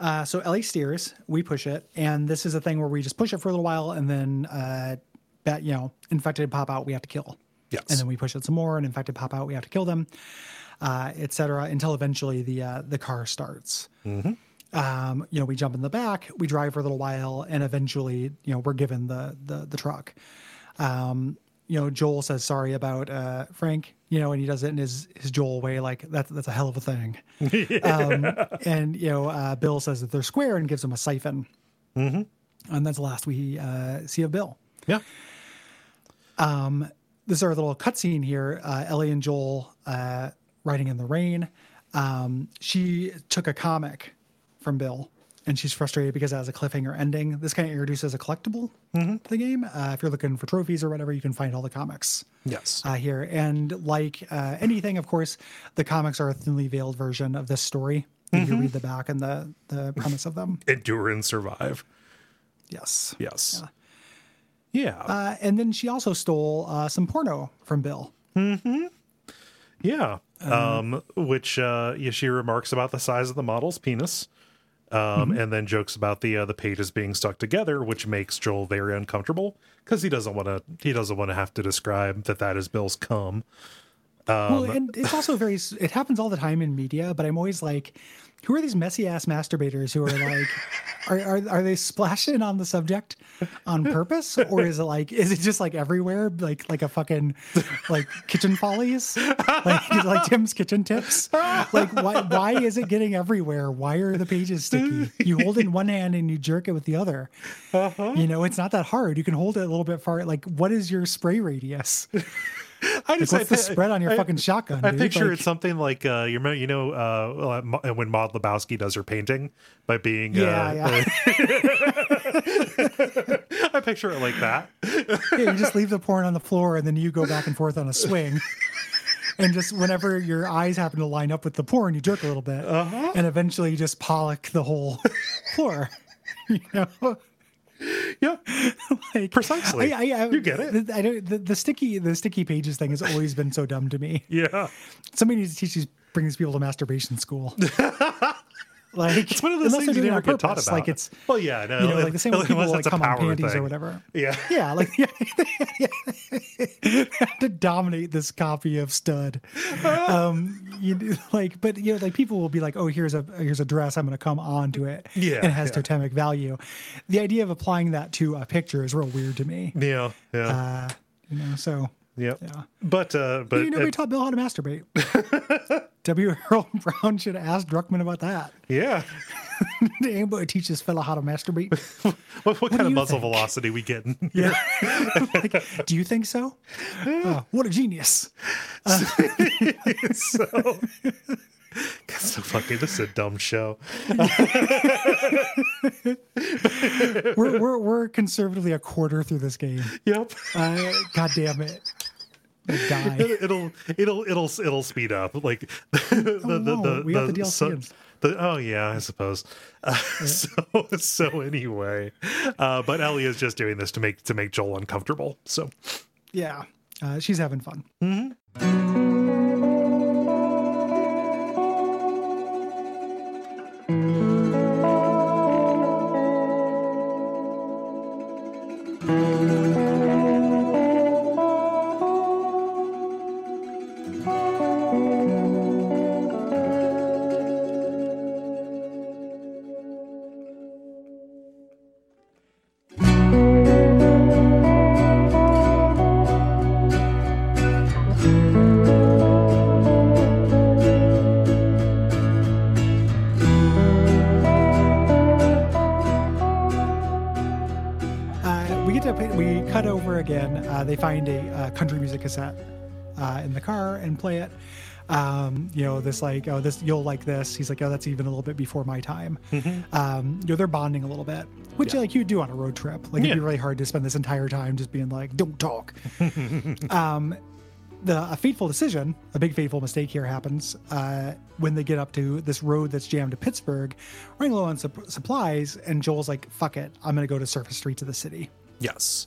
Uh, so Ellie steers, we push it, and this is a thing where we just push it for a little while, and then uh, that you know infected pop out, we have to kill, Yes. and then we push it some more, and infected pop out, we have to kill them, uh, etc. Until eventually the uh, the car starts. Um, you know, we jump in the back, we drive for a little while, and eventually, you know, we're given the the, the truck. Um, you know, Joel says sorry about uh, Frank, you know, and he does it in his his Joel way, like that's that's a hell of a thing. um, and you know, uh, Bill says that they're square and gives him a siphon, mm-hmm. and that's the last we uh, see of Bill. yeah. Um, this is our little cutscene here. Uh, Ellie and Joel uh, riding in the rain. Um, she took a comic from Bill, and she's frustrated because it has a cliffhanger ending. This kind of introduces a collectible to the game. Uh, if you're looking for trophies or whatever, you can find all the comics Yes. uh, here. And like uh, anything, of course, the comics are a thinly veiled version of this story. You read the back and the the premise of them. Endure and survive. Yes. Yes. Yeah. Uh, and then she also stole uh, some porno from Bill. Mhm Yeah. Um, which uh yeah, she remarks about the size of the model's penis. Um, and then jokes about the uh, the pages being stuck together, which makes Joel very uncomfortable because he doesn't want to he doesn't want to have to describe that that is Bill's cum. Um, well, and it's also very. It happens all the time in media, but I'm always like, who are these messy ass masturbators who are like, are, are are they splashing on the subject on purpose, or is it like, is it just like everywhere, like like a fucking like kitchen follies, like like Tim's kitchen tips? Like why why is it getting everywhere? Why are the pages sticky? You hold it in one hand and you jerk it with the other. Uh-huh. You know, it's not that hard. You can hold it a little bit far. Like, what is your spray radius? I Like, just what's the I- spread on your I- fucking shotgun? I dude? picture Like- it's something like uh, you remember, you know, uh, uh, when Maud Lebowski does her painting by being, Yeah, uh, yeah. I picture it like that. Yeah, you just leave the porn on the floor and then you go back and forth on a swing. And just whenever your eyes happen to line up with the porn, you jerk a little bit. Uh-huh. And eventually you just pollock the whole floor. You know? Yeah, Like Precisely. I, I, I, You get it. the- I don't, the, the sticky the sticky pages thing has always been so dumb to me. yeah. Somebody needs to teach these bring these people to masturbation school. Like It's one of those things you never on get taught about. Like it's well, yeah, no, you know, like the same way people like come on panties thing. or whatever. Yeah, Yeah, like yeah, to dominate this copy of Stud. Um, you do- like, but you know, like people will be like, "Oh, here's a here's a dress. I'm going to come onto it. Yeah, and it has yeah. totemic value." The idea of applying that to a picture is real weird to me. yeah, yeah, Uh, you know, so yeah. yeah. But uh, but you nobody it- taught Bill how to masturbate. W. Earl Brown should ask Druckmann about that. yeah. Anybody teach this fella how to masturbate? What, what kind do of muzzle think? velocity we getting? Yeah. like, do you think so? Oh, what a genius. so, so fucking. This is a dumb show. We're, we're, we're conservatively a quarter through this game. Yep. Uh, God damn it. Die. It'll it'll it'll it'll speed up. Like the the, no, the, we the the DLC so- the- oh yeah I suppose. Uh, so so anyway. Uh, but Ellie is just doing this to make to make Joel uncomfortable so. Yeah. Uh, she's having fun. we this like, oh, this you'll like this. He's like, oh, that's even a little bit before my time. Um, you know, they're bonding a little bit, which Yeah. like you do on a road trip. Like it'd be really hard to spend this entire time just being like, don't talk. um, the a fateful decision, a big fateful mistake here happens uh, when they get up to this road that's jammed to Pittsburgh, running low on sup- supplies, and Joel's like, "Fuck it, I'm gonna go to surface streets of the city." Yes.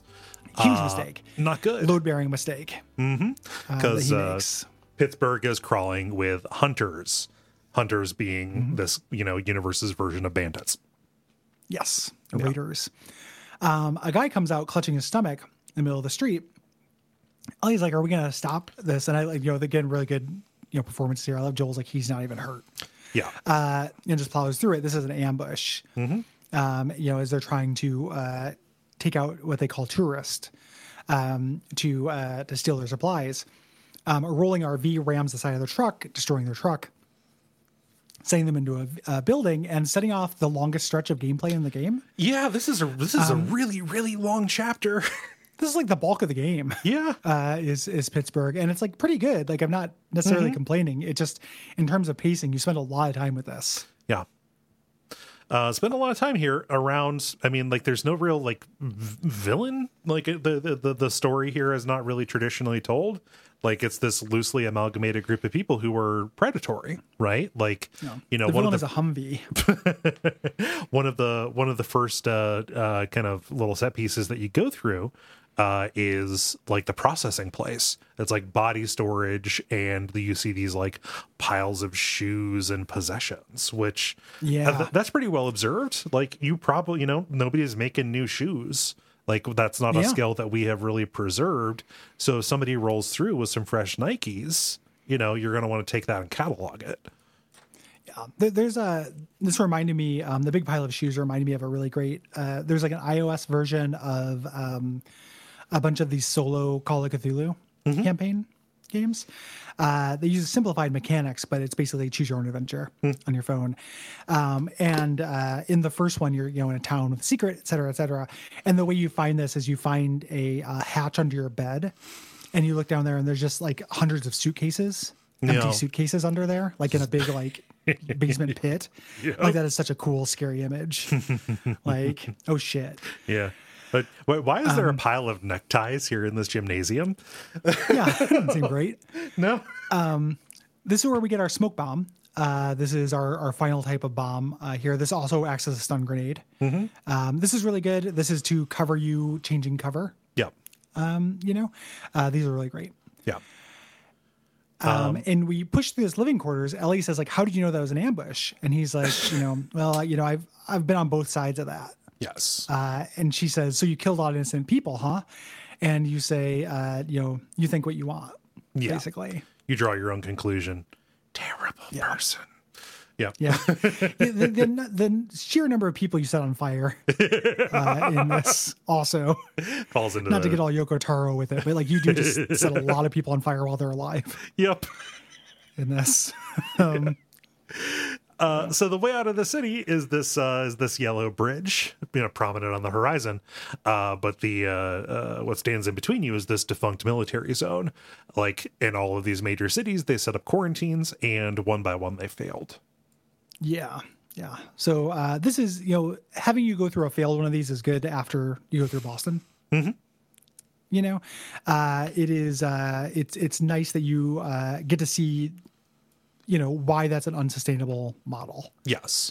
Huge Uh, mistake, Not good. load bearing mistake. Mm-hmm. because he uh, makes. Pittsburgh is crawling with hunters. Hunters being Mm-hmm. this, you know, universe's version of bandits. Yes, raiders. Um, a guy comes out clutching his stomach in the middle of the street. Ellie's like, "Are we gonna stop this?" And I like, you know, again, really good, you know, performance here. I love Joel's like, he's not even hurt. Yeah. uh, and just plows through it. This is an ambush. Mm-hmm. Um, you know, as they're trying to uh, take out what they call tourists um, to uh, to steal their supplies. Um, a rolling RV rams the side of their truck, destroying their truck, sending them into a, a building, and setting off the longest stretch of gameplay in the game. yeah, this is a this is Um, a really really long chapter. This is like the bulk of the game. yeah. uh, is is Pittsburgh, and it's like pretty good. Like I'm not necessarily complaining. It just in terms of pacing, you spend a lot of time with this. Yeah. Uh, spend a lot of time here around. I mean, like, there's no real like v- villain. Like, the the the story here is not really traditionally told. Like, it's this loosely amalgamated group of people who were predatory, right? Like, you know, the one of the is a Humvee. one of the one of the first uh, uh, kind of little set pieces that you go through uh, is like the processing place. It's like body storage, and you see these like piles of shoes and possessions, which Yeah. uh, th- that's pretty well observed. Like you probably you know nobody's making new shoes. Like that's not a Yeah. skill that we have really preserved. So if somebody rolls through with some fresh Nikes, you know you're going to want to take that and catalog it. There- There's a this reminded me um, the big pile of shoes reminded me of a really great. Uh, there's like an iOS version of um, a bunch of these solo Call of Cthulhu campaign games. Uh, they use simplified mechanics, but it's basically choose your own adventure on your phone. Um, and uh, in the first one, you're you know in a town with a secret, et cetera, et cetera. And the way you find this is you find a uh, hatch under your bed, and you look down there, and there's just like hundreds of suitcases, empty suitcases under there, like in a big like basement pit. Like that is such a cool, scary image. like, oh shit. Yeah. But wh- why is Um, there a pile of neckties here in this gymnasium? Yeah, that doesn't seem great. No. This is where we get our smoke bomb. Uh, this is our, our final type of bomb uh, here. This also acts as a stun grenade. Um, this is really good. This is to cover you changing cover. Yeah. You know, uh, these are really great. Yeah. Um, and we push through this living quarters. Ellie says, like, how did you know that was an ambush? And he's like, you know, well, you know, I've I've been on both sides of that. Yes. Uh, and she says, so you killed all innocent people, huh? And you say, uh, you know, you think what you want, Yeah. basically. you draw your own conclusion. Terrible person. Yeah. Yeah. the, the, the sheer number of people you set on fire uh, in this also, Falls into not the, to get all Yoko Taro with it, but like you do just set a lot of people on fire while they're alive Yep. in this. Um, Uh, so the way out of the city is this uh, is this yellow bridge, you know, prominent on the horizon. Uh, but the uh, uh, what stands in between you is this defunct military zone. Like in all of these major cities, they set up quarantines, and one by one they failed. yeah. Yeah. So uh, this is, you know, having you go through a failed one of these is good after you go through Boston. You know, uh, it is. Uh, it's it's nice that you uh, get to see, you know, why that's an unsustainable model. Yes.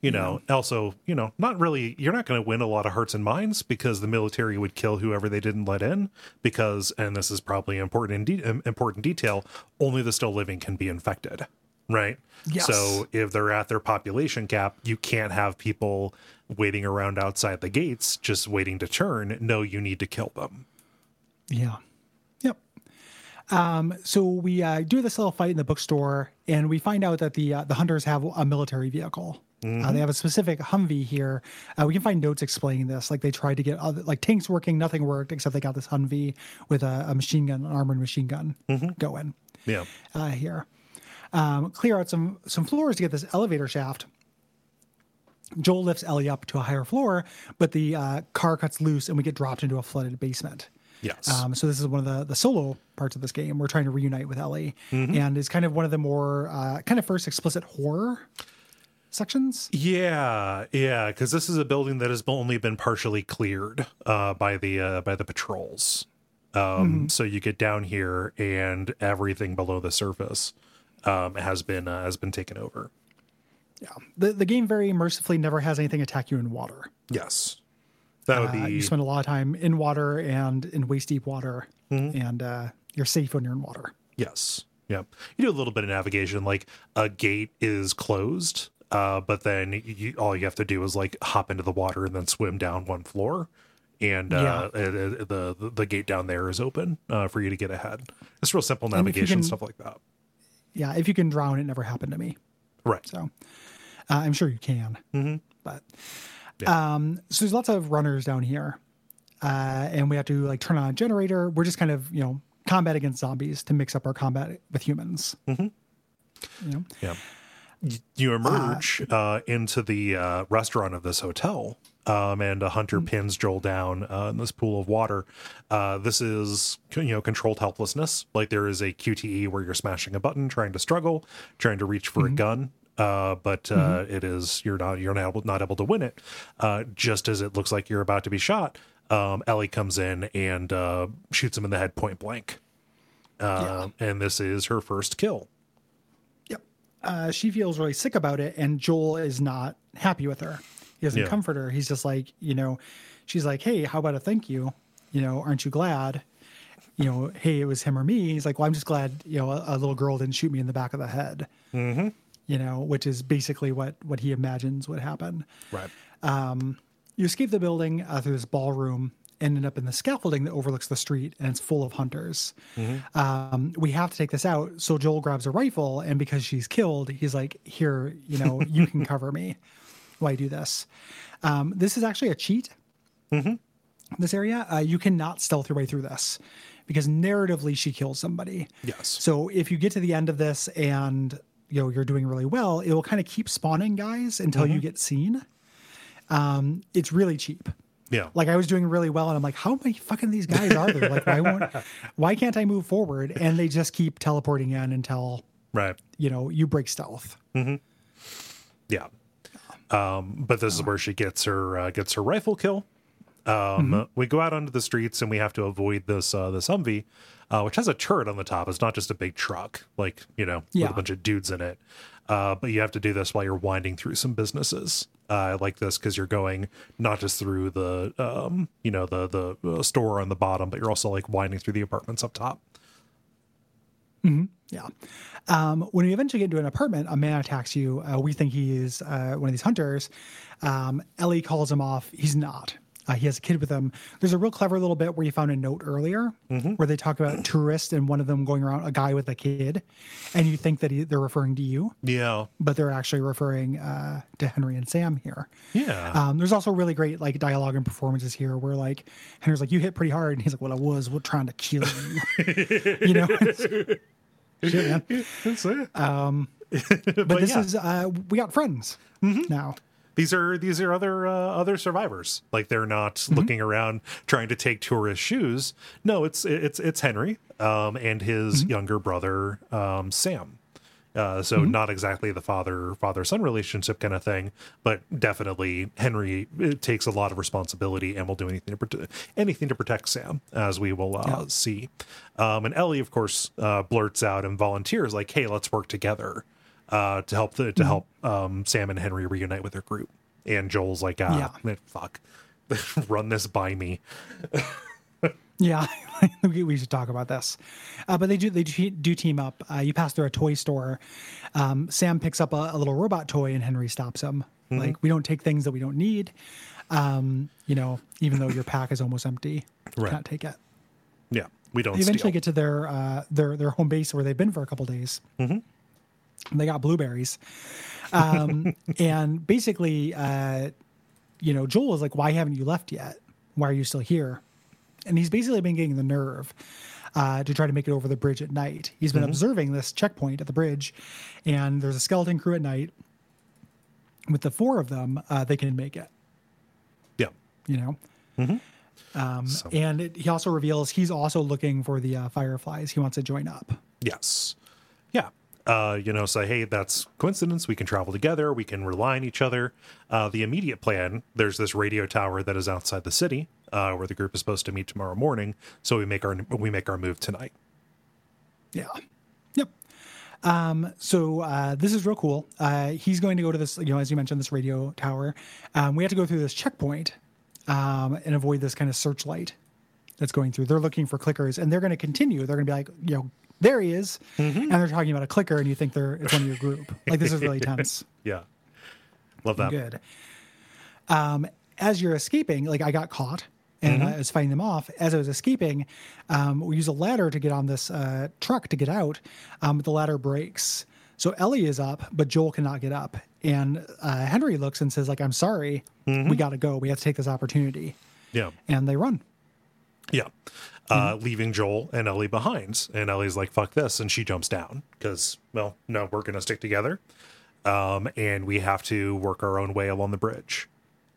You know, also, you know, not really, you're not going to win a lot of hearts and minds because the military would kill whoever they didn't let in. Because, and this is probably important in de- um, important detail, only the still living can be infected, right? Yes. So if they're at their population cap, you can't have people waiting around outside the gates just waiting to turn. No, you need to kill them. Yeah. Yep. Um, so we uh, do this little fight in the bookstore, and we find out that the uh, the hunters have a military vehicle. Uh, they have a specific Humvee here. Uh, we can find notes explaining this. Like they tried to get other, like tanks working, nothing worked except they got this Humvee with a, a machine gun, an armored machine gun going Yeah. uh, here. Um, clear out some some floors to get this elevator shaft. Joel lifts Ellie up to a higher floor, but the uh, car cuts loose and we get dropped into a flooded basement. Yes. Um, so this is one of the the solo parts of this game. We're trying to reunite with Ellie, and it's kind of one of the more uh, kind of first explicit horror sections. Yeah, yeah, because this is a building that has only been partially cleared uh, by the uh, by the patrols. Um, So you get down here, and everything below the surface um, has been uh, has been taken over. Yeah, the the game very mercifully never has anything attack you in water. Yes, that would Uh, be you spend a lot of time in water and in waist deep water, and uh, you're safe when you're in water. yes. Yeah. You do a little bit of navigation, like a gate is closed, uh, but then you, all you have to do is like hop into the water and then swim down one floor, and uh, it- the, the the gate down there is open uh, for you to get ahead. It's real simple navigation can- stuff like that. Yeah, if you can drown, it never happened to me. Right. So uh, I'm sure you can. Mm-hmm. But um, so there's lots of runners down here, uh, and we have to like turn on a generator. We're just kind of you know combat against zombies to mix up our combat with humans. Mm-hmm. You know, Yeah. You emerge uh, into the uh, restaurant of this hotel, um, and a hunter pins Joel down uh, in this pool of water. Uh, this is you know controlled helplessness. Like there is a QTE where you're smashing a button, trying to struggle, trying to reach for a gun. Uh, but uh, it is you're not you're not able, not able to win it. Uh, just as it looks like you're about to be shot, um, Ellie comes in and uh, shoots him in the head point blank. Uh, And this is her first kill. Yep. Uh, she feels really sick about it, and Joel is not happy with her. He doesn't Yeah. comfort her. He's just like, you know, she's like, hey, how about a thank you? You know, aren't you glad? You know, hey, it was him or me. He's like, well, I'm just glad, you know, a, a little girl didn't shoot me in the back of the head. Mm-hmm. You know, which is basically what what he imagines would happen. Right. Um, You escape the building uh, through this ballroom and end up in the scaffolding that overlooks the street, and it's full of hunters. Um, we have to take this out. So Joel grabs a rifle, and because she's killed, he's like, "Here, you know, you can cover me while I do this." Um, this is actually a cheat. This area, uh, you cannot stealth your way through this because narratively she kills somebody. Yes. So if you get to the end of this and you know you're doing really well, it will kind of keep spawning guys until you get seen. Um, it's really cheap. Yeah. Like I was doing really well, and I'm like, how many fucking these guys are there? Like, why won't, why can't I move forward? And they just keep teleporting in until right. you know you break stealth. Yeah. Um, but this is where she gets her uh, gets her rifle kill. Um, We go out onto the streets and we have to avoid this uh, this Humvee, uh, which has a turret on the top. It's not just a big truck, like you know, with a bunch of dudes in it. Uh, but you have to do this while you're winding through some businesses. Uh, I like this because you're going not just through the um, you know the the uh, store on the bottom, but you're also like winding through the apartments up top. Yeah. Um, when you eventually get into an apartment, a man attacks you. Uh, we think he is uh, one of these hunters. Um, Ellie calls him off. He's not. Uh, he has a kid with him. There's a real clever little bit where you found a note earlier where they talk about tourists and one of them going around a guy with a kid, and you think that he, they're referring to you, Yeah, but they're actually referring uh, to Henry and Sam here. yeah. Um, there's also really great like dialogue and performances here where like Henry's like, "You hit pretty hard," and he's like, "Well, I was well, trying to kill you." you know, shit, man. That's it. But, this yeah. is uh, we got friends now. These are these are other uh, other survivors like they're not Mm-hmm. looking around trying to take tourist shoes no it's it's it's henry um and his Mm-hmm. younger brother um sam uh, so not exactly the father father son relationship kind of thing, but definitely Henry uh, takes a lot of responsibility and will do anything to protect anything to protect Sam, as we will uh, Yeah. see. Um, and Ellie, of course, uh, blurts out and volunteers like, "Hey, let's work together uh, to help the, to help um, Sam and Henry reunite with their group." And Joel's like, "Ah, Yeah. fuck, run this by me." Yeah, we we should talk about this. Uh, but they do they do, team up. Uh, you pass through a toy store. Um, Sam picks up a, a little robot toy, and Henry stops him. Like we don't take things that we don't need. Um, you know, even though your pack is almost empty, you Right. can't take it. Yeah, we don't They eventually steal. get to their uh, their their home base where they've been for a couple days. They got blueberries, um, and basically, uh, you know, Joel is like, "Why haven't you left yet? Why are you still here?" And he's basically been getting the nerve uh, to try to make it over the bridge at night. He's been observing this checkpoint at the bridge, and there's a skeleton crew at night. with the four of them, uh, they can make it. Yeah. You know. Um, So- And it, he also reveals he's also looking for the uh, Fireflies. He wants to join up. Yes. Yeah. Uh, you know, say, hey, that's coincidence. We can travel together. We can rely on each other. Uh, the immediate plan there's this radio tower that is outside the city uh, where the group is supposed to meet tomorrow morning. So we make our we make our move tonight. Yeah. Yep. Um, so uh, this is real cool. Uh, he's going to go to this, you know, as you mentioned, this radio tower. Um, we have to go through this checkpoint um, and avoid this kind of searchlight that's going through. They're looking for clickers, and they're going to continue. They're going to be like, you know, there he is, and they're talking about a clicker, and you think they're it's one of your group. Like this is really tense. Yeah. Love that. Good. Um, as you're escaping, like I got caught and I was fighting them off. As I was escaping, um, we use a ladder to get on this uh, truck to get out. Um, but the ladder breaks. So Ellie is up, but Joel cannot get up. And uh, Henry looks and says, like, I'm sorry. We got to go. We have to take this opportunity. Yeah. And they run. Yeah. Uh, leaving Joel and Ellie behind. And Ellie's like, fuck this. And she jumps down because, well, no, we're going to stick together. Um, and we have to work our own way along the bridge.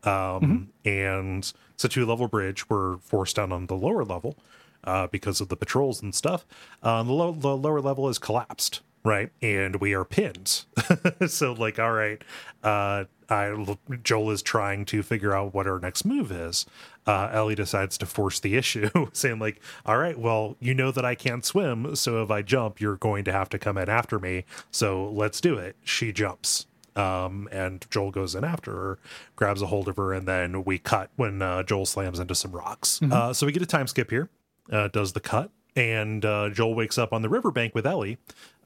Um, And it's a two level bridge. We're forced down on the lower level uh, because of the patrols and stuff. Um, the, low, the lower level is collapsed, right? And we are pinned. so, like, all right, uh, I, Joel is trying to figure out what our next move is. Uh, Ellie decides to force the issue, saying, like, all right, well, you know that I can't swim. So if I jump, you're going to have to come in after me. So let's do it. She jumps. Um, and Joel goes in after her, grabs a hold of her, and then we cut when uh, Joel slams into some rocks. Uh, so we get a time skip here, uh, does the cut, and uh, Joel wakes up on the riverbank with Ellie,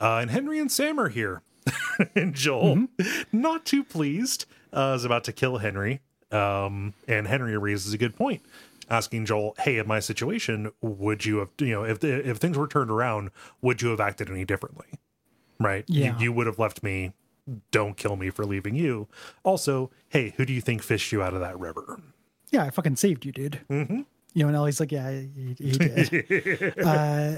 uh, and Henry and Sam are here. and Joel, not too pleased, uh, is about to kill Henry. Um, and Henry raises a good point, asking Joel, "Hey, in my situation, would you have, you know, if if things were turned around, would you have acted any differently? Right? Yeah. You, you would have left me. Don't kill me for leaving you. Also, hey, who do you think fished you out of that river? Yeah, I fucking saved you, dude. Mm-hmm. You know, and Ellie's like, yeah, he, he did. uh,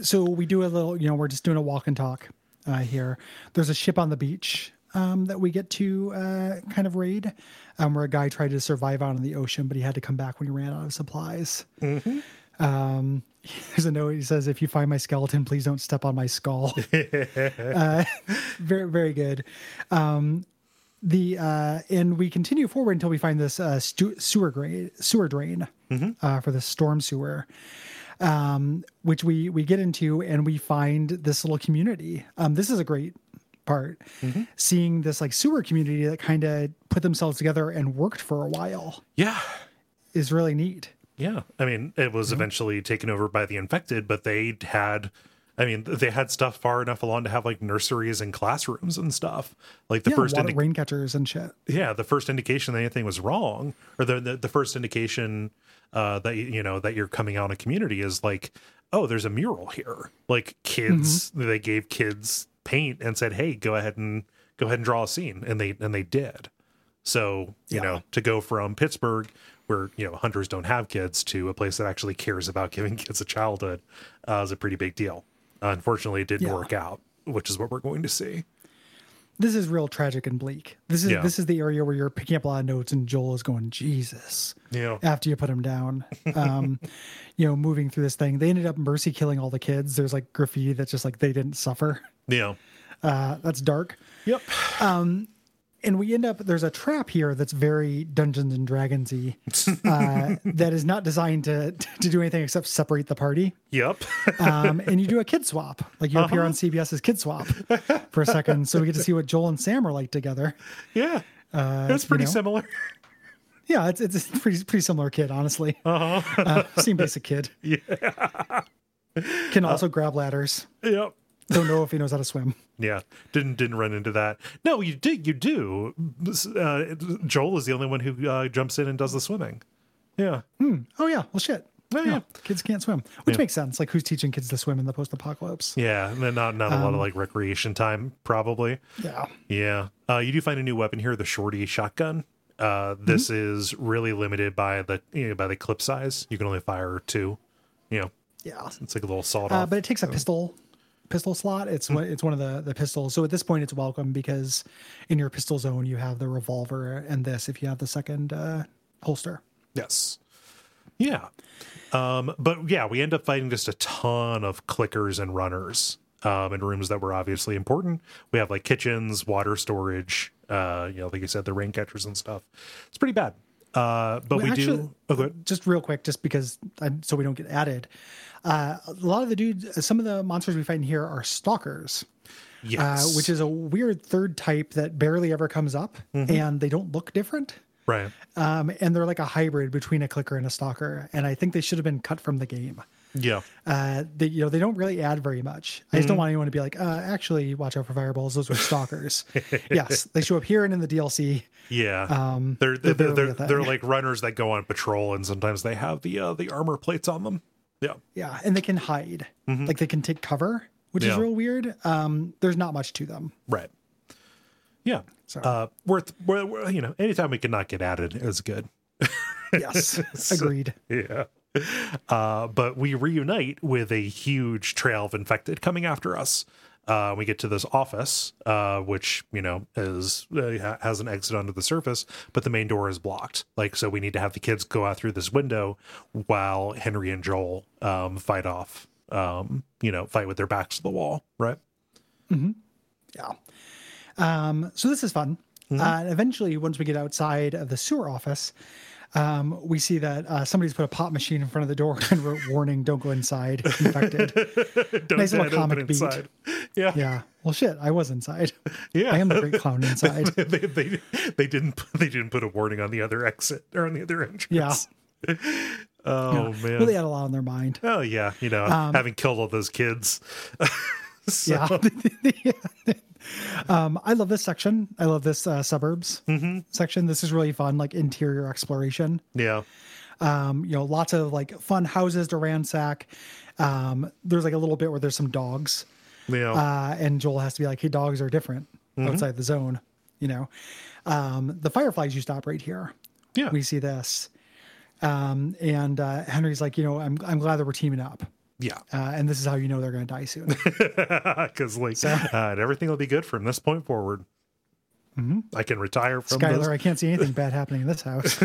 so we do a little, you know, we're just doing a walk and talk uh, here. There's a ship on the beach um, that we get to uh, kind of raid, um, where a guy tried to survive out in the ocean, but he had to come back when he ran out of supplies. Um, there's a note. He says, "If you find my skeleton, please don't step on my skull." uh, very, very good. Um, the uh, and we continue forward until we find this uh, stu- sewer drain, sewer drain uh, for the storm sewer, um, which we we get into, and we find this little community. Um, this is a great part, mm-hmm. seeing this like sewer community that kind of put themselves together and worked for a while Yeah. is really neat. Yeah. I mean, it was mm-hmm. eventually taken over by the infected, but they had, I mean, they had stuff far enough along to have like nurseries and classrooms and stuff. Like the yeah, first, indi- rain catchers and shit. yeah, the first indication that anything was wrong, or the the, the first indication uh, that you know that you're coming out in a community is like, oh, there's a mural here. Like kids, mm-hmm. they gave kids paint and said, hey, go ahead and go ahead and draw a scene, and they and they did. So you Yeah. know, to go from Pittsburgh, where you know hunters don't have kids, to a place that actually cares about giving kids a childhood, uh, is a pretty big deal. unfortunately, it didn't Yeah. work out, which is what we're going to see. This is real tragic and bleak. This is Yeah. this is the area where you're picking up a lot of notes, and Joel is going, Jesus. Yeah. after you put him down. Um, you know, moving through this thing, they ended up mercy killing all the kids. There's like graffiti that's just like they didn't suffer. Yeah. Uh, that's dark. Yep. And we end up there's a trap here that's very Dungeons and Dragonsy uh, that is not designed to to do anything except separate the party. Yep. Um, and you do a kid swap, like you appear on CBS's Kid Swap for a second, so we get to see what Joel and Sam are like together. yeah. That's pretty know? similar. Yeah, it's it's a pretty pretty similar kid, honestly. Uh-huh. same basic kid. Yeah. Can also grab ladders. Yep. Don't know if he knows how to swim. Yeah, didn't didn't run into that. No, you did. You do. Uh, Joel is the only one who uh, jumps in and does the swimming. Yeah, Oh yeah, well shit. Oh, yeah. kids can't swim, which makes sense. Like who's teaching kids to swim in the post-apocalypse? yeah. And not not a lot of like recreation time, probably. Yeah. Yeah. Uh, you do find a new weapon here, the shorty shotgun. Uh, this is really limited by the you know, by the clip size. You can only fire two. You know, Yeah. it's like a little sawed Uh, off. but it takes a pistol pistol slot. It's one it's one of the the pistols. So at this point, it's welcome because in your pistol zone you have the revolver and this if you have the second uh, holster. Yes. Yeah. Um, but yeah, we end up fighting just a ton of clickers and runners um, in rooms that were obviously important. We have like kitchens, water storage, uh, you know, like you said, the rain catchers and stuff. It's pretty bad. Uh, but Well, we actually- do. Oh. Just real quick, just because I, so we don't get added. Uh, a lot of the dudes, some of the monsters we find here are stalkers. Yes. uh, which is a weird third type that barely ever comes up, Mm-hmm. and they don't look different. right. Um, and they're like a hybrid between a clicker and a stalker, and I think they should have been cut from the game. Yeah. Uh, they, you know, they don't really add very much. I just don't want anyone to be like, uh, actually, watch out for fireballs; those were stalkers. yes, they show up here and in the DLC. Yeah. Um, they're they're they're they're, they're, like runners that go on patrol, and sometimes they have the uh, the armor plates on them. Yeah. Yeah, and they can hide, like they can take cover, which is Mm-hmm. Real weird. Um, there's not much to them. Right. Yeah. So- Uh, worth, wor- wor- you know, anytime we can not get added is good. Yes, agreed. Yeah. Uh, but we reunite with a huge trail of infected coming after us. Uh, we get to this office, uh, which you know is uh, has an exit onto the surface, but the main door is blocked. Like, so we need to have the kids go out through this window while Henry and Joel um, fight off. Um, you know, fight with their backs to the wall, right? Mm-hmm. Yeah. Um, so this is fun. Mm-hmm. Uh, and eventually, once we get outside of the sewer office, um, we see that uh, somebody's put a pop machine in front of the door and wrote "Warning: Don't go inside. Infected." Don't Nice little comic beat. inside. Yeah, yeah. Well, shit. I was inside. yeah. I am the great clown inside. they, they they didn't put- they didn't put a warning on the other exit or on the other entrance. Yeah. Oh man. They had a lot on their mind. Oh yeah, you know, Um, having killed all those kids. So- Yeah. Um, I love this section. I love this uh, suburbs Mm-hmm. section. This is really fun, like interior exploration. yeah. Um, you know, lots of like fun houses to ransack. Um, there's like a little bit where there's some dogs, Yeah. uh, and Joel has to be like, "Hey, dogs are different Mm-hmm. outside the zone." You know, um, the fireflies used to operate here. yeah. We see this, um, and uh, Henry's like, "You know, I'm I'm glad that we're teaming up." Yeah. Uh, and this is how you know they're going to die soon. Because like uh, everything will be good from this point forward. I can retire from Mm-hmm. Skylar, this. I can't see anything bad happening in this house.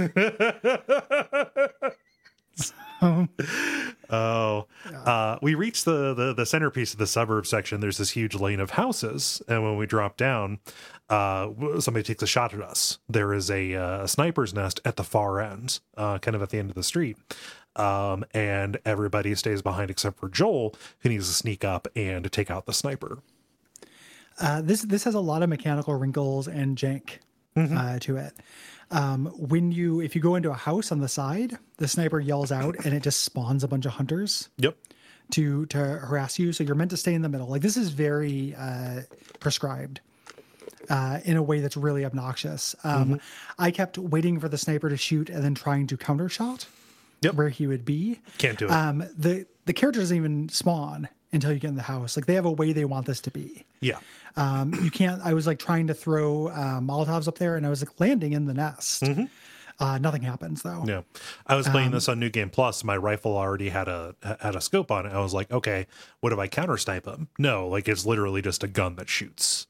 Oh, uh, we reach the, the the centerpiece of the suburb section. There's this huge lane of houses, and when we drop down, uh, somebody takes a shot at us. There is a, uh, sniper's nest at the far end, uh, kind of at the end of the street, um, and everybody stays behind except for Joel, who needs to sneak up and take out the sniper. Uh, this this has a lot of mechanical wrinkles and jank uh, to it. Um, when you if you go into a house on the side, the sniper yells out and it just spawns a bunch of hunters Yep. to to harass you. So you're meant to stay in the middle. Like this is very uh, prescribed. Uh, in a way that's really obnoxious. Um, I kept waiting for the sniper to shoot and then trying to counter shot Yep. where he would be. Can't do it. Um, the the character doesn't even spawn until you get in the house. Like they have a way they want this to be. yeah. Um, you can't. I was like trying to throw uh, Molotovs up there, and I was like landing in the nest. Uh, nothing happens though. Yeah, I was Um, playing this on New Game Plus. My rifle already had a had a scope on it. I was like, okay, what if I counter snipe him? No, like it's literally just a gun that shoots.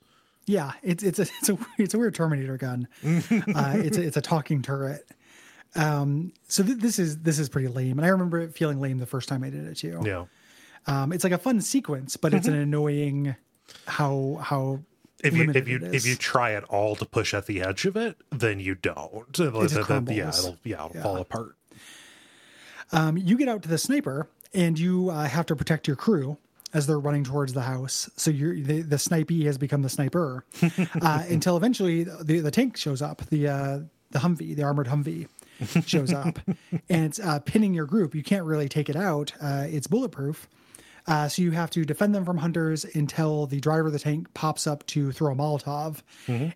Yeah, it's it's a it's a it's a weird Terminator gun. uh, it's a, it's a talking turret. Um, so th- this is this is pretty lame, and I remember it feeling lame the first time I did it too. Yeah, Um, it's like a fun sequence, but it's an annoying how how if you if you if you try at all to push at the edge of it, then you don't. Then- just then- yeah, it'll yeah, it'll fall apart. Um, you get out to the sniper and you uh, have to protect your crew as they're running towards the house. So you're the, the snipey has become the sniper uh, until eventually the, the tank shows up, the uh, the Humvee, the armored Humvee shows up, and it's uh, pinning your group. You can't really take it out. Uh, it's bulletproof. Uh, so you have to defend them from hunters until the driver of the tank pops up to throw a Molotov,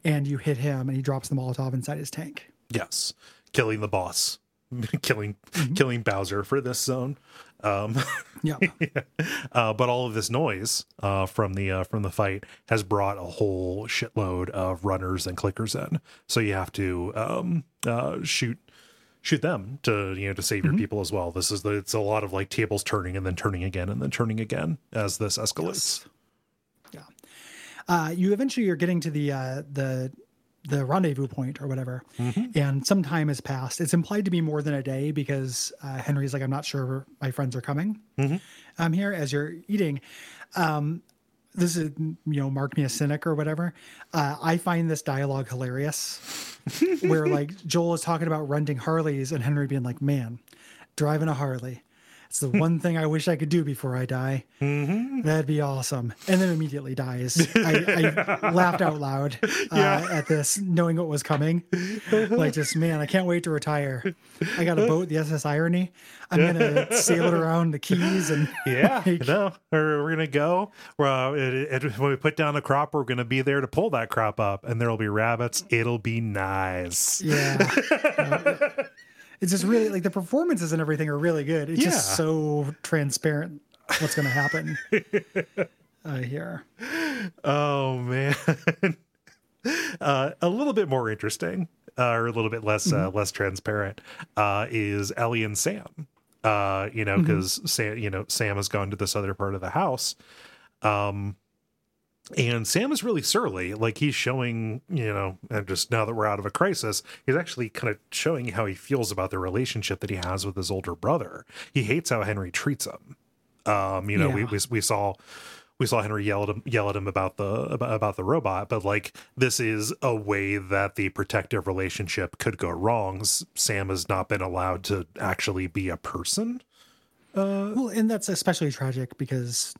and you hit him, and he drops the Molotov inside his tank. Yes, killing the boss, killing Mm-hmm. killing Bowser for this zone. Um, Yep. uh, but all of this noise uh, from the uh, from the fight has brought a whole shitload of runners and clickers in. So you have to um, uh, shoot shoot them to you know to save your people as well. This is the it's a lot of like tables turning and then turning again and then turning again as this escalates. Yeah. Uh, you eventually you're getting to the uh, the the rendezvous point or whatever, and some time has passed. It's implied to be more than a day because uh, Henry's like, I'm not sure my friends are coming. I'm here as you're eating. Um, this is you know mark me a cynic or whatever. Uh, I find this dialogue hilarious, where like Joel is talking about renting Harleys and Henry being like, "Man, driving a Harley." It's the one thing I wish I could do before I die. That'd be awesome. And then immediately dies. I, I laughed out loud uh, Yeah. at this, knowing what was coming. Like, just man, I can't wait to retire. I got a boat, the SS Irony. I'm gonna sail it around the Keys and Yeah, like, no, or we're gonna go. Uh, it, it, when we put down the crop, we're gonna be there to pull that crop up, and there'll be rabbits. It'll be nice. yeah. Uh, it's just really like the performances and everything are really good. It's Yeah. just so transparent what's gonna happen uh, here. Oh man, uh, a little bit more interesting, uh, or a little bit less uh, less transparent, uh, is Ellie and Sam. Uh, you know, because Sam, you know, Sam has gone to this other part of the house. Um, and Sam is really surly. Like he's showing, you know, and just now that we're out of a crisis, he's actually kind of showing how he feels about the relationship that he has with his older brother. He hates how Henry treats him. Um, you know, we, Yeah. we we saw we saw Henry yell at him yell at him about the about, about the robot, but like this is a way that the protective relationship could go wrong. Sam has not been allowed to actually be a person. Well, and that's especially tragic because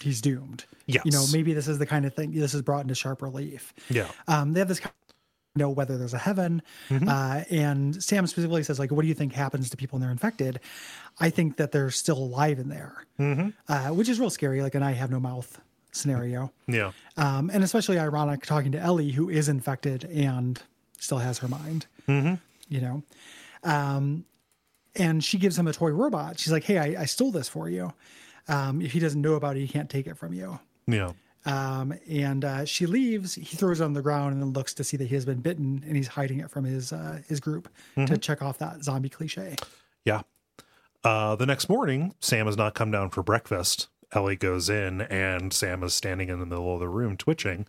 he's doomed. Yes. You know, maybe this is the kind of thing this is brought into sharp relief. Yeah. Um, they have this kind of know whether there's a heaven. Uh, and Sam specifically says, like, what do you think happens to people when they're infected? I think that they're still alive in there, uh, which is real scary, like an I have no mouth scenario. Yeah. Um, and especially ironic talking to Ellie, who is infected and still has her mind, you know? Um, and she gives him a toy robot. She's like, hey, I, I stole this for you. Um, if he doesn't know about it, he can't take it from you. Yeah. Um, and uh, she leaves. He throws it on the ground and then looks to see that he has been bitten, and he's hiding it from his uh, his group to check off that zombie cliche. Yeah. Uh, the next morning, Sam has not come down for breakfast. Ellie goes in, and Sam is standing in the middle of the room twitching.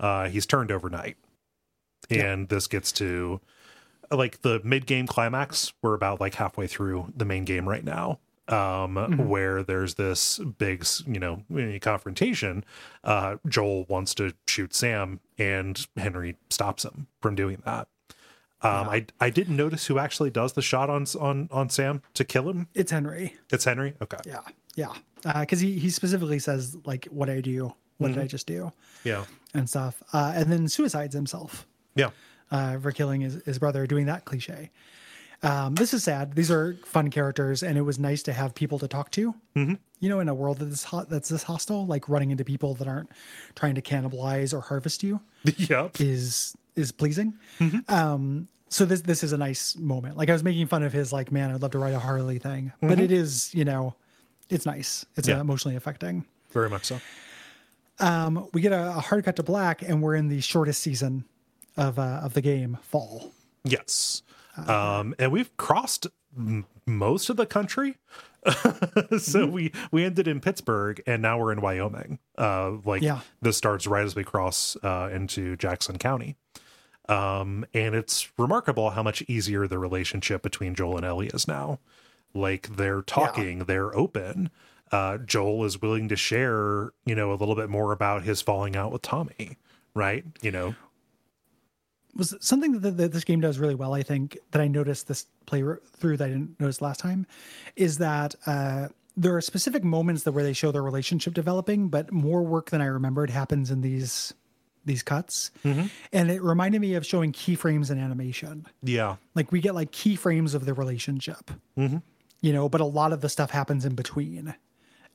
Uh, he's turned overnight. And this gets to like the mid game climax. We're about like halfway through the main game right now. Um, where there's this big, you know, confrontation. Uh, Joel wants to shoot Sam, and Henry stops him from doing that. Um, I I didn't notice who actually does the shot on on on Sam to kill him. It's Henry. It's Henry. Okay. Yeah, yeah. Because he he specifically says like, "What I do? What did I just do?" Yeah. and stuff. Uh, and then suicides himself Yeah. uh, for killing his, his brother, doing that cliche. Um, this is sad. These are fun characters, and it was nice to have people to talk to. Mm-hmm. You know, in a world that's hot, that's this hostile, like running into people that aren't trying to cannibalize or harvest you yep. is is pleasing. Um, so this this is a nice moment. Like I was making fun of his like, man, I'd love to ride a Harley thing, but it is, you know, it's nice. It's uh, Yeah. emotionally affecting. Very much so. Um, we get a, a hard cut to black, and we're in the shortest season of uh, of the game, fall. Yes. Um, and we've crossed m- most of the country. so we we ended in Pittsburgh, and now we're in Wyoming. Uh, like Yeah. this starts right as we cross uh, into Jackson County. Um, and it's remarkable how much easier the relationship between Joel and Ellie is now. Like they're talking, they're open. Uh, Joel is willing to share, you know, a little bit more about his falling out with Tommy, right? You know, was something that, that this game does really well. I think that I noticed this play through that I didn't notice last time is that uh, there are specific moments that where they show their relationship developing, but more work than I remembered happens in these these cuts, and it reminded me of showing keyframes in animation. yeah, Like we get like keyframes of the relationship, you know, but a lot of the stuff happens in between.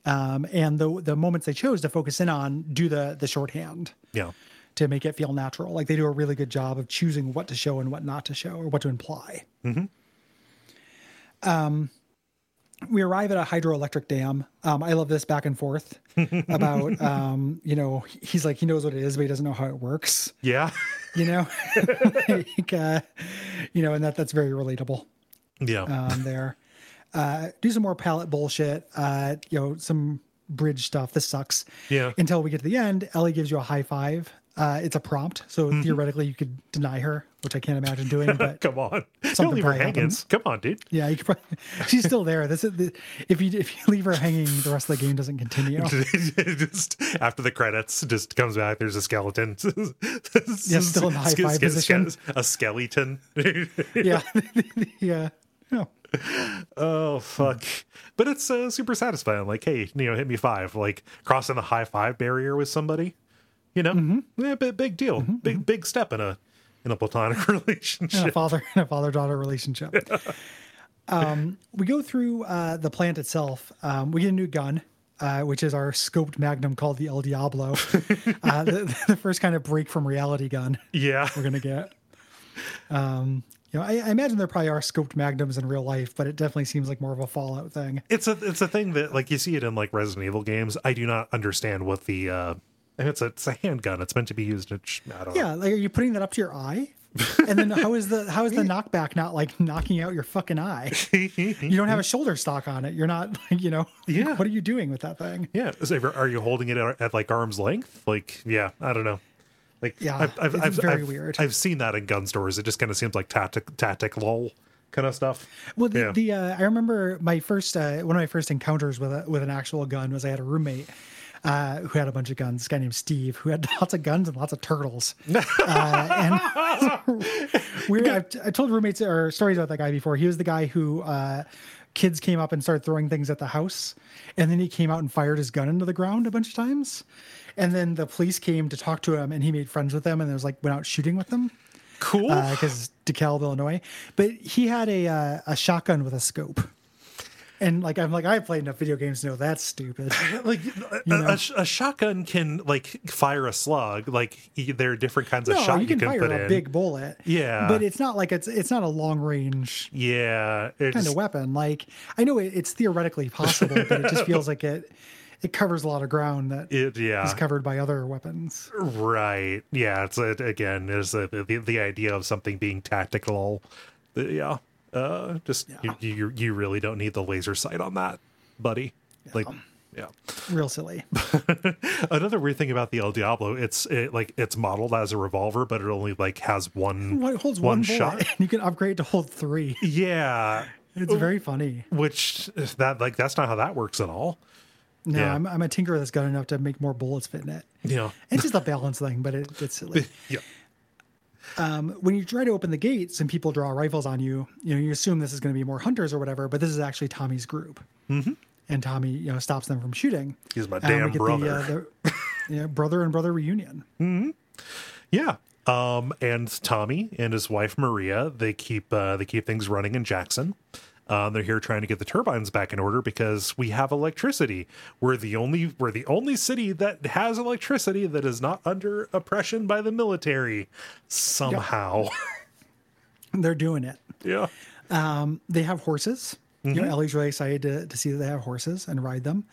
Um, and the the moments they chose to focus in on do the the shorthand yeah, to make it feel natural. Like they do a really good job of choosing what to show and what not to show or what to imply. Um, we arrive at a hydroelectric dam. Um, I love this back and forth about, um, you know, he's like, he knows what it is, but he doesn't know how it works, yeah, you know, like, uh, you know, and that that's very relatable yeah. um, there. Uh, do some more palette bullshit. Uh, you know, some bridge stuff. This sucks. Yeah. Until we get to the end, Ellie gives you a high five. Uh, it's a prompt, so Mm-hmm. theoretically you could deny her, which I can't imagine doing. But Come on, don't leave her hanging. happens. Come on, dude. yeah, you could probably, she's still there. This is the, if you if you leave her hanging, the rest of the game doesn't continue. just after the credits, just comes back. There's a skeleton. Yeah, still in the high Ske- five ske- position. ske- A skeleton. yeah, yeah. No. oh fuck! But it's uh, super satisfying. Like, hey, you know, hit me five. Like crossing the high five barrier with somebody. You know, Mm-hmm. yeah, big, big deal. Big big step in a in a platonic and a father and a father daughter relationship. um, we go through uh, the plant itself. Um, we get a new gun, uh, which is our scoped magnum called the El Diablo, uh, the, the first kind of break from reality gun Yeah, we're gonna get. Um, you know, I, I imagine there probably are scoped magnums in real life, but it definitely seems like more of a Fallout thing. it's a it's a thing that like you see it in like Resident Evil games. I do not understand what the uh and it's a it's a handgun. It's meant to be used. In, I don't know. Yeah, like are you putting that up to your eye? and then how is the how is the knockback not like knocking out your fucking eye? You don't have a shoulder stock on it. You're not like you know. Yeah. What are you doing with that thing? Yeah. So are you holding it at, at like arm's length? Like, yeah, I don't know. Like, Yeah, I've, I've, it's I've, very I've- weird. I've seen that in gun stores. It just kind of seems like tactic, tacticool kind of stuff. Well, the, Yeah. the uh, I remember my first uh, one of my first encounters with a, with an actual gun was I had a roommate uh, who had a bunch of guns. This guy named Steve who had lots of guns and lots of turtles. uh, and we I, I told roommates or stories about that guy before. He was the guy who. Uh, Kids came up and started throwing things at the house, and then he came out and fired his gun into the ground a bunch of times. And then the police came to talk to him, and he made friends with them, and there was like went out shooting with them cool. because DeKalb, Illinois. But he had a uh, a shotgun with a scope, and like I'm like I played enough video games to know that's stupid. like a, a, a shotgun can like fire a slug. Like there are different kinds of No, shot you can, fire put a in. big bullet. Yeah. but it's not like it's it's not a long range yeah, it's, kind of weapon. Like I know it, it's theoretically possible, but it just feels like it it covers a lot of ground that it yeah. is covered by other weapons. Right. Yeah. It's it again is the, uh, the the idea of something being tactical. Uh, yeah. Uh, just You, you you really don't need the laser sight on that, buddy. Like, yeah. Real silly. Another weird thing about the El Diablo, it's it, like it's modeled as a revolver, but it only like has one What holds one, bullet, shot. and you can upgrade to hold three. Yeah. It's very funny. Which that like that's not how that works at all. No, Yeah. I'm, I'm a tinker that's got enough to make more bullets fit in it. Yeah. It's just a balance thing, but it, it's silly. Yeah. Um, when you try to open the gates and people draw rifles on you, you know, you assume this is going to be more hunters or whatever, but this is actually Tommy's group. Mm-hmm. And Tommy, you know, stops them from shooting. He's my damn brother. The, uh, the yeah, brother and brother reunion. Yeah. Um, and Tommy and his wife Maria, they keep uh, they keep things running in Jackson. Uh, they're here trying to get the turbines back in order because we have electricity. We're the only we're the only city that has electricity that is not under oppression by the military somehow. They're doing it. yeah. They have horses. You Mm-hmm. know, Ellie's really excited to, to see that they have horses and ride them.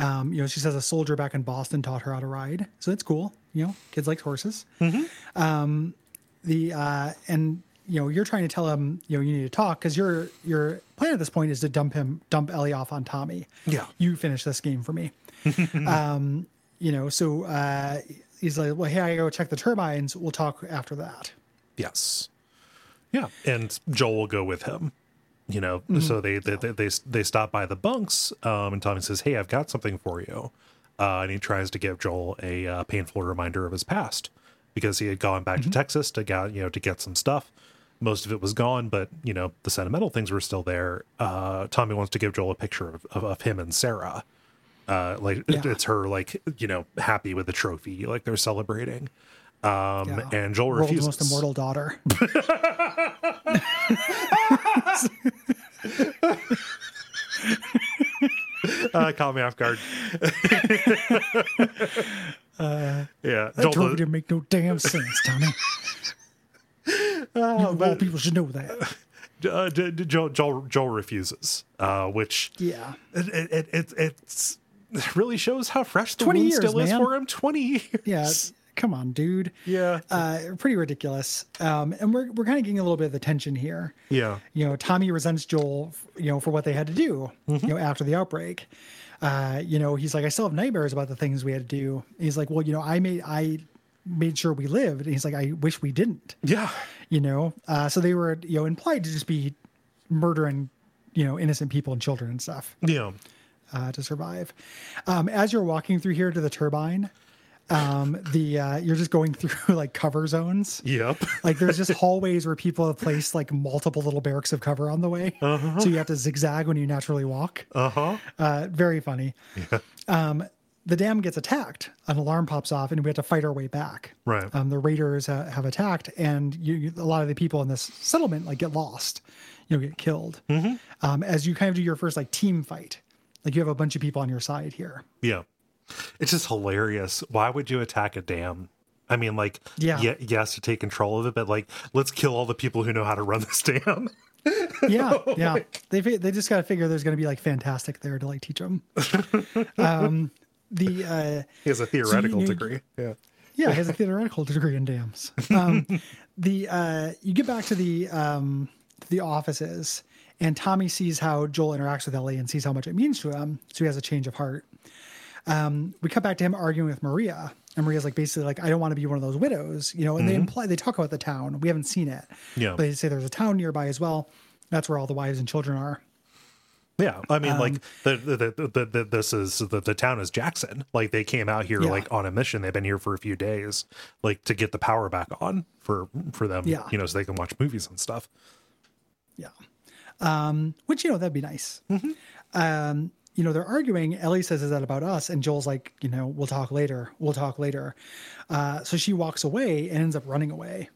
Um, you know, she says a soldier back in Boston taught her how to ride, so it's cool. You know, kids like horses. Mm-hmm. Um, the uh, and you know, you're trying to tell him, you know, you need to talk because your your plan at this point is to dump him, dump Ellie off on Tommy. Yeah. you finish this game for me. um, you know, so uh, he's like, well, hey, I go check the turbines. We'll talk after that. Yes. Yeah, and Joel will go with him. You know, Mm-hmm. so they they, they they they stop by the bunks, um, and Tommy says, "Hey, I've got something for you," uh, and he tries to give Joel a uh, painful reminder of his past because he had gone back Mm-hmm. to Texas to get you know to get some stuff. Most of it was gone, but you know the sentimental things were still there. Uh, Tommy wants to give Joel a picture of, of, of him and Sarah. Uh, like Yeah. it's her like you know happy with the trophy, like they're celebrating. Um, Yeah. and Joel World's refuses. most immortal daughter. uh, caught me off guard. uh, yeah, That Joel, trophy didn't make no damn sense, Tommy. Oh, you, all people should know that. uh, Joel, Joel, Joel refuses, uh, which Yeah. it, it, it, it, it's, it really shows how fresh the 20 wound years, still is for him. Twenty years. Yeah. Come on, dude. yeah, Uh, pretty ridiculous. Um, and we're, we're kind of getting a little bit of the tension here. yeah. You know, Tommy resents Joel, you know, for what they had to do, Mm-hmm. you know, after the outbreak. uh, you know, he's like, I still have nightmares about the things we had to do. He's like, well, you know, I made, I made sure we lived. And he's like, I wish we didn't, Yeah. you know? Uh, so they were, you know, implied to just be murdering, you know, innocent people and children and stuff Yeah. uh, to survive. Um, as you're walking through here to the turbine, um, the uh, you're just going through like cover zones. Yep. Like there's just hallways where people have placed like multiple little barracks of cover on the way, so you have to zigzag when you naturally walk. Uh huh. Uh, very funny. Um, the dam gets attacked. An alarm pops off, and we have to fight our way back. Right. Um, the raiders ha- have attacked, and you, a lot of the people in this settlement like get lost. You know, get killed. Um, as you kind of do your first like team fight, like you have a bunch of people on your side here. Yeah. It's just hilarious. Why would you attack a dam? I mean, like, Yeah. ye- yes, to take control of it, but like, let's kill all the people who know how to run this dam. Yeah, yeah. They they just got to figure there's going to be like fantastic there to like teach them. um, the uh, He has a theoretical need- degree. Yeah. Yeah, he has a theoretical degree in dams. Um, the uh, you get back to the um, the offices, and Tommy sees how Joel interacts with Ellie and sees how much it means to him, so he has a change of heart. Um, we cut back to him arguing with Maria, and Maria's like basically like, "I don't want to be one of those widows," you know. And they imply they talk about the town. We haven't seen it, Yeah. but they say there's a town nearby as well. That's where all the wives and children are. Yeah, I mean, Um, like the, the, the, the, the this is the, the town is Jackson. Like they came out here Yeah. like on a mission. They've been here for a few days, like to get the power back on for for them. Yeah. you know, so they can watch movies and stuff. Yeah. Um, which, you know, that'd be nice. Um, you know, they're arguing. Ellie says, Is that about us? And Joel's like, You know, we'll talk later. We'll talk later. Uh, so she walks away and ends up running away.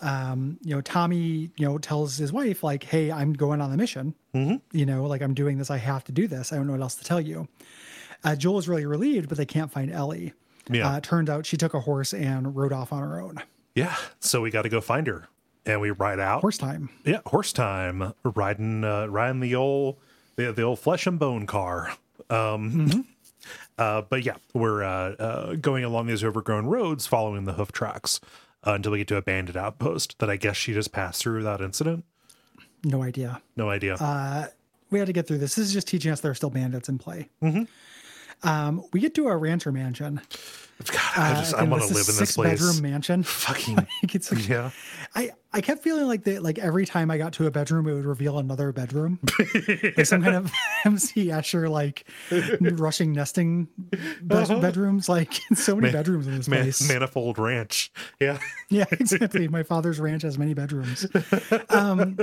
Um, you know, Tommy, you know, tells his wife, like, Hey, I'm going on the mission. You know, like, I'm doing this. I have to do this. I don't know what else to tell you. Uh, Joel is really relieved, but they can't find Ellie. Yeah. Uh, turned out she took a horse and rode off on her own. Yeah, so we got to go find her, and we ride out. Horse time. Yeah, horse time. Riding, uh, riding the old, the, the old flesh and bone car. Um, uh, but yeah, we're uh, uh, going along these overgrown roads, following the hoof tracks uh, until we get to a bandit outpost that I guess she just passed through without incident. No idea. No idea. Uh, we had to get through this. This is just teaching us there are still bandits in play. Um, we get to a rancher mansion. God, I just I and want to live in this six place. bedroom mansion. Fucking Like, it's like- yeah. I, I kept feeling like that like every time I got to a bedroom it would reveal another bedroom. like some kind of MC Escher like rushing nesting bed- bedrooms. Like so many bedrooms in this Man, place. manifold ranch. Yeah. Yeah, exactly. My father's ranch has many bedrooms. Um,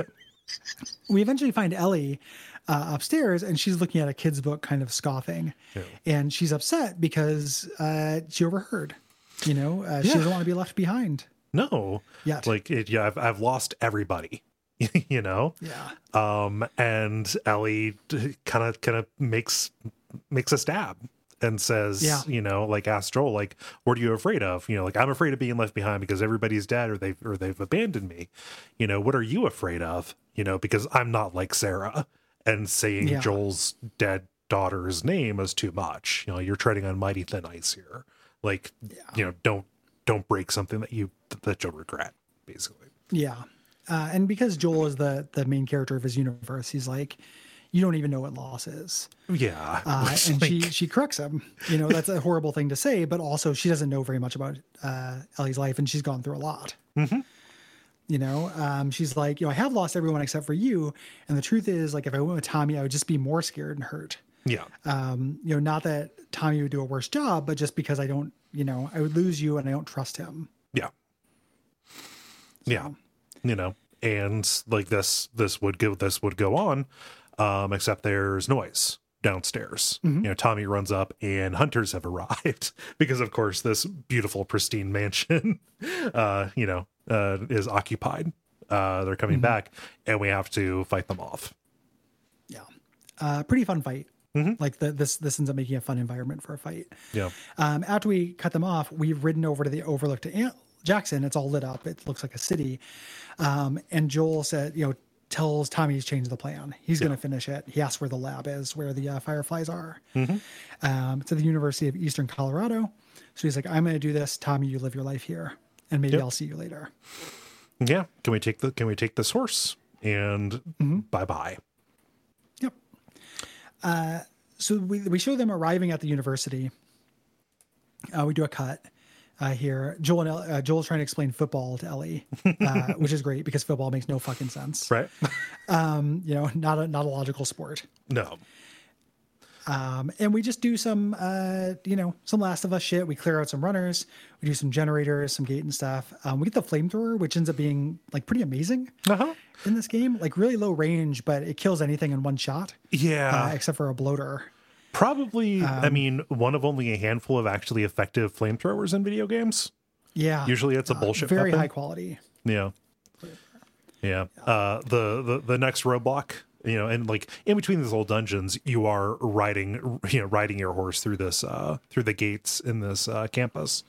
we eventually find Ellie uh, upstairs, and she's looking at a kid's book, kind of scoffing, and she's upset because uh, she overheard. You know, uh, she Yeah. doesn't want to be left behind. No. Yet. Like it, yeah, I've I've lost everybody. you know. Yeah, um and ellie kind of kind of makes makes a stab and says Yeah. you know like asks joel like what are you afraid of you know like i'm afraid of being left behind because everybody's dead or they've or they've abandoned me you know what are you afraid of you know because i'm not like sarah and saying Yeah. joel's dead daughter's name is too much you know you're treading on mighty thin ice here like you know don't don't break something that you that you'll regret basically yeah. Uh, and because Joel is the the main character of his universe, he's like, you don't even know what loss is. yeah Uh, and like- she she corrects him. You know, that's a horrible thing to say, but also she doesn't know very much about uh, Ellie's life, and she's gone through a lot. You know, um, she's like, you know, I have lost everyone except for you, and the truth is, like, if I went with Tommy, I would just be more scared and hurt. yeah Um, you know, not that Tommy would do a worse job, but just because I don't, you know, I would lose you, and I don't trust him. Yeah. Yeah. You know, and like this this would go this would go on, um, except there's noise downstairs. You know, Tommy runs up and hunters have arrived because of course this beautiful pristine mansion uh, you know, uh is occupied. Uh they're coming back and we have to fight them off. Yeah, uh, pretty fun fight. Like the, this, this ends up making a fun environment for a fight. Yeah. Um, after we cut them off, we've ridden over to the overlook to Ant- Jackson. It's all lit up. It looks like a city. Um, and Joel said, you know, tells Tommy he's changed the plan. He's going to finish it. He asks where the lab is, where the uh, fireflies are. Um, it's at the University of Eastern Colorado. So he's like, I'm going to do this. Tommy, you live your life here, and maybe Yep. I'll see you later. Yeah. Can we take the can we take this horse? And bye bye. Yep. Uh, so we we show them arriving at the university. Uh, we do a cut uh, here. Joel and El- uh, Joel's trying to explain football to Ellie, uh, which is great because football makes no fucking sense. Right? Um, you know, not a not a logical sport. no. Um, and we just do some, uh, you know, some Last of Us shit. We clear out some runners. We do some generators, some gate and stuff. Um, we get the flamethrower, which ends up being like pretty amazing Uh-huh. in this game. Like really low range, but it kills anything in one shot, Yeah. uh, except for a bloater. Probably, I Um, mean, one of only a handful of actually effective flamethrowers in video games. Yeah, Usually it's a bullshit very weapon. high quality. Yeah. Yeah. Uh, the, the the next roadblock, you know, and like in between these little dungeons, you are riding, you know, riding your horse through this, uh, through the gates in this uh, campus.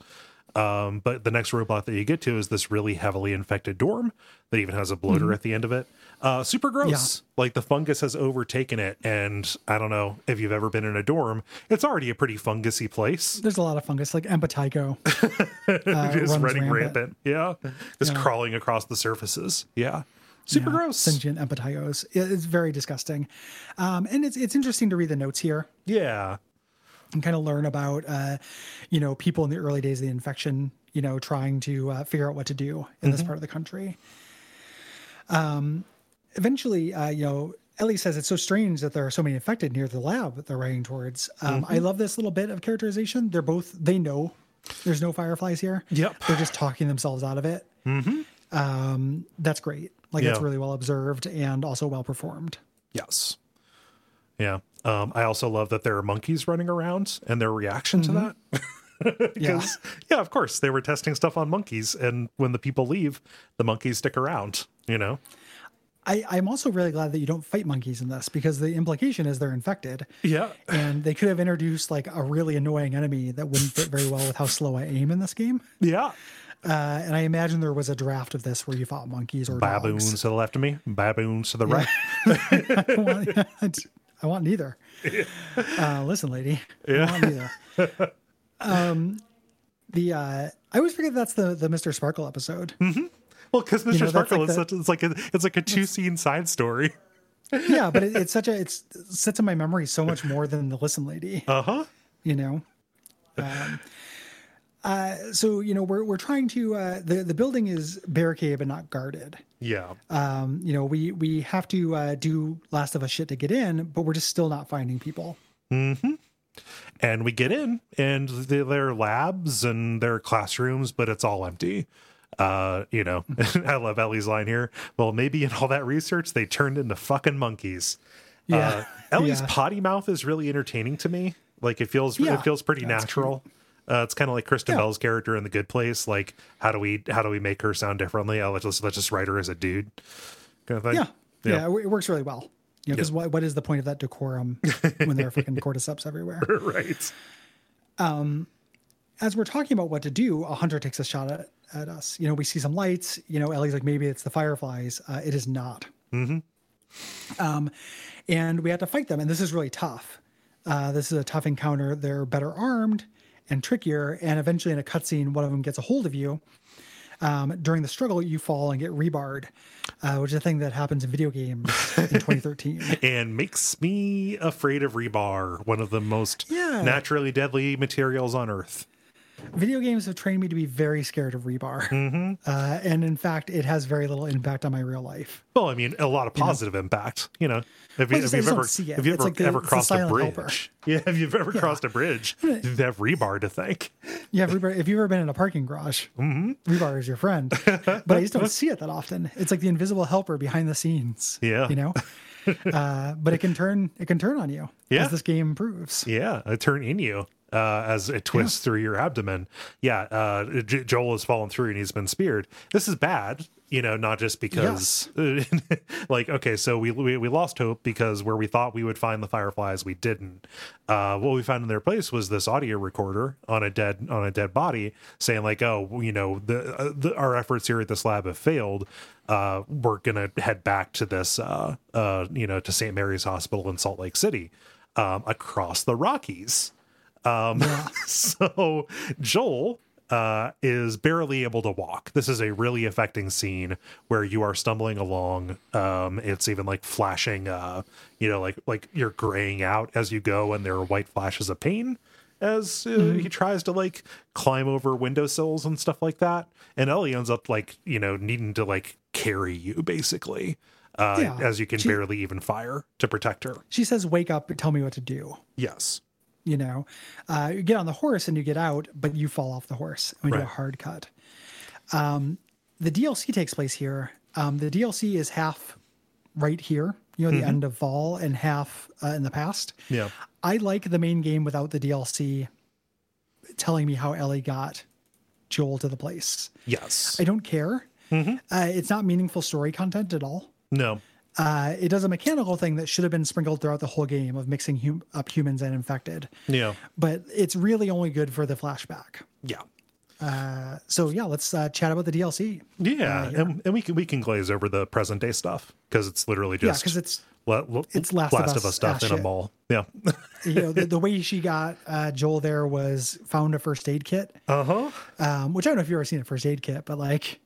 Um, but the next roadblock that you get to is this really heavily infected dorm that even has a bloater at the end of it. Uh, super gross. Like the fungus has overtaken it, and I don't know if you've ever been in a dorm. It's already a pretty fungusy place. There's a lot of fungus, like Impetigo. uh, Just running rampant. rampant. Yeah. Just crawling across the surfaces. Yeah. Super Yeah, gross. Sentient Impetigos. It's very disgusting. Um, and it's it's interesting to read the notes here Yeah. and kind of learn about, uh, you know, people in the early days of the infection, you know, trying to uh, figure out what to do in this part of the country. Um, eventually, uh, you know, Ellie says it's so strange that there are so many infected near the lab that they're riding towards. Um, I love this little bit of characterization. They're both, they know there's no fireflies here. Yep. They're just talking themselves out of it. Mm-hmm. Um, that's great. Like, it's really well observed and also well performed. Yes. Yeah. Um, I also love that there are monkeys running around and their reaction to that. Yeah. Yeah, of course, they were testing stuff on monkeys. And when the people leave, the monkeys stick around, you know? I, I'm also really glad that you don't fight monkeys in this because the implication is they're infected. Yeah. And they could have introduced like a really annoying enemy that wouldn't fit very well with how slow I aim in this game. Yeah. Uh, and I imagine there was a draft of this where you fought monkeys or Baboons dogs. to the left of me, baboons to the right. I, want, I want neither. Uh, listen, lady, I want neither. Um, the uh, I always forget that's the the Mr. Sparkle episode. Well, because Mr. know, Sparkle like is the- such, it's like a, it's like a two scene side story. yeah, but it, it's such a it's it sits in my memory so much more than the Listen Lady. Uh huh. you know um, uh, so you know we're, we're trying to uh, the, the building is barricaded but not guarded. Yeah. um, you know we we have to uh, do last of us shit to get in but we're just still not finding people. Hmm. and we get in and th- there are labs and there are classrooms but it's all empty. Uh you know i love ellie's line here. Well maybe in all that research they turned into fucking monkeys. Yeah. uh, ellie's Yeah. potty mouth is really entertaining to me. Like it feels Yeah, it feels pretty natural uh, it's kind of like Kristen Yeah. Bell's character in The Good Place. Like, how do we how do we make her sound differently? Oh, let's just let's just write her as a dude, kind of thing. yeah yeah, it, it works really well you know because what, what is the point of that decorum when there are fucking cordyceps everywhere right. Um, as we're talking about what to do a hunter takes a shot at, at us you know we see some lights you know ellie's like maybe it's the fireflies uh, it is not um, and we had to fight them and this is really tough uh, this is a tough encounter they're better armed and trickier and eventually in a cutscene one of them gets a hold of you um, during the struggle you fall and get rebarred uh, which is a thing that happens in video games in 2013 and makes me afraid of rebar, one of the most Yeah. naturally deadly materials on Earth. Video games have trained me to be very scared of rebar uh, and in fact it has very little impact on my real life Well, I mean, a lot of positive impact. You know, if, you, Well, I if just- you've ever see it. if you ever like the- ever crossed a bridge, helper. yeah, if you've ever crossed a bridge, you have rebar to thank. Yeah, rebar, if you've ever been in a parking garage, rebar is your friend. But I just don't see it that often. It's like the invisible helper behind the scenes. Yeah. you know. Uh, but it can turn it can turn on you Yeah. as this game improves. Yeah, a turn in you uh, as it twists through your abdomen. Yeah, uh, J- Joel has fallen through and he's been speared. This is bad, you know, not just because, like, okay, so we, we we lost hope because where we thought we would find the fireflies, we didn't. Uh, what we found in their place was this audio recorder on a dead on a dead body, saying like, oh, you know, the, uh, the our efforts here at this lab have failed. Uh, we're gonna head back to this, uh, uh, you know, to St. Mary's Hospital in Salt Lake City, um, across the Rockies. Um, so Joel uh, is barely able to walk. This is a really affecting scene where you are stumbling along. Um, it's even like flashing, uh, you know, like like you're graying out as you go, and there are white flashes of pain as uh, he tries to like climb over windowsills and stuff like that. And Ellie ends up like you know needing to like carry you basically, uh, Yeah. as you can She- barely even fire to protect her. She says, "Wake up! and Tell me what to do." Yes. You know, uh, you get on the horse and you get out, but you fall off the horse. And we do a hard cut. Um, the DLC takes place here. Um, the DLC is half right here, you know, the end of fall, and half uh, in the past. Yeah. I like the main game without the DLC telling me how Ellie got Joel to the place. Yes. I don't care. Uh, it's not meaningful story content at all. no. Uh, it does a mechanical thing that should have been sprinkled throughout the whole game of mixing hum- up humans and infected, Yeah. but it's really only good for the flashback. Yeah. Uh, So yeah, let's uh, chat about the DLC. Yeah, and, and we can we can glaze over the present day stuff because it's literally just Yeah, because it's it's Last of Us stuff ass in a mall. Yeah. you know the, the way she got uh, Joel there was found a first aid kit, Uh huh. um, which I don't know if you've ever seen a first aid kit, but like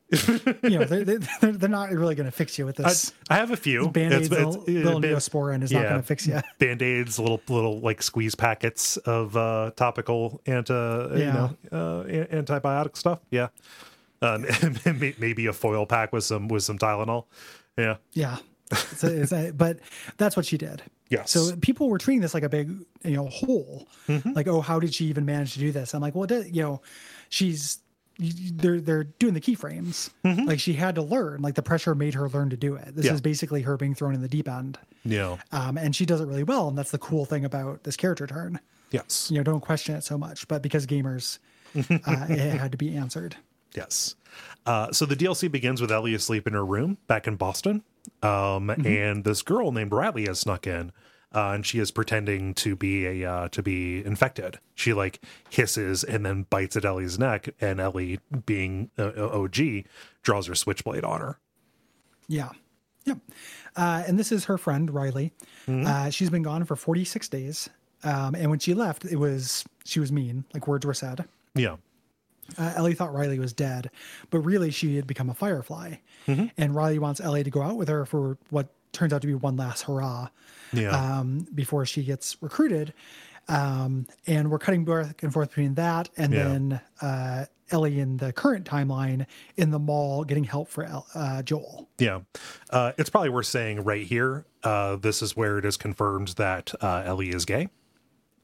you know they're, they're, they're not really going to fix you with this. I have a few Band aids, It's- little, little ban- neosporin is not going to fix you. Band aids, little little like squeeze packets of uh, topical anti you know uh, antibiotic stuff. Yeah. Um, maybe a foil pack with some with some Tylenol. Yeah. Yeah. A, but that's what she did. Yes. So people were treating this like a big, you know, hole. Mm-hmm. Like, oh, how did she even manage to do this? I'm like, well, you know, she's they're they're doing the keyframes. Like she had to learn. Like the pressure made her learn to do it. This Mm-hmm. Yeah. is basically her being thrown in the deep end, Yeah. um, and she does it really well. And that's the cool thing about this character turn. Yes. You know, don't question it so much. But because gamers, uh, it had to be answered. Yes. Uh, so the DLC begins with Ellie asleep in her room back in Boston. Um, and this girl named Riley has snuck in. Uh, and she is pretending to be a uh, to be infected. She like hisses and then bites at Ellie's neck, and Ellie, being uh, OG, draws her switchblade on her. Yeah. Yep. Uh, and this is her friend, Riley. Mm-hmm. Uh, she's been gone for 46 days. Um, and when she left, it was, she was mean, like words were said. Yeah, Uh, Ellie thought Riley was dead, but really she had become a firefly. Mm-hmm. And Riley wants Ellie to go out with her for what turns out to be one last hurrah yeah, um, before she gets recruited. Um, and we're cutting back and forth between that and Yeah. then uh, Ellie in the current timeline in the mall getting help for El- uh, Joel. yeah. Uh, it's probably worth saying right here. Uh, this is where it is confirmed that uh, Ellie is gay.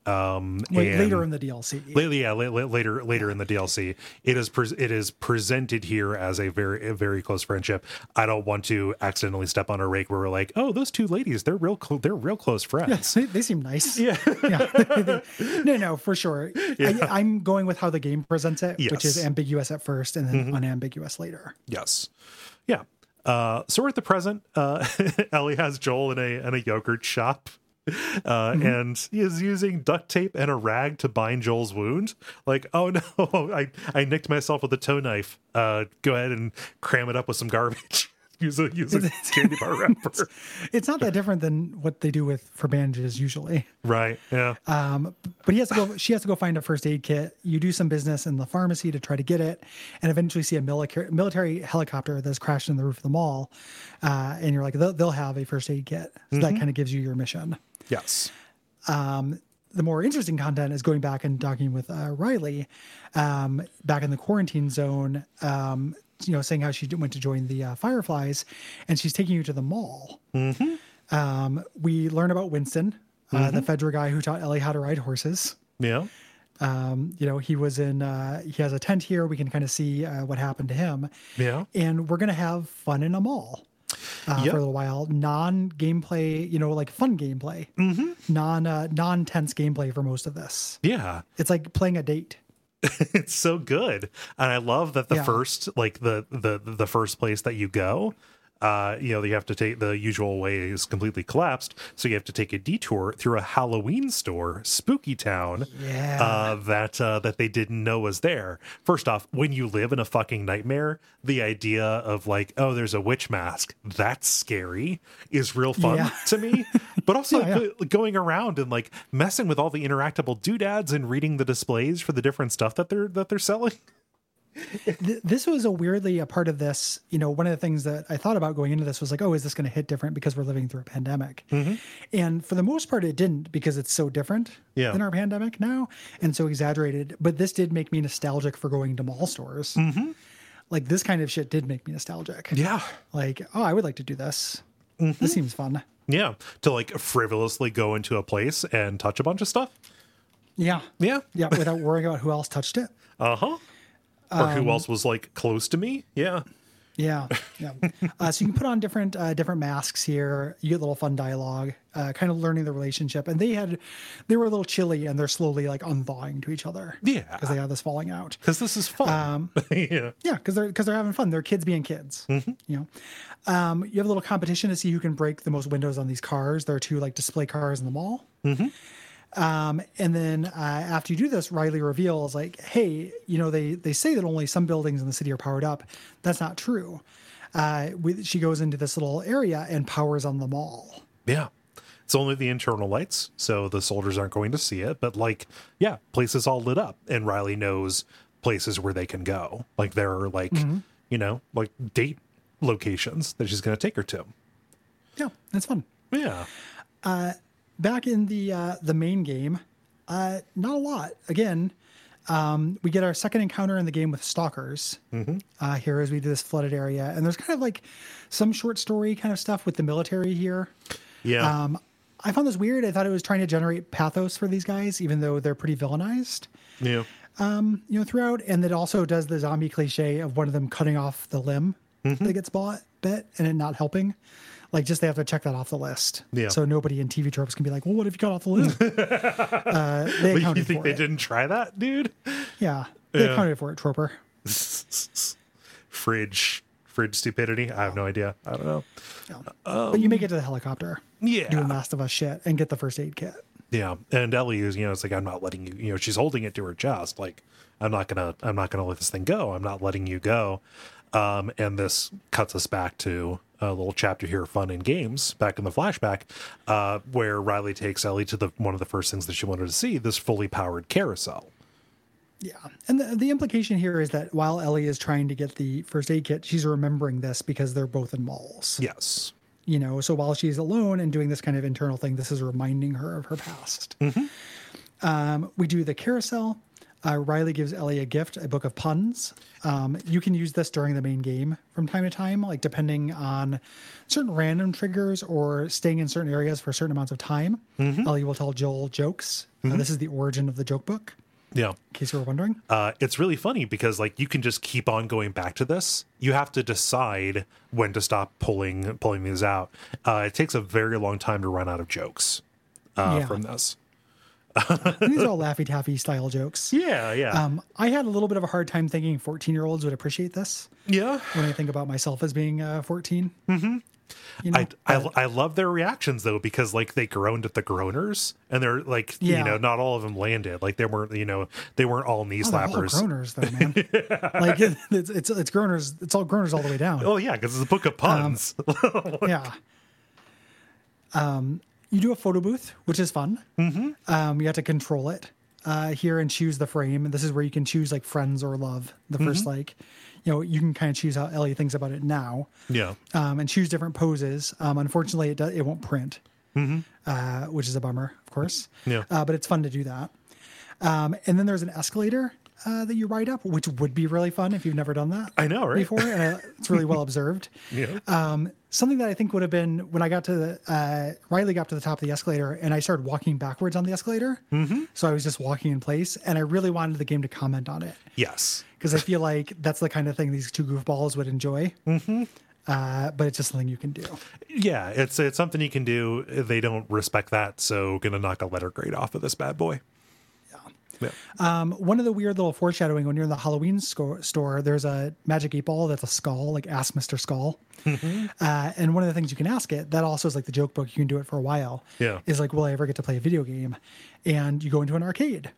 Um, Wait, later in the DLC. Lately, yeah, la- la- later later in the DLC, it is pres it is presented here as a very a very close friendship. I don't want to accidentally step on a rake where we're like, oh, those two ladies, they're real cl- they're real close friends. Yes, they, seem nice. Yeah. yeah. no, no, for sure. I, I'm going with how the game presents it, which is ambiguous at first and then unambiguous later. Yes, yeah. Uh, so we're at the present. Uh, Ellie has Joel in a in a yogurt shop. Uh, and he is using duct tape and a rag to bind Joel's wound. Like, oh no, I, I nicked myself with a toe knife. Uh, go ahead and cram it up with some garbage. use a use a candy bar wrapper. It's not that different than what they do with for bandages usually. Right. Yeah. Um, but he has to go. She has to go find a first aid kit. You do some business in the pharmacy to try to get it, and eventually see a military military helicopter that's crashed in the roof of the mall, uh, and you're like, they'll, they'll have a first aid kit. So that kind of gives you your mission. Yes. the more interesting content is going back and talking with uh, Riley um, back in the quarantine zone, um, you know, saying how she went to join the uh, Fireflies and she's taking you to the mall. Um, we learn about Winston, uh, the Fedra guy who taught Ellie how to ride horses. Yeah. Um, you know, he was in, uh, he has a tent here. We can kind of see uh, what happened to him. Yeah. And we're going to have fun in a mall. Uh, Yep. For a little while, non gameplay, you know, like fun gameplay, non uh, non tense gameplay for most of this. Yeah. It's like playing a date. It's so good. And I love that the Yeah. first like the the the first place that you go uh, you know, you have to take the usual way is completely collapsed, so you have to take a detour through a Halloween store, Spooky Town, Yeah. uh, that uh, that they didn't know was there. First off, when you live in a fucking nightmare, the idea of like, oh, there's a witch mask, that's scary, is real fun Yeah. to me. But also Yeah, yeah. going around and like messing with all the interactable doodads and reading the displays for the different stuff that they're that they're selling. Th- this was a weirdly a part of this. You know, one of the things that I thought about going into this was like, oh, is this going to hit different because we're living through a pandemic? Mm-hmm. And for the most part, it didn't because it's so different Yeah. than our pandemic now and so exaggerated. But this did make me nostalgic for going to mall stores. Mm-hmm. Like this kind of shit did make me nostalgic. Yeah. Like, oh, I would like to do this. Mm-hmm. This seems fun. Yeah. To like frivolously go into a place and touch a bunch of stuff. Yeah. Yeah. Yeah. Without worrying about who else touched it. Uh huh. Or who else was like close to me? Yeah. Yeah, yeah. uh, so you can put on different uh, different masks here. You get a little fun dialogue, uh, kind of learning the relationship. And they had, they were a little chilly, and they're slowly like unthawing to each other. Yeah. because they have this falling out. Because this is fun. yeah. Yeah, because they're because they're having fun. They're kids being kids. You know, um, you have a little competition to see who can break the most windows on these cars. There are two like display cars in the mall. Um, and then uh, after you do this, Riley reveals like, hey, you know, they they say that only some buildings in the city are powered up. That's not true. Uh, with, she goes into this little area and powers on the mall. Yeah. It's only the internal lights, so the soldiers aren't going to see it. But like, yeah, places all lit up, and Riley knows places where they can go. Like there are like, you know, like date locations that she's going to take her to. Yeah, that's fun. Yeah. Back in the uh, the main game, uh, not a lot. Again, um, we get our second encounter in the game with stalkers. Uh, here as we do this flooded area, and there's kind of like some short story kind of stuff with the military here. Yeah. Um, I found this weird. I thought it was trying to generate pathos for these guys, even though they're pretty villainized, yeah. you know, throughout. And it also does the zombie cliche of one of them cutting off the limb that gets bought, bit, and it not helping. Like, just they have to check that off the list. Yeah. So nobody in TV tropes can be like, well, what if you got off the list? uh, they you think for they it. didn't try that, dude? Yeah. They Yeah. accounted for it, Troper. Fridge, fridge stupidity. I have no idea. I don't know. but you make it to the helicopter. Yeah. Doing Last of Us shit and get the first aid kit. Yeah, and Ellie is, you know, it's like I'm not letting you. You know, she's holding it to her chest, like I'm not gonna, I'm not gonna let this thing go. I'm not letting you go. Um, and this cuts us back to a little chapter here, fun and games, back in the flashback, uh, where Riley takes Ellie to the one of the first things that she wanted to see, this fully powered carousel. Yeah. And the, the implication here is that while Ellie is trying to get the first aid kit, she's remembering this because they're both in malls. Yes. You know, so while she's alone and doing this kind of internal thing, this is reminding her of her past. Um, we do the carousel. Uh, Riley gives Ellie a gift, a book of puns. Um, you can use this during the main game from time to time, like depending on certain random triggers or staying in certain areas for certain amounts of time. Ellie will tell Joel jokes. Uh, this is the origin of the joke book, Yeah. in case you were wondering. uh, it's really funny because like you can just keep on going back to this. You have to decide when to stop pulling pulling these out. Uh, it takes a very long time to run out of jokes uh, Yeah. from this. These are all Laffy Taffy style jokes. Yeah, yeah, Um, I had a little bit of a hard time thinking 14 year olds would appreciate this yeah. when I think about myself as being uh, 14. Mm-hmm. You know, I, I I love their reactions though because like they groaned at the groaners and they're like Yeah. you know not all of them landed like they weren't you know they weren't all knee Oh, all slappers. groaners though, man. Like it, it's it's it's groaners. It's all groaners all the way down. Oh yeah, because it's a book of puns. yeah. Um, you do a photo booth, which is fun. Mm-hmm. Um, you have to control it uh, here and choose the frame. And this is where you can choose like friends or love. The first like, you know, you can kind of choose how Ellie thinks about it now. yeah, um, and choose different poses. Um, unfortunately, it does, it won't print, uh, which is a bummer, of course. Yeah. Uh, but it's fun to do that. Um, and then there's an escalator uh, that you write up, which would be really fun if you've never done that. I know, right? Before, and uh, it's really well observed. yeah, Um, something that I think would have been when I got to the uh, Riley got to the top of the escalator, and I started walking backwards on the escalator. Mm-hmm. So I was just walking in place, and I really wanted the game to comment on it yes, because I feel like that's the kind of thing these two goofballs would enjoy. Mm-hmm. Uh, but it's just something you can do. yeah. It's it's something you can do. They don't respect that, so gonna knock a letter grade off of this bad boy. Yeah. Um, one of the weird little foreshadowing when you're in the Halloween sco- store, there's a magic eight ball that's a skull, like Ask Mr. Skull. Uh, and one of the things you can ask it, that also is like the joke book, you can do it for a while. Yeah. Is like, will I ever get to play a video game? And you go into an arcade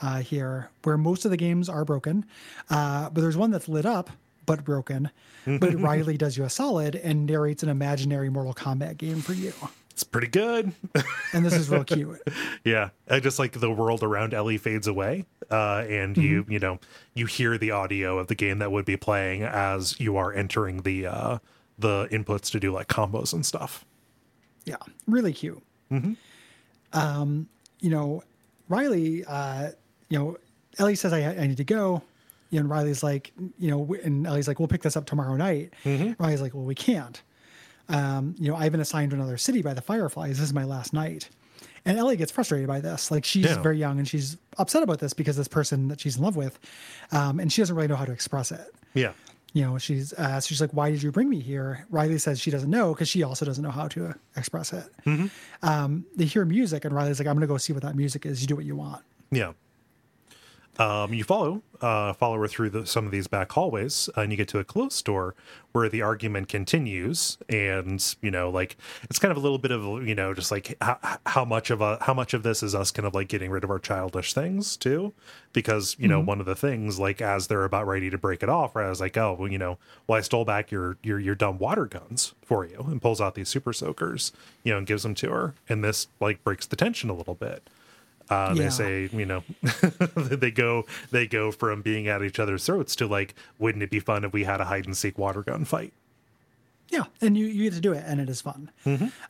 uh, here where most of the games are broken, uh, but there's one that's lit up but broken. But Riley does you a solid and narrates an imaginary Mortal Kombat game for you. It's pretty good. and this is real cute. yeah, I just like the world around Ellie fades away, uh, and you you know you hear the audio of the game that would be playing as you are entering the uh, the inputs to do like combos and stuff. Yeah, really cute. Mm-hmm. Um, you know, Riley, uh, you know, Ellie says I, I need to go. And Riley's like, you know, and Ellie's like, we'll pick this up tomorrow night. Mm-hmm. Riley's like, well, we can't. Um, you know, I've been assigned to another city by the Fireflies. This is my last night. And Ellie gets frustrated by this. Like she's very young and she's upset about this because this person that she's in love with, um, and she doesn't really know how to express it. Yeah, You know, she's uh, she's like, "Why did you bring me here?" Riley says she doesn't know because she also doesn't know how to express it. Um, they hear music, and Riley's like, "I'm gonna go see what that music is. You do what you want." yeah. Um, you follow uh, follow her through the, some of these back hallways, and you get to a closed door where the argument continues. And you know, like it's kind of a little bit of you know, just like how, how much of a how much of this is us kind of like getting rid of our childish things too, because you know one of the things like as they're about ready to break it off, right? I was like, oh, well, you know, well, I stole back your your your dumb water guns for you, and pulls out these super soakers, you know, and gives them to her, and this like breaks the tension a little bit. Uh, Yeah. They say, you know, they go they go from being at each other's throats to like, wouldn't it be fun if we had a hide and seek water gun fight? Yeah, and you, you get to do it, and it is fun.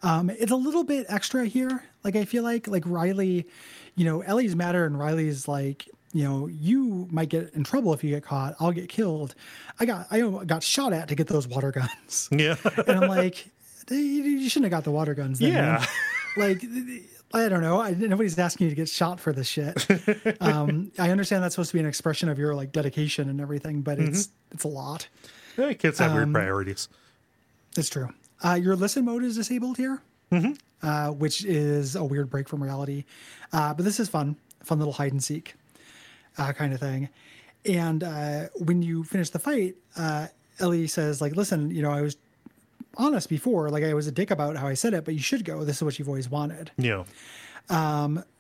Um, it's a little bit extra here. Like I feel like like Riley, you know, Ellie's madder, and Riley's like, you know, you might get in trouble if you get caught. I'll get killed. I got I got shot at to get those water guns, Yeah, and I'm like, you shouldn't have got the water guns. Then, man. yeah, like I don't know. I, nobody's asking you to get shot for this shit. Um, I understand that's supposed to be an expression of your like dedication and everything, but it's it's a lot. Eh, kids have Um, weird priorities. It's true. Uh, your listen mode is disabled here, mm-hmm. uh, which is a weird break from reality. Uh, but this is fun, fun little hide and seek uh, kind of thing. And uh, when you finish the fight, uh, Ellie says, like, listen, you know, I was honest before, like I was a dick about how I said it, but you should go. This is what you've always wanted. Yeah,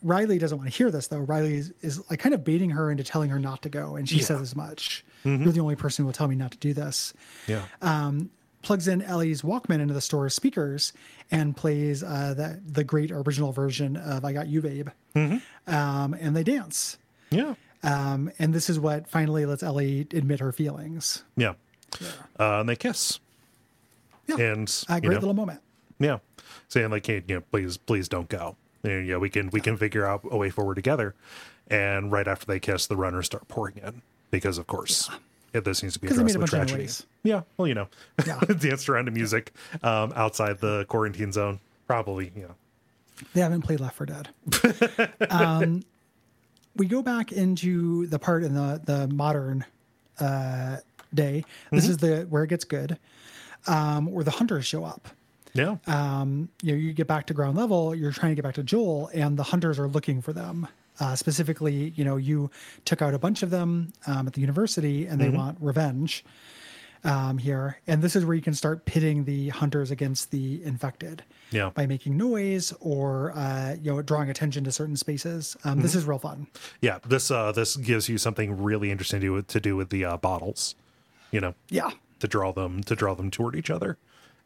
Riley doesn't want to hear this though. Riley is, is like kind of baiting her into telling her not to go, and she says as much. You're the only person who will tell me not to do this. yeah, plugs in Ellie's Walkman into the store's speakers and plays uh, the the great original version of "I Got You, Babe," um, and they dance. yeah, Um, and this is what finally lets Ellie admit her feelings. yeah. Uh, and they kiss, Yeah, and a you great know, little moment. yeah, saying like, hey, you know, please, please don't go. And, yeah, we can we can figure out a way forward together. And right after they kiss, the runners start pouring in because, of course, it, this needs to be addressed a with tragedy. Yeah, well, you know, Yeah. danced around to music um, outside the quarantine zone. Probably, you know. They haven't played Left 4 Dead. um, we go back into the part in the the modern uh, day. This is the where it gets good, um, where the hunters show up. Yeah, um, you know, you get back to ground level, you're trying to get back to Joel, and the hunters are looking for them. Uh, specifically, you know, you took out a bunch of them um, at the university, and they want revenge um, here. And this is where you can start pitting the hunters against the infected yeah, by making noise or uh, you know drawing attention to certain spaces. Um, This is real fun. yeah. This uh, this gives you something really interesting to do with, to do with the uh, bottles. You know, Yeah, to draw them to draw them toward each other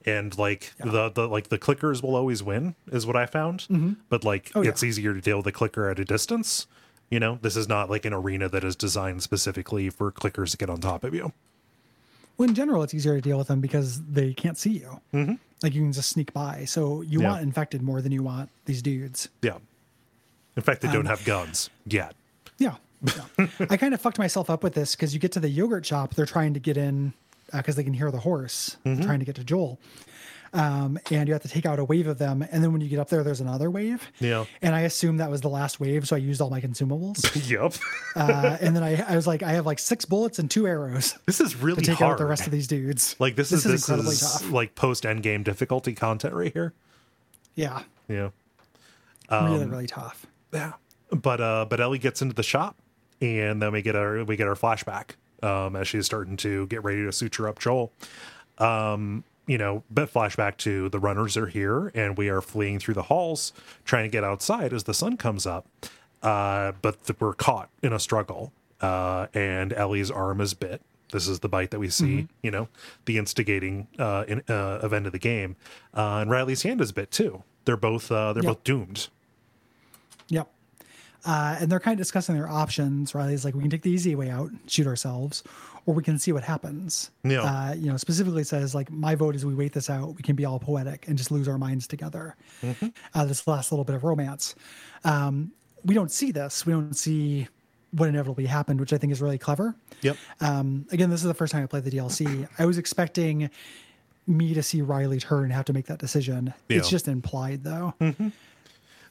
and like the the like the clickers will always win is what i found but like Mm-hmm. Oh, yeah. it's easier to deal with a clicker at a distance you know this is not like an arena that is designed specifically for clickers to get on top of you well, in general, it's easier to deal with them because they can't see you. Mm-hmm. Like you can just sneak by. So you Yeah. want infected more than you want these dudes. yeah in fact they Um, don't have guns yet Yeah. yeah. I kind of fucked myself up with this because you get to the yogurt shop, they're trying to get in because they can hear the horse trying to get to Joel. Um, and you have to take out a wave of them. And then when you get up there, there's another wave. Yeah. And I assume that was the last wave. So I used all my consumables. yep uh, and then I, I was like, I have like six bullets and two arrows this is really to really take hard out the rest of these dudes. like this, is this incredibly is tough. like post end game difficulty content right here Yeah. yeah really, Um, really tough. Yeah. But uh but Ellie gets into the shop and then we get our we get our flashback um as she's starting to get ready to suture up Joel. Um you know, but flashback to the runners are here and we are fleeing through the halls trying to get outside as the sun comes up. Uh but we're caught in a struggle. Uh and Ellie's arm is bit. This is the bite that we see, you know, the instigating uh, in, uh, event of the game. Uh, and Riley's hand is bit too. They're both uh, they're Yep. both doomed. Yep. Uh, and they're kind of discussing their options. Riley's like, we can take the easy way out, shoot ourselves, or we can see what happens. Yeah. Uh, you know, specifically says like, my vote is we wait this out. We can be all poetic and just lose our minds together. Uh, this last little bit of romance. Um, we don't see this. We don't see what inevitably happened, which I think is really clever. Yep. Um, again, this is the first time I played the DLC. I was expecting me to see Riley turn and have to make that decision. It's just implied though. They,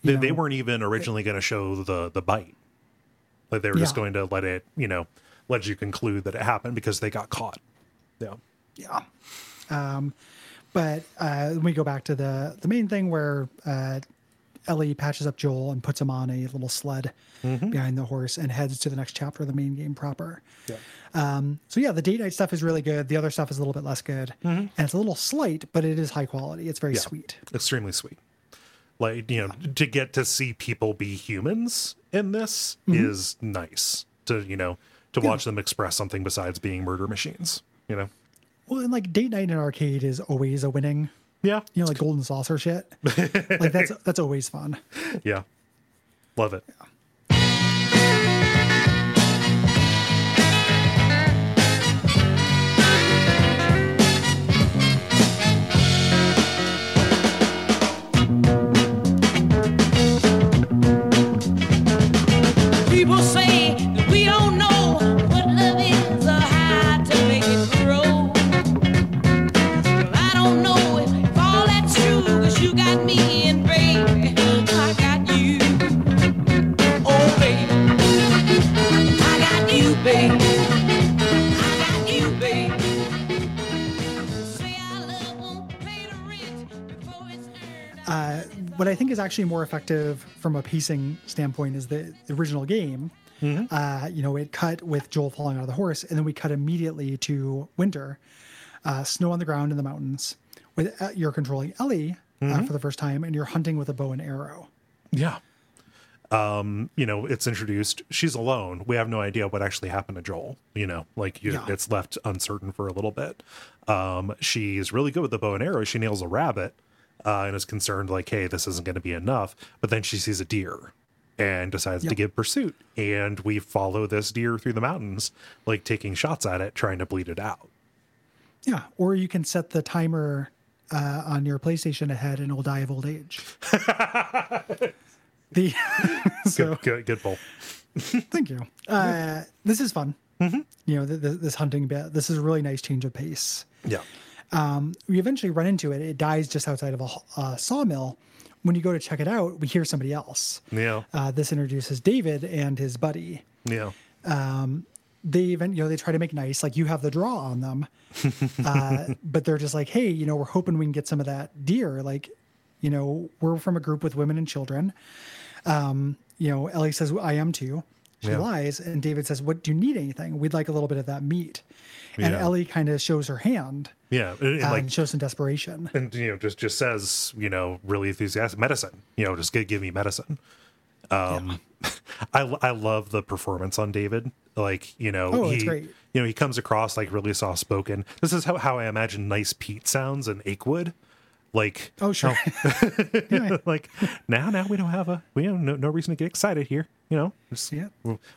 they know, weren't even originally going to show the the bite. Like they were just going to let it, you know, let you conclude that it happened because they got caught. Yeah. Yeah. Um, but uh, we go back to the the main thing where uh, Ellie patches up Joel and puts him on a little sled behind the horse and heads to the next chapter of the main game proper. Yeah. Um, so yeah, the date night stuff is really good. The other stuff is a little bit less good, and it's a little slight, but it is high quality. It's very Yeah. sweet. Extremely sweet. Like, you know, to get to see people be humans in this mm-hmm. is nice. To, you know, to watch them express something besides being murder machines, you know? Well, and like date night in an arcade is always a winning. Yeah. You know, like golden saucer shit. like that's that's always fun. Yeah. Love it. People what I think is actually more effective from a pacing standpoint is the, the original game. Uh, you know, it cut with Joel falling out of the horse, and then we cut immediately to winter, uh, snow on the ground in the mountains. With uh, you're controlling Ellie uh, for the first time, and you're hunting with a bow and arrow. Yeah. Um, you know, it's introduced. She's alone. We have no idea what actually happened to Joel. You know, like you, Yeah. it's left uncertain for a little bit. Um, she's really good with the bow and arrow. She nails a rabbit uh, and is concerned, like, hey, this isn't going to be enough. But then she sees a deer and decides Yeah. to give pursuit. And we follow this deer through the mountains, like taking shots at it, trying to bleed it out. Yeah, or you can set the timer uh, on your PlayStation ahead, and it'll die of old age. the so Good, good, good pull. Thank you. Uh, this is fun. You know, th- th- this hunting bit. This is a really nice change of pace. Yeah. We eventually run into it. It dies just outside of a, uh, sawmill. When you go to check it out, we hear somebody else. Yeah. Uh, this introduces David and his buddy. Yeah. They even, you know, they try to make nice, like you have the draw on them, uh, but they're just like, hey, you know, we're hoping we can get some of that deer. Like, you know, we're from a group with women and children. Um, you know, Ellie says, I am too. She Yeah. lies, and David says, "What do you need? Anything? We'd like a little bit of that meat." And Yeah. Ellie kind of shows her hand Yeah. And, uh, like, shows some desperation. and you know just just says you know really enthusiastic medicine you know just give, give me medicine um I, I love the performance on david like you know Oh, he you know he comes across like really soft spoken this is how, how i imagine nice pete sounds in achewood like Oh, sure. like now now we don't have a we have no, no reason to get excited here you know just- Yeah.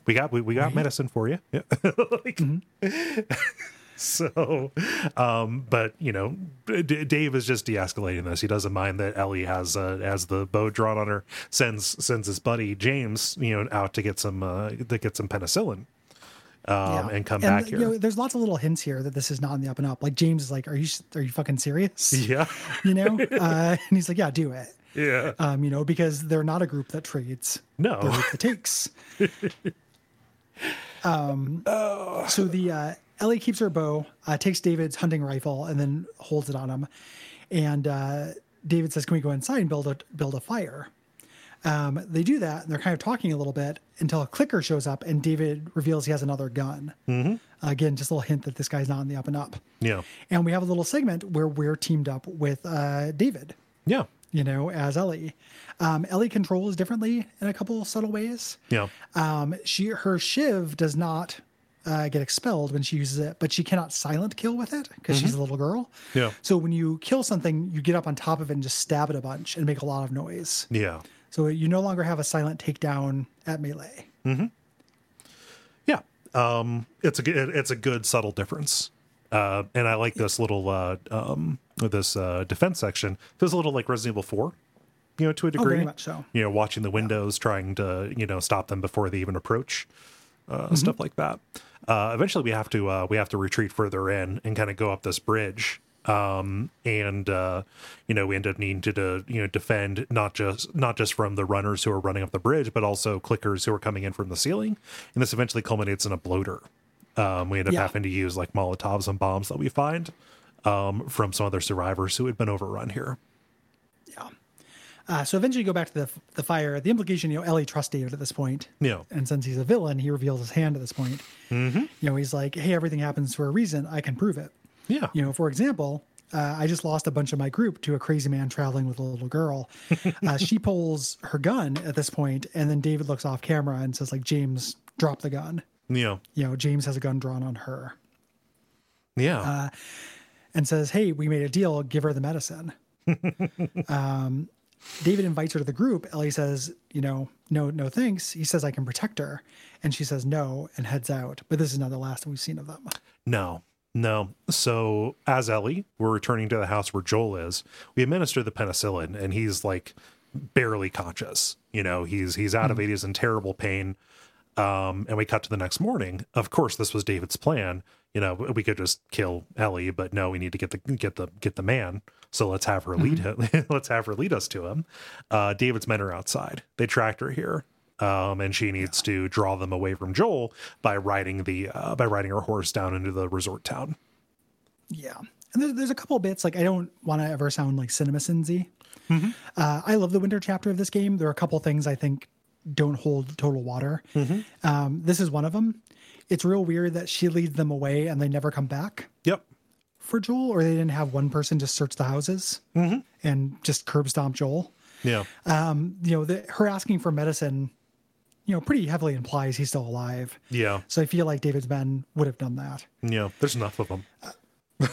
we got we, we got medicine for you yeah. like, Mm-hmm. so um but you know D- dave is just de-escalating this he doesn't mind that ellie has uh has the bow drawn on her sends sends his buddy james you know out to get some uh to get some penicillin um and come back here You know, there's lots of little hints here that this is not on the up and up. Like James is like, "Are you are you fucking serious?" yeah You know, uh, and he's like, "Yeah, do it." yeah Um, you know, because they're not a group that trades. They're a no group that takes. Um, so the uh, Ellie keeps her bow, uh, takes David's hunting rifle, and then holds it on him. And uh, David says, "Can we go inside and build a build a fire?" Um, they do that, and they're kind of talking a little bit until a clicker shows up, and David reveals he has another gun. Mm-hmm. again, just a little hint that this guy's not on the up and up. yeah And we have a little segment where we're teamed up with uh, David yeah you know, as Ellie. Um, Ellie controls differently in a couple subtle ways. yeah Um, she her shiv does not uh, get expelled when she uses it, but she cannot silent kill with it because she's a little girl. Yeah. So when you kill something, you get up on top of it and just stab it a bunch and make a lot of noise. Yeah. So you no longer have a silent takedown at melee. Mm-hmm. Yeah. Um, it's a good, it's a good subtle difference. Uh, and I like this little, uh, um, this, uh, defense section. There's a little like Resident Evil 4, you know, to a Oh, degree. very much so. You know, watching the windows, trying to, you know, stop them before they even approach, uh, stuff like that. Uh, eventually we have to, uh, we have to retreat further in and kind of go up this bridge. Um, and, uh, you know, we end up needing to, to, you know, defend not just, not just from the runners who are running up the bridge, but also clickers who are coming in from the ceiling. And this eventually culminates in a bloater. Um, we end up Yeah. having to use like Molotovs and bombs that we find, um, from some other survivors who had been overrun here. Uh, so eventually you go back to the the fire. The implication, you know, Ellie trusts David at this point. Yeah. And since he's a villain, he reveals his hand at this point. Mm-hmm. You know, he's like, hey, everything happens for a reason. I can prove it. Yeah. You know, for example, uh, I just lost a bunch of my group to a crazy man traveling with a little girl. uh, she pulls her gun at this point, and then David looks off camera and says, like, James, drop the gun. Yeah. You know, James has a gun drawn on her Yeah. Uh, and says, hey, we made a deal. Give her the medicine. um, David invites her to the group. Ellie says, you know, no, no thanks. He says, I can protect her. And she says no and heads out. But this is not the last we've seen of them. No, no. So as Ellie, we're returning to the house where Joel is. We administer the penicillin, and he's like barely conscious. You know, he's he's out of mm-hmm. it. He's in terrible pain. Um, and we cut to the next morning. Of course, this was David's plan. You know, we could just kill Ellie, but no, we need to get the get the get the man. So let's have her lead him. let's have her lead us to him. Uh, David's men are outside. They tracked her here. Um, and she needs to draw them away from Joel by riding the uh, by riding her horse down into the resort town. Yeah. And there's, there's a couple bits, like, I don't want to ever sound like cinema sinsy. Uh, I love the winter chapter of this game. There are a couple things I think don't hold total water. Um, this is one of them. It's real weird that she leads them away and they never come back. Yep. for Joel, or they didn't have one person just search the houses and just curb stomp Joel. Yeah. Um, you know, the, her asking for medicine, you know, pretty heavily implies he's still alive. yeah. So I feel like David's men would have done that. Yeah. There's enough of them.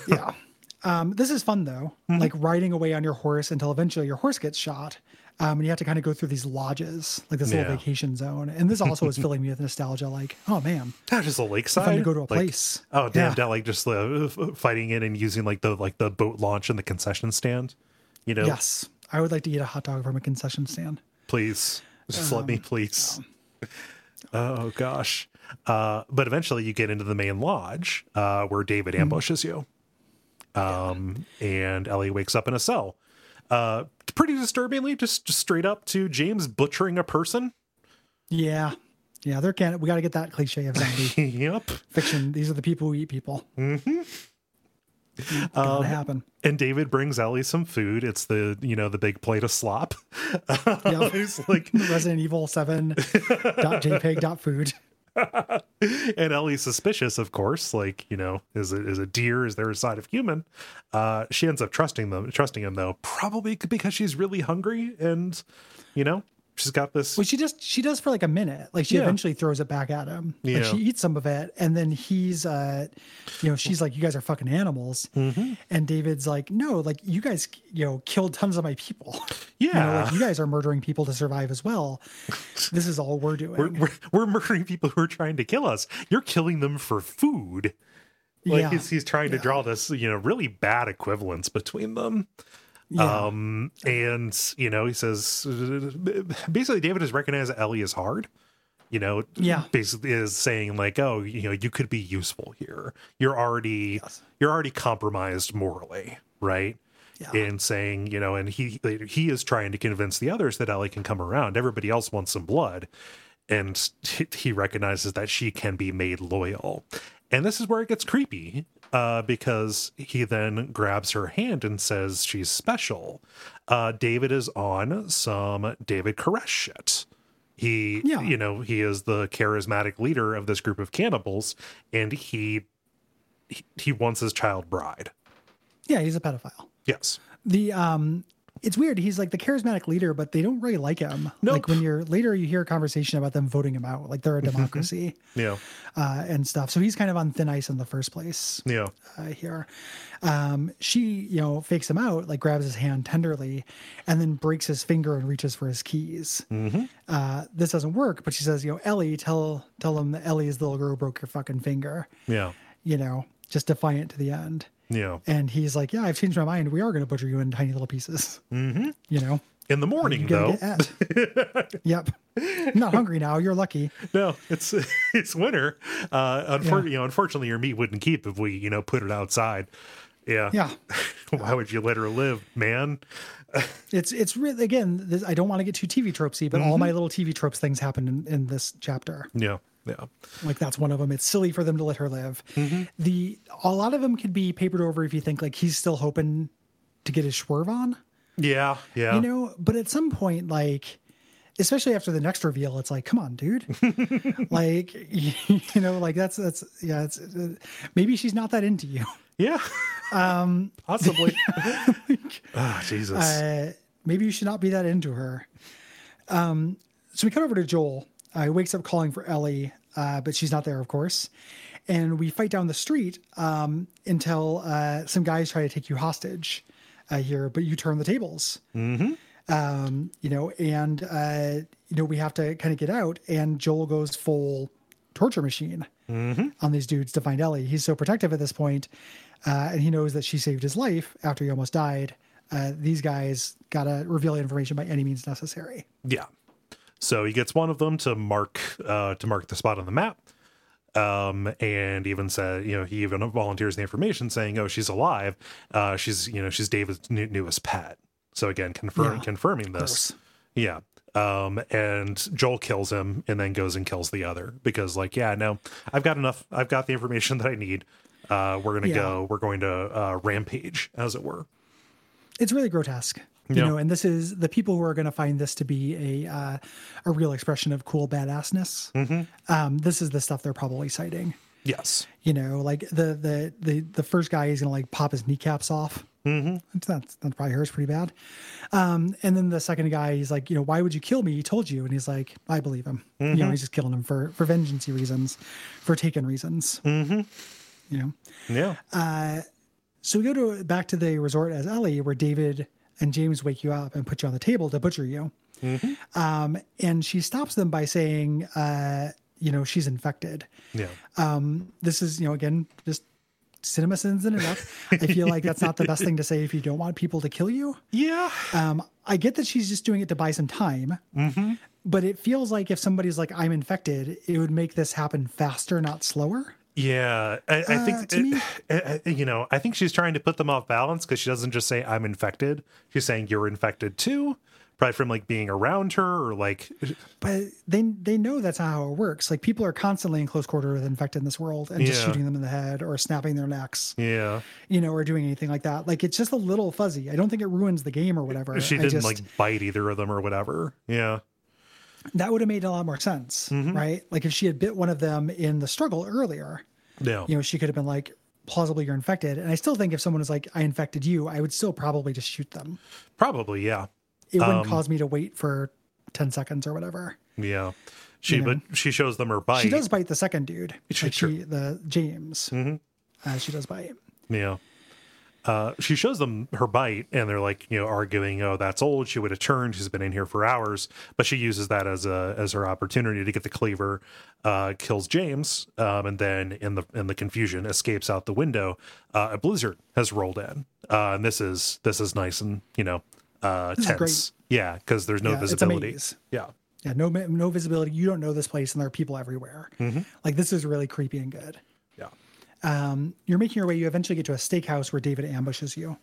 Yeah. Um, this is fun though, like riding away on your horse until eventually your horse gets shot. Um, and you have to kind of go through these lodges, like this Yeah. little vacation zone. And this also is filling me with nostalgia. Like, oh man, Not just a lakeside. fun to go to a Like, place. Oh damn! Yeah. That like just uh, fighting in and using like the like the boat launch and the concession stand. You know, Yes, I would like to eat a hot dog from a concession stand. please just let me, Um, please. Oh gosh. Uh, but eventually you get into the main lodge uh, where David Hmm. ambushes you. Um, and Ellie wakes up in a cell. Uh, pretty disturbingly, just, just straight up to James butchering a person. Yeah. Yeah, there can't. We got to get that cliche of zombie yep. fiction. These are the people who eat people. Mm-hmm. Gotta Um, happen. And David brings Ellie some food. It's the you know the big plate of slop. Yep. He's like, Resident Evil 7 dot JPEG dot food. and Ellie's suspicious, of course. Like, you know, is it is a deer? Is there a side of human? Uh, she ends up trusting them, trusting him though, probably because she's really hungry, and you know, she's got this. Well, she just she does for like a minute. Like she Yeah. eventually throws it back at him. Yeah. Like she eats some of it, and then he's, uh, you know, she's like, "You guys are fucking animals," Mm-hmm. and David's like, "No, like you guys, you know, killed tons of my people. you know, Yeah. like you guys are murdering people to survive as well. This is all we're doing." we're, we're we're murdering people who are trying to kill us. You're killing them for food. Like yeah, he's he's trying to draw this, you know, really bad equivalence between them. Yeah. Um, and you know, he says basically David has recognized that Ellie is hard. You know, Yeah. basically is saying like, oh, you know, you could be useful here. You're already you're already compromised morally, right? Yeah. And saying, you know, and he he is trying to convince the others that Ellie can come around. Everybody else wants some blood, and he recognizes that she can be made loyal. And this is where it gets creepy, uh, because he then grabs her hand and says she's special. Uh, David is on some David Koresh shit. He, Yeah. you know, he is the charismatic leader of this group of cannibals, and he he, he wants his child bride. yeah, he's a pedophile. Yes. The um it's weird. He's like the charismatic leader, but they don't really like him. Nope. Like when you're later, you hear a conversation about them voting him out, like they're a democracy Yeah. uh, and stuff. So he's kind of on thin ice in the first place Yeah. uh, here. Um, she, you know, fakes him out, like grabs his hand tenderly, and then breaks his finger and reaches for his keys. Mm-hmm. Uh, this doesn't work, but she says, you know, Ellie, tell tell him that Ellie is the little girl who broke your fucking finger. Yeah. You know, just defiant to the end. Yeah. And he's like, yeah, I've changed my mind. We are going to butcher you in tiny little pieces. Mm-hmm. You know, In the morning, though. gonna get at. yep. I'm not hungry now. You're lucky. No, it's it's winter. Uh, unfor- you know, unfortunately, your meat wouldn't keep if we, you know, put it outside. Yeah. Yeah. Why would you let her live, man? It's it's really again. This, I don't want to get too TV tropesy, but all Mm-hmm. my little TV tropes things happen in, in this chapter. Yeah. Yeah. Like that's one of them. It's silly for them to let her live. Mm-hmm. The a lot of them could be papered over if you think like he's still hoping to get his swerve on, Yeah. Yeah. you know. But at some point, like especially after the next reveal, it's like, come on, dude. like you know, like that's that's yeah. It's uh, maybe she's not that into you. yeah. Um, possibly. Ah, Jesus. uh, maybe you should not be that into her. Um, so we cut over to Joel. Uh, he wakes up calling for Ellie, uh, but she's not there, of course. And we fight down the street um, until uh, some guys try to take you hostage uh, here, but you turn the tables. Mm-hmm. Um, you know, and uh, you know we have to kind of get out, and Joel goes full torture machine on these dudes to find Ellie. He's so protective at this point, uh, and he knows that she saved his life after he almost died. Uh, these guys gotta reveal information by any means necessary. Yeah. So he gets one of them to mark uh, to mark the spot on the map, um, and even said, you know, he even volunteers the information saying, "Oh, she's alive. Uh, she's you know she's David's new, newest pet." So again, confirm Yeah. confirming this. Yeah. Um, and Joel kills him and then goes and kills the other because, like, yeah, no, I've got enough. I've got the information that I need. Uh, we're gonna Yeah. go. We're going to uh, rampage, as it were. It's really grotesque, you know. And this is the people who are going to find this to be a uh, a real expression of cool badassness. Um, this is the stuff they're probably citing. Yes. you know like the the the, the first guy is gonna like pop his kneecaps off mm-hmm. that that probably hurts pretty bad um and then the second guy he's like you know why would you kill me he told you and he's like i believe him you know he's just killing him for for vengeancey reasons for taken reasons mm-hmm. you know Yeah. so we go to back to the resort as ellie where david and james wake you up and put you on the table to butcher you. Um and she stops them by saying uh you know she's infected. Yeah. this is you know again just cinema sins in it up i feel like that's not the best thing to say if you don't want people to kill you. Yeah. um i get that she's just doing it to buy some time but it feels like if somebody's like i'm infected it would make this happen faster not slower Yeah, I, I Uh, think to me- it- uh, you know. I think she's trying to put them off balance because she doesn't just say "I'm infected." She's saying "You're infected too," probably from like being around her or like. but they they know that's not how it works like people are constantly in close quarter with infected in this world and just shooting them in the head or snapping their necks Yeah, you know or doing anything like that like it's just a little fuzzy i don't think it ruins the game or whatever she didn't just- like bite either of them or whatever. Yeah, that would have made a lot more sense, Mm-hmm. right? Like if she had bit one of them in the struggle earlier, yeah, you know, she could have been like, plausibly you're infected. And I still think if someone was like, I infected you, I would still probably just shoot them. probably. Yeah, It wouldn't Um, cause me to wait for 10 seconds or whatever. yeah. She You know. but she shows them her bite. She does bite the second dude. She- Like she, the James. Mm-hmm. Uh, she does bite. Yeah. Uh, she shows them her bite, and they're like, you know, arguing, "Oh, that's old. She would have turned. She's been in here for hours." But she uses that as a as her opportunity to get the cleaver, uh, kills James, um, and then in the in the confusion escapes out the window. Uh, a blizzard has rolled in, uh, and this is this is nice and you know uh, tense. Yeah, because there's no Yeah, visibility. Yeah, Yeah, no no visibility. You don't know this place, and there are people everywhere. Mm-hmm. Like this is really creepy and good. Yeah, You're making your way. You eventually get to a steakhouse where David ambushes you,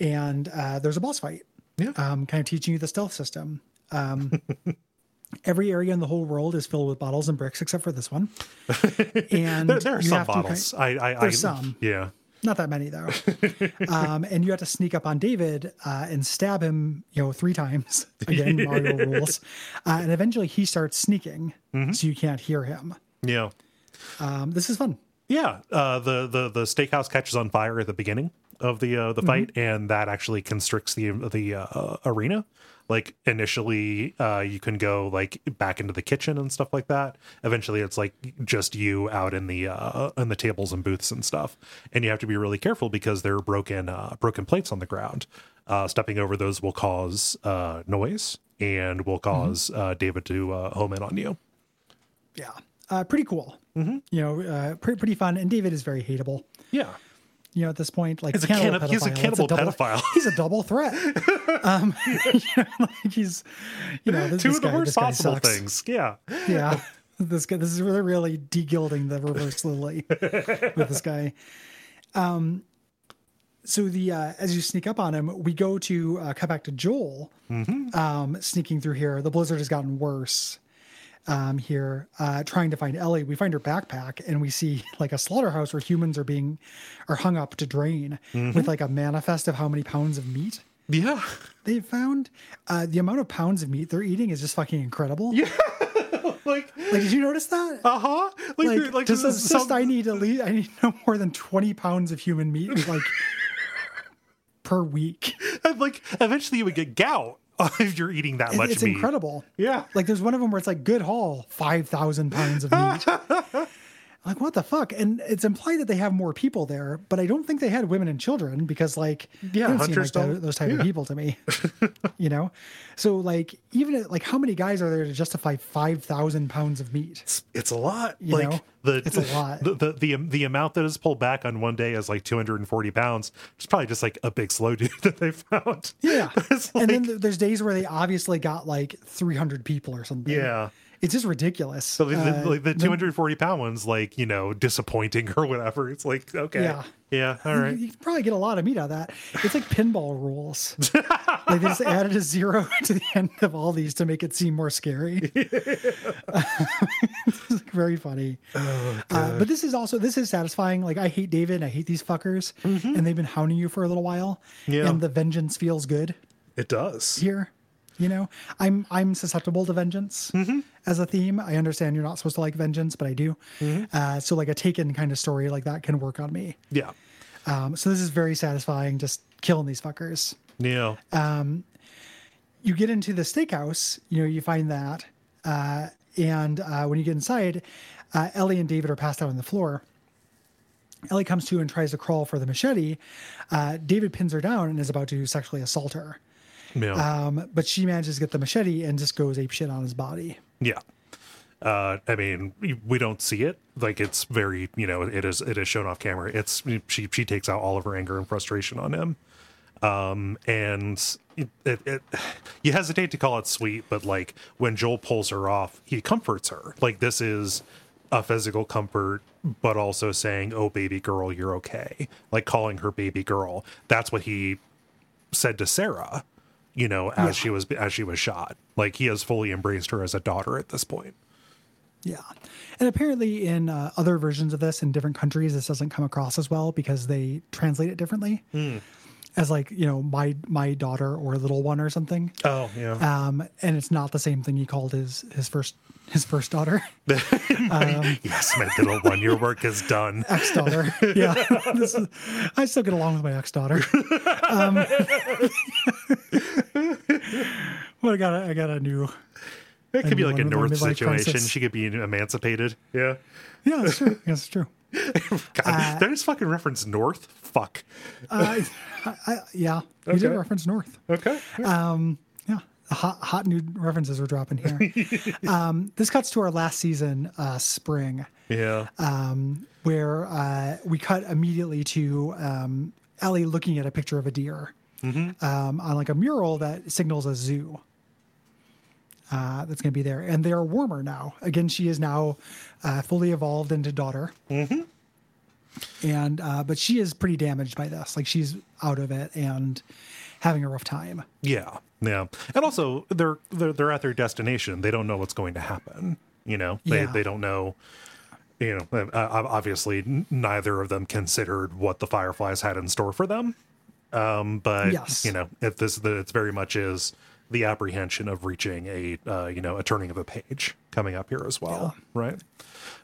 and uh, there's a boss fight. Yeah. um, kind of teaching you the stealth system. Um, every area in the whole world is filled with bottles and bricks except for this one. And there, there are some to kind- bottles. I, I, I, There's some. Yeah, not that many though. um, and you have to sneak up on David uh, and stab him, you know, three times. Again, Mario rules. Uh, and eventually he starts sneaking, Mm-hmm. so you can't hear him. yeah. Um, this is fun. Yeah, uh, the the the steakhouse catches on fire at the beginning of the uh, the fight, and that actually constricts the the uh, arena. Like initially, uh, you can go like back into the kitchen and stuff like that. Eventually, it's like just you out in the uh, in the tables and booths and stuff, and you have to be really careful because there are broken uh, broken plates on the ground. Uh, stepping over those will cause uh, noise and will cause uh, David to uh, home in on you. Yeah. Uh, pretty cool. Mm-hmm. You know, uh, pretty, pretty fun. And David is very hateable. Yeah. You know, at this point, like He's a cannibal cannib- he's a pedophile. It's cannibal double- pedophile. He's a double threat. um, you know, like he's, you know, this, Two this of the guy, worst possible sucks. things. Yeah. Yeah, this guy. This is really, really de-gilding the reverse Lily with this guy. Um, so the uh, as you sneak up on him, we go to uh, cut back to Joel, um, sneaking through here. The blizzard has gotten worse um, here, uh, trying to find Ellie. We find her backpack, and we see like a slaughterhouse where humans are being are hung up to drain with like a manifest of how many pounds of meat Yeah. they found. Uh, the amount of pounds of meat they're eating is just fucking incredible. Yeah. Like, Like, did you notice that? uh huh. Like, like, like, just, this just some- I need at least I need no more than twenty pounds of human meat like per week. and, like, eventually you would get gout if you're eating that It- much it's meat. incredible. Yeah. Like there's one of them where it's like good haul, five thousand pounds of meat. like what the fuck? And it's implied that they have more people there, but I don't think they had women and children because like Yeah, don't seem hunters like those type of people to me. you know, so like even at, like how many guys are there to justify five thousand pounds of meat? It's a lot. You like know? the It's a lot. The, the the the amount that is pulled back on one day is like 240 pounds. It's probably just like a big slow dude that they found. Yeah. It's and then there's days where they obviously got like 300 people or something. Yeah. It's just ridiculous. So the, the- Uh, the the- 240 pound one's like you know disappointing or whatever. It's like okay, Yeah. yeah, all right. You can probably get a lot of meat out of that. It's like pinball rules. like they just added a zero to the end of all these to make it seem more scary. it's like very funny. Oh, uh, but this is also this is satisfying. Like I hate David and I hate these fuckers, and they've been hounding you for a little while. Mm-hmm. Yeah. And the vengeance feels good. It does. here you know? I'm i'm susceptible to vengeance Mm-hmm. as a theme. I understand you're not supposed to like vengeance but i do. Mm-hmm. uh, so like a taken kind of story like that can work on me. Yeah, um, so this is very satisfying just killing these fuckers. Yeah, Uh, you get into the steakhouse you know you find that uh, and uh, when you get inside uh, ellie and david are passed out on the floor. Ellie comes to and tries to crawl for the machete. Uh, david pins her down and is about to sexually assault her yeah. um, but she manages to get the machete and just goes ape shit on his body. Yeah. Uh, I mean, we- don't see it. Like it's very, you know, it is it is shown off camera. It's she she takes out all of her anger and frustration on him. Um, and it, it, it you hesitate to call it sweet, but like when Joel pulls her off, he comforts her. Like this is a physical comfort, but also saying, "Oh, baby girl, you're okay." Like calling her baby girl. That's what he said to Sarah, you know, as Yeah. she was as she was shot. Like he has fully embraced her as a daughter at this point. Yeah. And apparently, in uh, other versions of this in different countries, this doesn't come across as well because they translate it differently. As like you know, my my daughter or little one or something, Oh yeah. um, and it's not the same thing he called his his first his first daughter, yes, my little one, your work is done. ex daughter. yeah, This is- I still get along with my ex daughter. Um, well, I got a, I got a new. It could be like a one with my North situation. crisis. She could be emancipated. Yeah. Yeah, that's true. Yes, it's true. God, did I just fucking reference North? Fuck. Uh, I, yeah, you did Okay. reference North. Okay. Um, yeah, hot, hot new references we're dropping here. um, this cuts to our last season, uh, spring, yeah. um, where uh, we cut immediately to um, Ellie looking at a picture of a deer um, on like a mural that signals a zoo. Uh, that's going to be there, and they are warmer now. Again, she is now uh, fully evolved into daughter, mm-hmm. and uh, but she is pretty damaged by this. Like she's out of it and having a rough time. Yeah, yeah, and also they're they're they're at their destination. They don't know what's going to happen. You know, they Yeah. they don't know. You know, uh, uh, obviously, neither of them considered what the Fireflies had in store for them. Um, but Yes. you know, if this it's very much is the apprehension of reaching a uh, you know a turning of a page coming up here as well, right?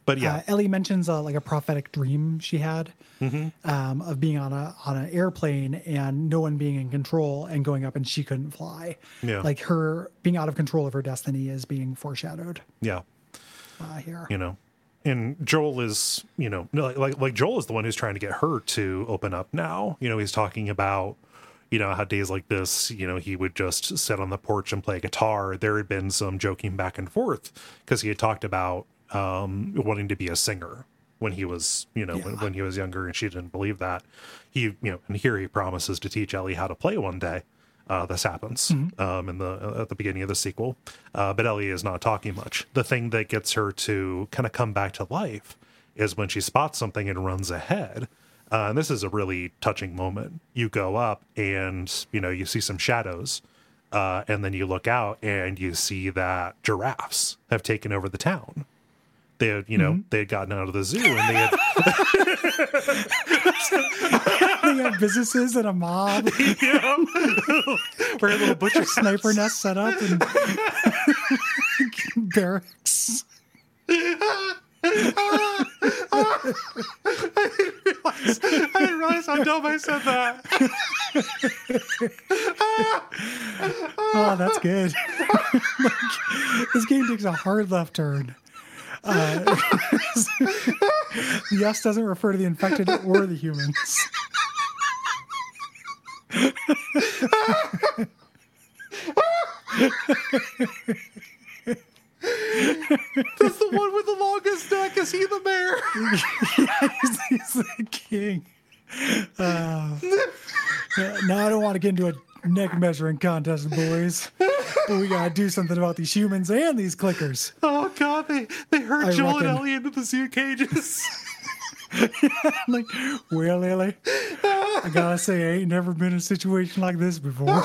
But yeah, Uh, Ellie mentions uh, like a prophetic dream she had Mm-hmm. um, of being on a on an airplane and no one being in control and going up and she couldn't fly. Yeah. Like her being out of control of her destiny is being foreshadowed yeah, uh, here. you know. And Joel is, you know, like, like like Joel is the one who's trying to get her to open up now. You know, he's talking about, you know, how days like this, you know, he would just sit on the porch and play guitar. There had been some joking back and forth because he had talked about um, wanting to be a singer when he was, you know, when, Yeah. when he was younger, and she didn't believe that. He, you know, and here he promises to teach Ellie how to play one day. Uh, this happens um, in the at the beginning of the sequel, uh, but Ellie is not talking much. The thing that gets her to kind of come back to life is when she spots something and runs ahead. Uh, and this is a really touching moment. You go up and you know you see some shadows, uh, and then you look out and you see that giraffes have taken over the town. They had, you know, mm-hmm. they had gotten out of the zoo and they had they have businesses and a mob, we're a little butcher sniper nest set up, and barracks. I didn't realize I didn't realize how dumb I said that. Oh, that's good. This game takes a hard left turn. Uh, the S doesn't refer to the infected or the humans. That's the one with the longest neck. Is he the mayor? he's, he's the king. Uh, yeah, now I don't want to get into a neck measuring contest, boys. But we gotta do something about these humans and these clickers. Oh God, they they hurt I Joel and reckon- Ellie into the zoo cages. I'm like, well, Lily, I gotta say, I ain't never been in a situation like this before.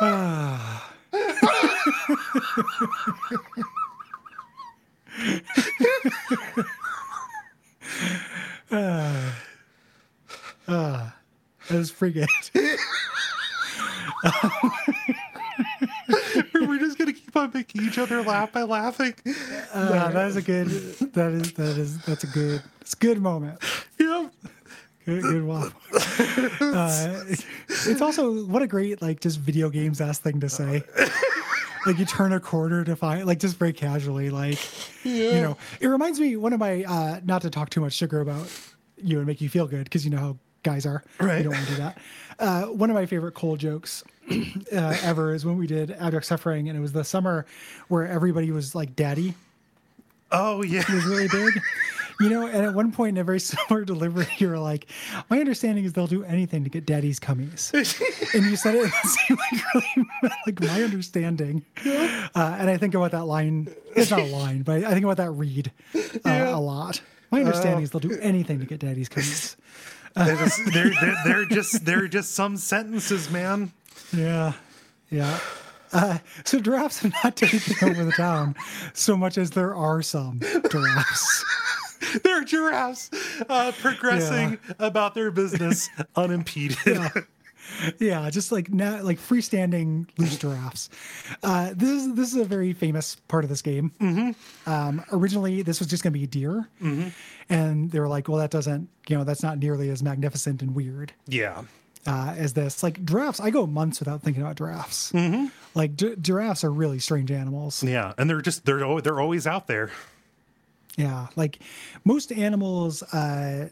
Ah. Ah. Ah. That was pretty good. We're just gonna keep on making each other laugh by laughing. Uh, that is a good. That is that is that's a good. It's a good moment. Yep. Good, good one. Uh, it's also what a great like just video games ass thing to say. Like you turn a quarter to find like just very casually like you know it reminds me one of my uh not to talk too much sugar about you and make you feel good because you know how guys are. Right. you don't want to do that. Uh one of my favorite cold jokes uh, ever is when we did abject suffering and it was the summer where everybody was like daddy Oh yeah. was really big. You know, and at one point in a very similar delivery, you were like, "My understanding is they'll do anything to get daddy's cummies," and you said it, it seemed like really like my understanding. Uh, and I think about that line. It's not a line, but I think about that read uh, a lot. My understanding is they'll do anything to get daddy's cummies. They're just they're, they're they're just they're just some sentences, man. Yeah, yeah. Uh, so giraffes have not taken over the town so much as there are some giraffes. They're giraffes uh, progressing about their business unimpeded. Yeah, just like now, like freestanding loose giraffes. Uh, this is this is a very famous part of this game. Mm-hmm. Um, originally, this was just going to be deer, and they were like, "Well, that doesn't, you know, that's not nearly as magnificent and weird Yeah. Uh, as this." Like giraffes, I go months without thinking about giraffes. Mm-hmm. Like gi- giraffes are really strange animals. Yeah, and they're just they're they're always out there. Yeah, like most animals uh,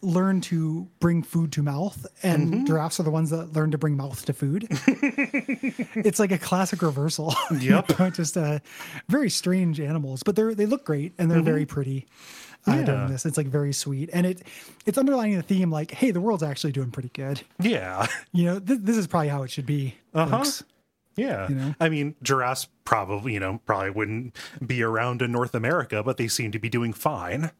learn to bring food to mouth, and giraffes are the ones that learn to bring mouth to food. it's like a classic reversal. you Yep. know, just uh, very strange animals, but they're they look great and they're very pretty. Uh, Yeah. Doing this, it's like very sweet, and it it's underlining the theme like, hey, the world's actually doing pretty good. Yeah, You know, th- this is probably how it should be. Uh-huh. yeah. You know? I mean, giraffes probably you know probably wouldn't be around in North America, but they seem to be doing fine.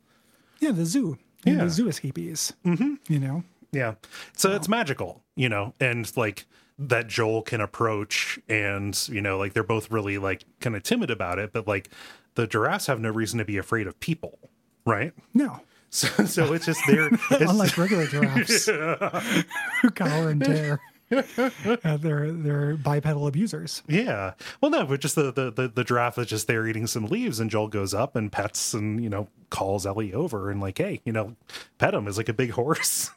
Yeah, the zoo. Yeah. The zoo escapees. Mm-hmm. You know, Yeah. So it's magical, you know, and like that Joel can approach and, you know, like they're both really like kind of timid about it, but like the giraffes have no reason to be afraid of people, right? no. So, so it's just there. It's, Unlike regular giraffes who cower and tear. Uh, they're they're bipedal abusers. yeah. Well, no, but just the, the the the giraffe is just there eating some leaves, and Joel goes up and pets and you know calls Ellie over and like, hey, you know, pet him is like a big horse.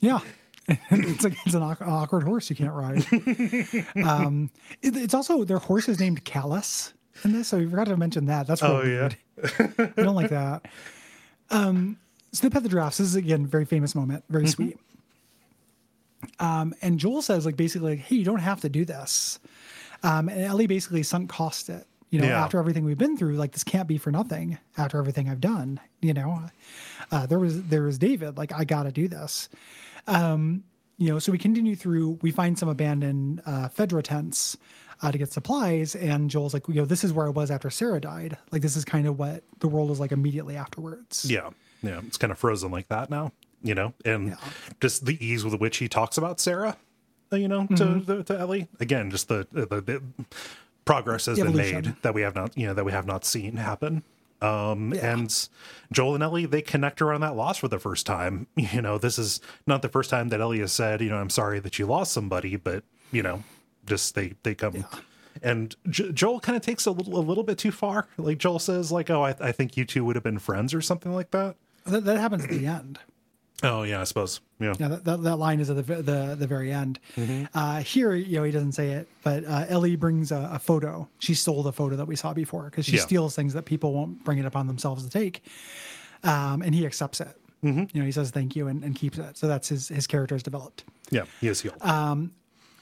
Yeah. it's like it's an awkward horse you can't ride. um, it- it's also their horse is named Callus in this, so we forgot to mention that. That's Oh, really yeah. weird. I don't like that. Um, they pet the giraffes. This is again very famous moment, very Mm-hmm. sweet. Um, and Joel says like basically like, hey, you don't have to do this. Um, and Ellie basically sunk cost it. You know, Yeah. after everything we've been through, like this can't be for nothing. After everything I've done, you know, uh, there was there was David. Like I got to do this Um, you know, so we continue through. We find some abandoned uh, Fedra tents uh, to get supplies, and Joel's like, you know, this is where I was after Sarah died. Like, this is kind of what the world was like immediately afterwards. Yeah, yeah, it's kind of frozen like that now, you know, and just the ease with which he talks about Sarah, uh, you know, to Mm-hmm. to, to Ellie. Again, just the, the the progress has been Evolution. made that we have not, you know, that we have not seen happen. Um, and Joel and Ellie they connect around that loss for the first time. You know, this is not the first time that Ellie has said, you know, I'm sorry that you lost somebody, but you know, just they they come. And J- Joel kind of takes a little a little bit too far. Like Joel says, like, "Oh, I, I think you two would have been friends or something like that." That, that happens at the end. Oh yeah, I suppose. Yeah. Yeah, that, that, that line is at the the, the very end. Mm-hmm. Uh, here, you know, he doesn't say it, but uh, Ellie brings a, a photo. She stole the photo that we saw before because she Yeah. steals things that people won't bring it upon themselves to take. Um, and he accepts it. Mm-hmm. You know, he says thank you and, and keeps it. So that's his his character is developed. Yeah, he is healed.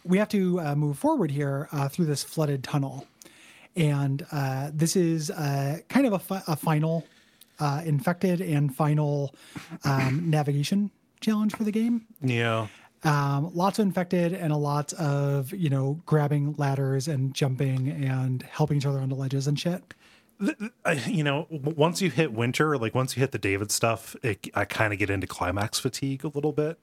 We have to uh, move forward here uh, through this flooded tunnel. And uh, this is uh, kind of a, fi- a final uh, infected and final um, navigation challenge for the game. yeah. Um, lots of infected and a lot of, you know, grabbing ladders and jumping and helping each other onto ledges and shit. You know, once you hit winter, like once you hit the David stuff, it, I kind of get into climax fatigue a little bit.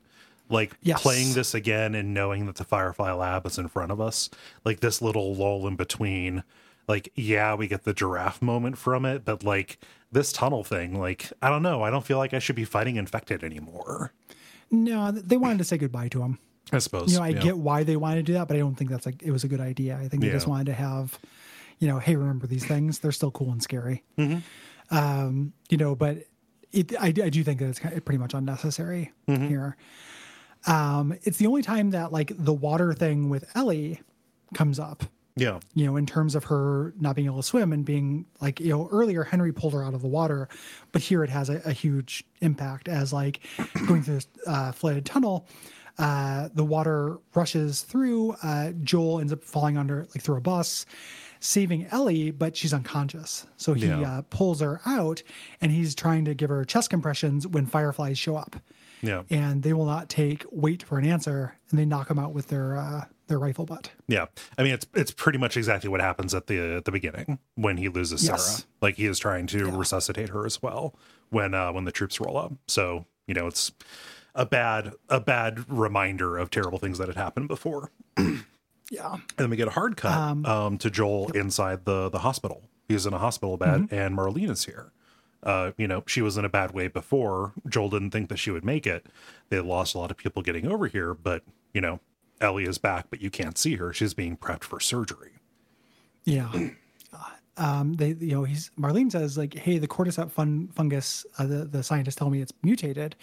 Like Yes. playing this again and knowing that the Firefly Lab is in front of us, like this little lull in between. Like, yeah, we get the giraffe moment from it, but like this tunnel thing, like, I don't know. I don't feel like I should be fighting infected anymore. No, they wanted to say goodbye to him. I suppose. you know, I yeah. get why they wanted to do that, but I don't think that's like it was a good idea. I think they just wanted to have, you know, hey, remember these things? They're still cool and scary. Mm-hmm. Um, you know, but it, I, I do think that it's pretty much unnecessary Mm-hmm. here. Um, it's the only time that like the water thing with Ellie comes up. Yeah. You know, in terms of her not being able to swim and being like, you know, earlier Henry pulled her out of the water, but here it has a, a huge impact as like going through this uh, flooded tunnel. Uh, the water rushes through. Uh, Joel ends up falling under like through a bus, saving Ellie, but she's unconscious. So he Yeah. uh, pulls her out, and he's trying to give her chest compressions when fireflies show up, Yeah. and they will not take wait for an answer, and they knock him out with their uh, their rifle butt. Yeah, I mean it's it's pretty much exactly what happens at the at the beginning when he loses Yes. Sarah. Like he is trying to resuscitate her as well when uh when the troops roll up. So you know it's a bad a bad reminder of terrible things that had happened before. Yeah. And then we get a hard cut um, to Joel inside the the hospital. He's in a hospital bed, and Marlene is here. Uh, you know, she was in a bad way before. Joel didn't think that she would make it. They lost a lot of people getting over here, but you know, Ellie is back, but you can't see her. She's being prepped for surgery. Yeah. Um, they, you know, he's Marlene says like, "Hey, the cordyceps fun, fungus, uh, the the scientists tell me it's mutated.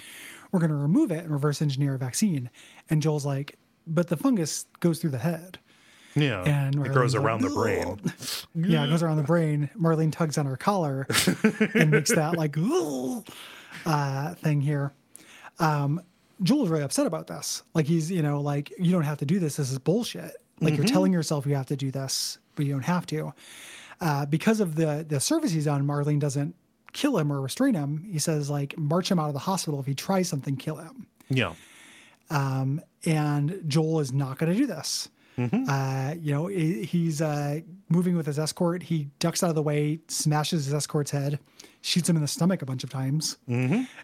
We're going to remove it and reverse engineer a vaccine." And Joel's like, "But the fungus goes through the head. Yeah, And it grows around the brain. Yeah, it goes around the brain. Marlene tugs on her collar and makes that like uh, thing here." Um, Joel's really upset about this. Like he's, you know, like you don't have to do this. This is bullshit. Like you're telling yourself you have to do this, but you don't have to. Uh, because of the the service he's on, Marlene doesn't kill him or restrain him. He says like march him out of the hospital if he tries something, kill him. Yeah, And Joel is not going to do this. Uh, you know, he's uh, moving with his escort. He ducks out of the way, smashes his escort's head, shoots him in the stomach a bunch of times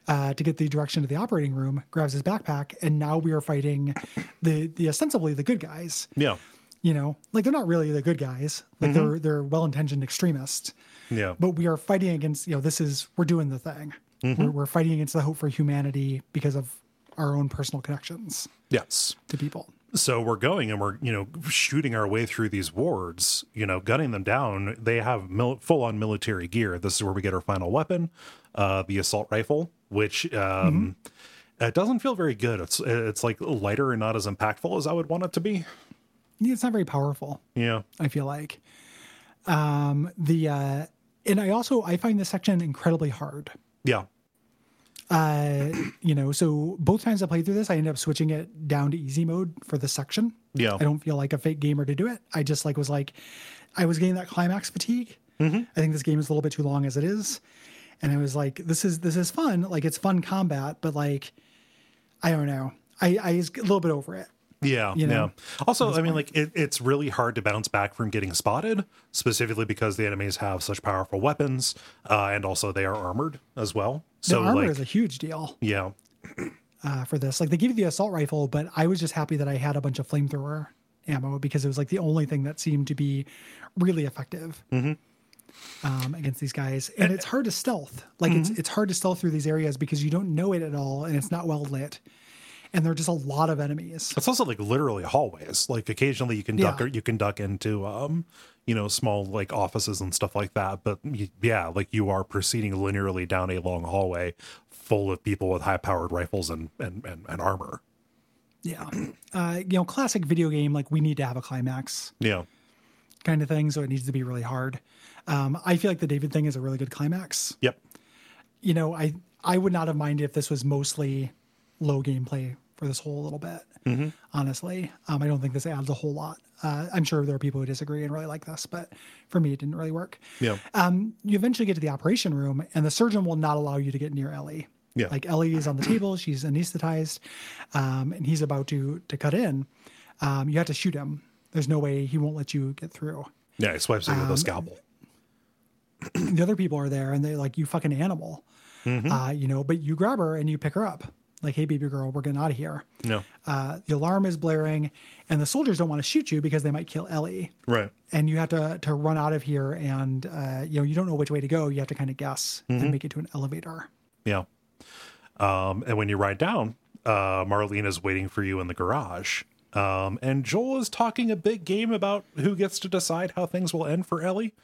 uh, to get the direction to the operating room. Grabs his backpack, and now we are fighting the the ostensibly the good guys. yeah, You know, like they're not really the good guys. Like they're they're well intentioned extremists. yeah, But we are fighting against. You know, this is we're doing the thing. We're, we're fighting against the hope for humanity because of our own personal connections Yes. to people. So we're going and we're, you know, shooting our way through these wards, you know, gunning them down. They have mil- full on military gear. This is where we get our final weapon, uh, the assault rifle, which um, it doesn't feel very good. It's it's like lighter and not as impactful as I would want it to be. Yeah, It's not very powerful. Yeah. I feel like. Um, the uh, and I also I find this section incredibly hard. Yeah. Uh, you know, so both times I played through this, I ended up switching it down to easy mode for this section. Yeah. I don't feel like a fake gamer to do it. I just like was like, I was getting that climax fatigue. Mm-hmm. I think this game is a little bit too long as it is, and I was like, this is this is fun. Like it's fun combat, but like, I don't know. I I was a little bit over it. Yeah, you know, yeah. Also, I mean, like it, it's really hard to bounce back from getting spotted, specifically because the enemies have such powerful weapons, uh, and also they are armored as well. The So, armor like, is a huge deal yeah, uh, for this. Like they give you the assault rifle, but I was just happy that I had a bunch of flamethrower ammo because it was like the only thing that seemed to be really effective. mm-hmm. Um, against these guys, and it's hard to stealth. Like it's it's hard to stealth through these areas because you don't know it at all, and it's not well lit, and there are just a lot of enemies. it's also like literally hallways. Like occasionally you can duck Yeah. or you can duck into, um, you know, small like offices and stuff like that. But yeah, like you are proceeding linearly down a long hallway full of people with high powered rifles and and and, and armor. Yeah, uh, you know, classic video game. Like we need to have a climax. Yeah, kind of thing. So it needs to be really hard. Um, I feel like the David thing is a really good climax. yep, You know, I I would not have minded if this was mostly low gameplay for this whole little bit. Honestly, um, I don't think this adds a whole lot. Uh, I'm sure there are people who disagree and really like this, but for me, it didn't really work. yeah, Um, you eventually get to the operation room, and the surgeon will not allow you to get near Ellie. Yeah. Like Ellie is on the table, she's anesthetized, um, and he's about to to cut in. Um, you have to shoot him. There's no way he won't let you get through. yeah. He swipes it with a scalpel. the other people are there and they're like, you fucking animal. Uh, you know, but you grab her and you pick her up. Like, hey, baby girl, we're getting out of here. No, Uh, the alarm is blaring, and the soldiers don't want to shoot you because they might kill Ellie. right. And you have to to run out of here, and uh, you know you don't know which way to go. You have to kind of guess and make it to an elevator. Yeah. Um, and when you ride down, uh, Marlene is waiting for you in the garage. Um, and Joel is talking a big game about who gets to decide how things will end for Ellie.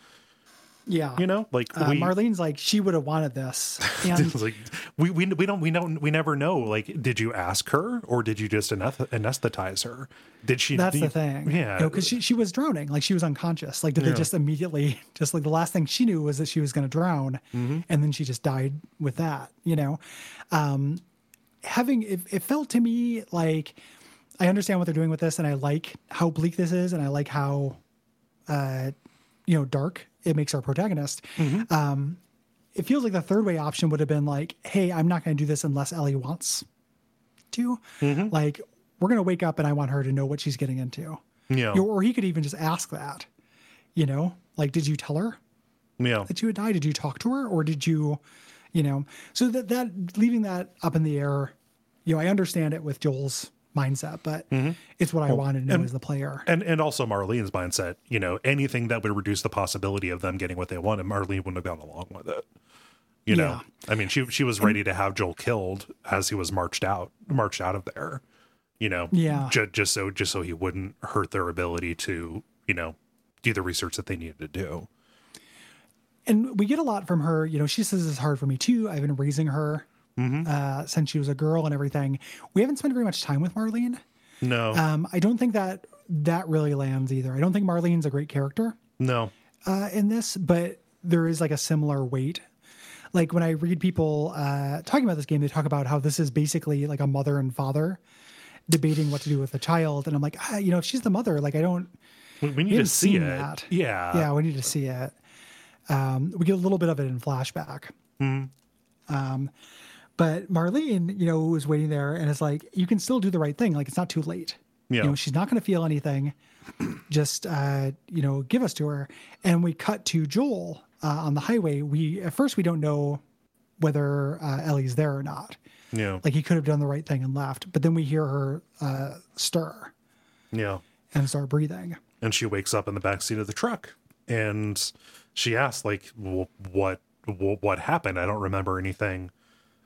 Yeah, You know, like uh, we, Marlene's like she would have wanted this, and like we, we we don't we don't we never know. Like, did you ask her or did you just anesthetize her? Did she? that's do the thing. Yeah, because she she was drowning, like she was unconscious. Like did Yeah. they just immediately just like the last thing she knew was that she was going to drown, Mm-hmm. and then she just died with that. You know, um, having it, it felt to me like I understand what they're doing with this, and I like how bleak this is, and I like how uh, you know dark it makes our protagonist. Mm-hmm. Um, it feels like the third way option would have been like, hey, I'm not going to do this unless Ellie wants to. Mm-hmm. Like, we're going to wake up and I want her to know what she's getting into. yeah, or he could even just ask that, you know, like, did you tell her yeah, that you had died? Did you talk to her or did you, you know, so that, that leaving that up in the air, you know, I understand it with Joel's mindset, but mm-hmm. it's what I wanted to know as the player. and and also Marlene's mindset. You know, anything that would reduce the possibility of them getting what they wanted, Marlene wouldn't have gone along with it. You know, I mean, she she was ready to have Joel killed as he was marched out, marched out of there. You know, Yeah. ju- just so just so he wouldn't hurt their ability to you know do the research that they needed to do. and we get a lot from her. You know, she says it's hard for me too. I've been raising her Mm-hmm. uh, since she was a girl and everything. We haven't spent very much time with Marlene. No, Um, I don't think that that really lands either. I don't think Marlene's a great character no, uh, in this, but there is like a similar weight. Like when I read people uh, talking about this game, they talk about how this is basically like a mother and father debating what to do with a child, and I'm like, ah, you know, if she's the mother, like I don't. we, we need We to see it. that. Yeah, yeah, we need to see it. Um, we get a little bit of it in flashback. Um, but Marlene, you know, was waiting there and is like, you can still do the right thing. Like it's not too late. Yeah. You know, she's not going to feel anything. Just, uh, you know, give us to her. And we cut to Joel uh, on the highway. We at first we don't know whether uh, Ellie's there or not. yeah, Like he could have done the right thing and left. But then we hear her uh, stir yeah. and start breathing. and she wakes up in the back seat of the truck and she asks like "Wh- what what happened i don't remember anything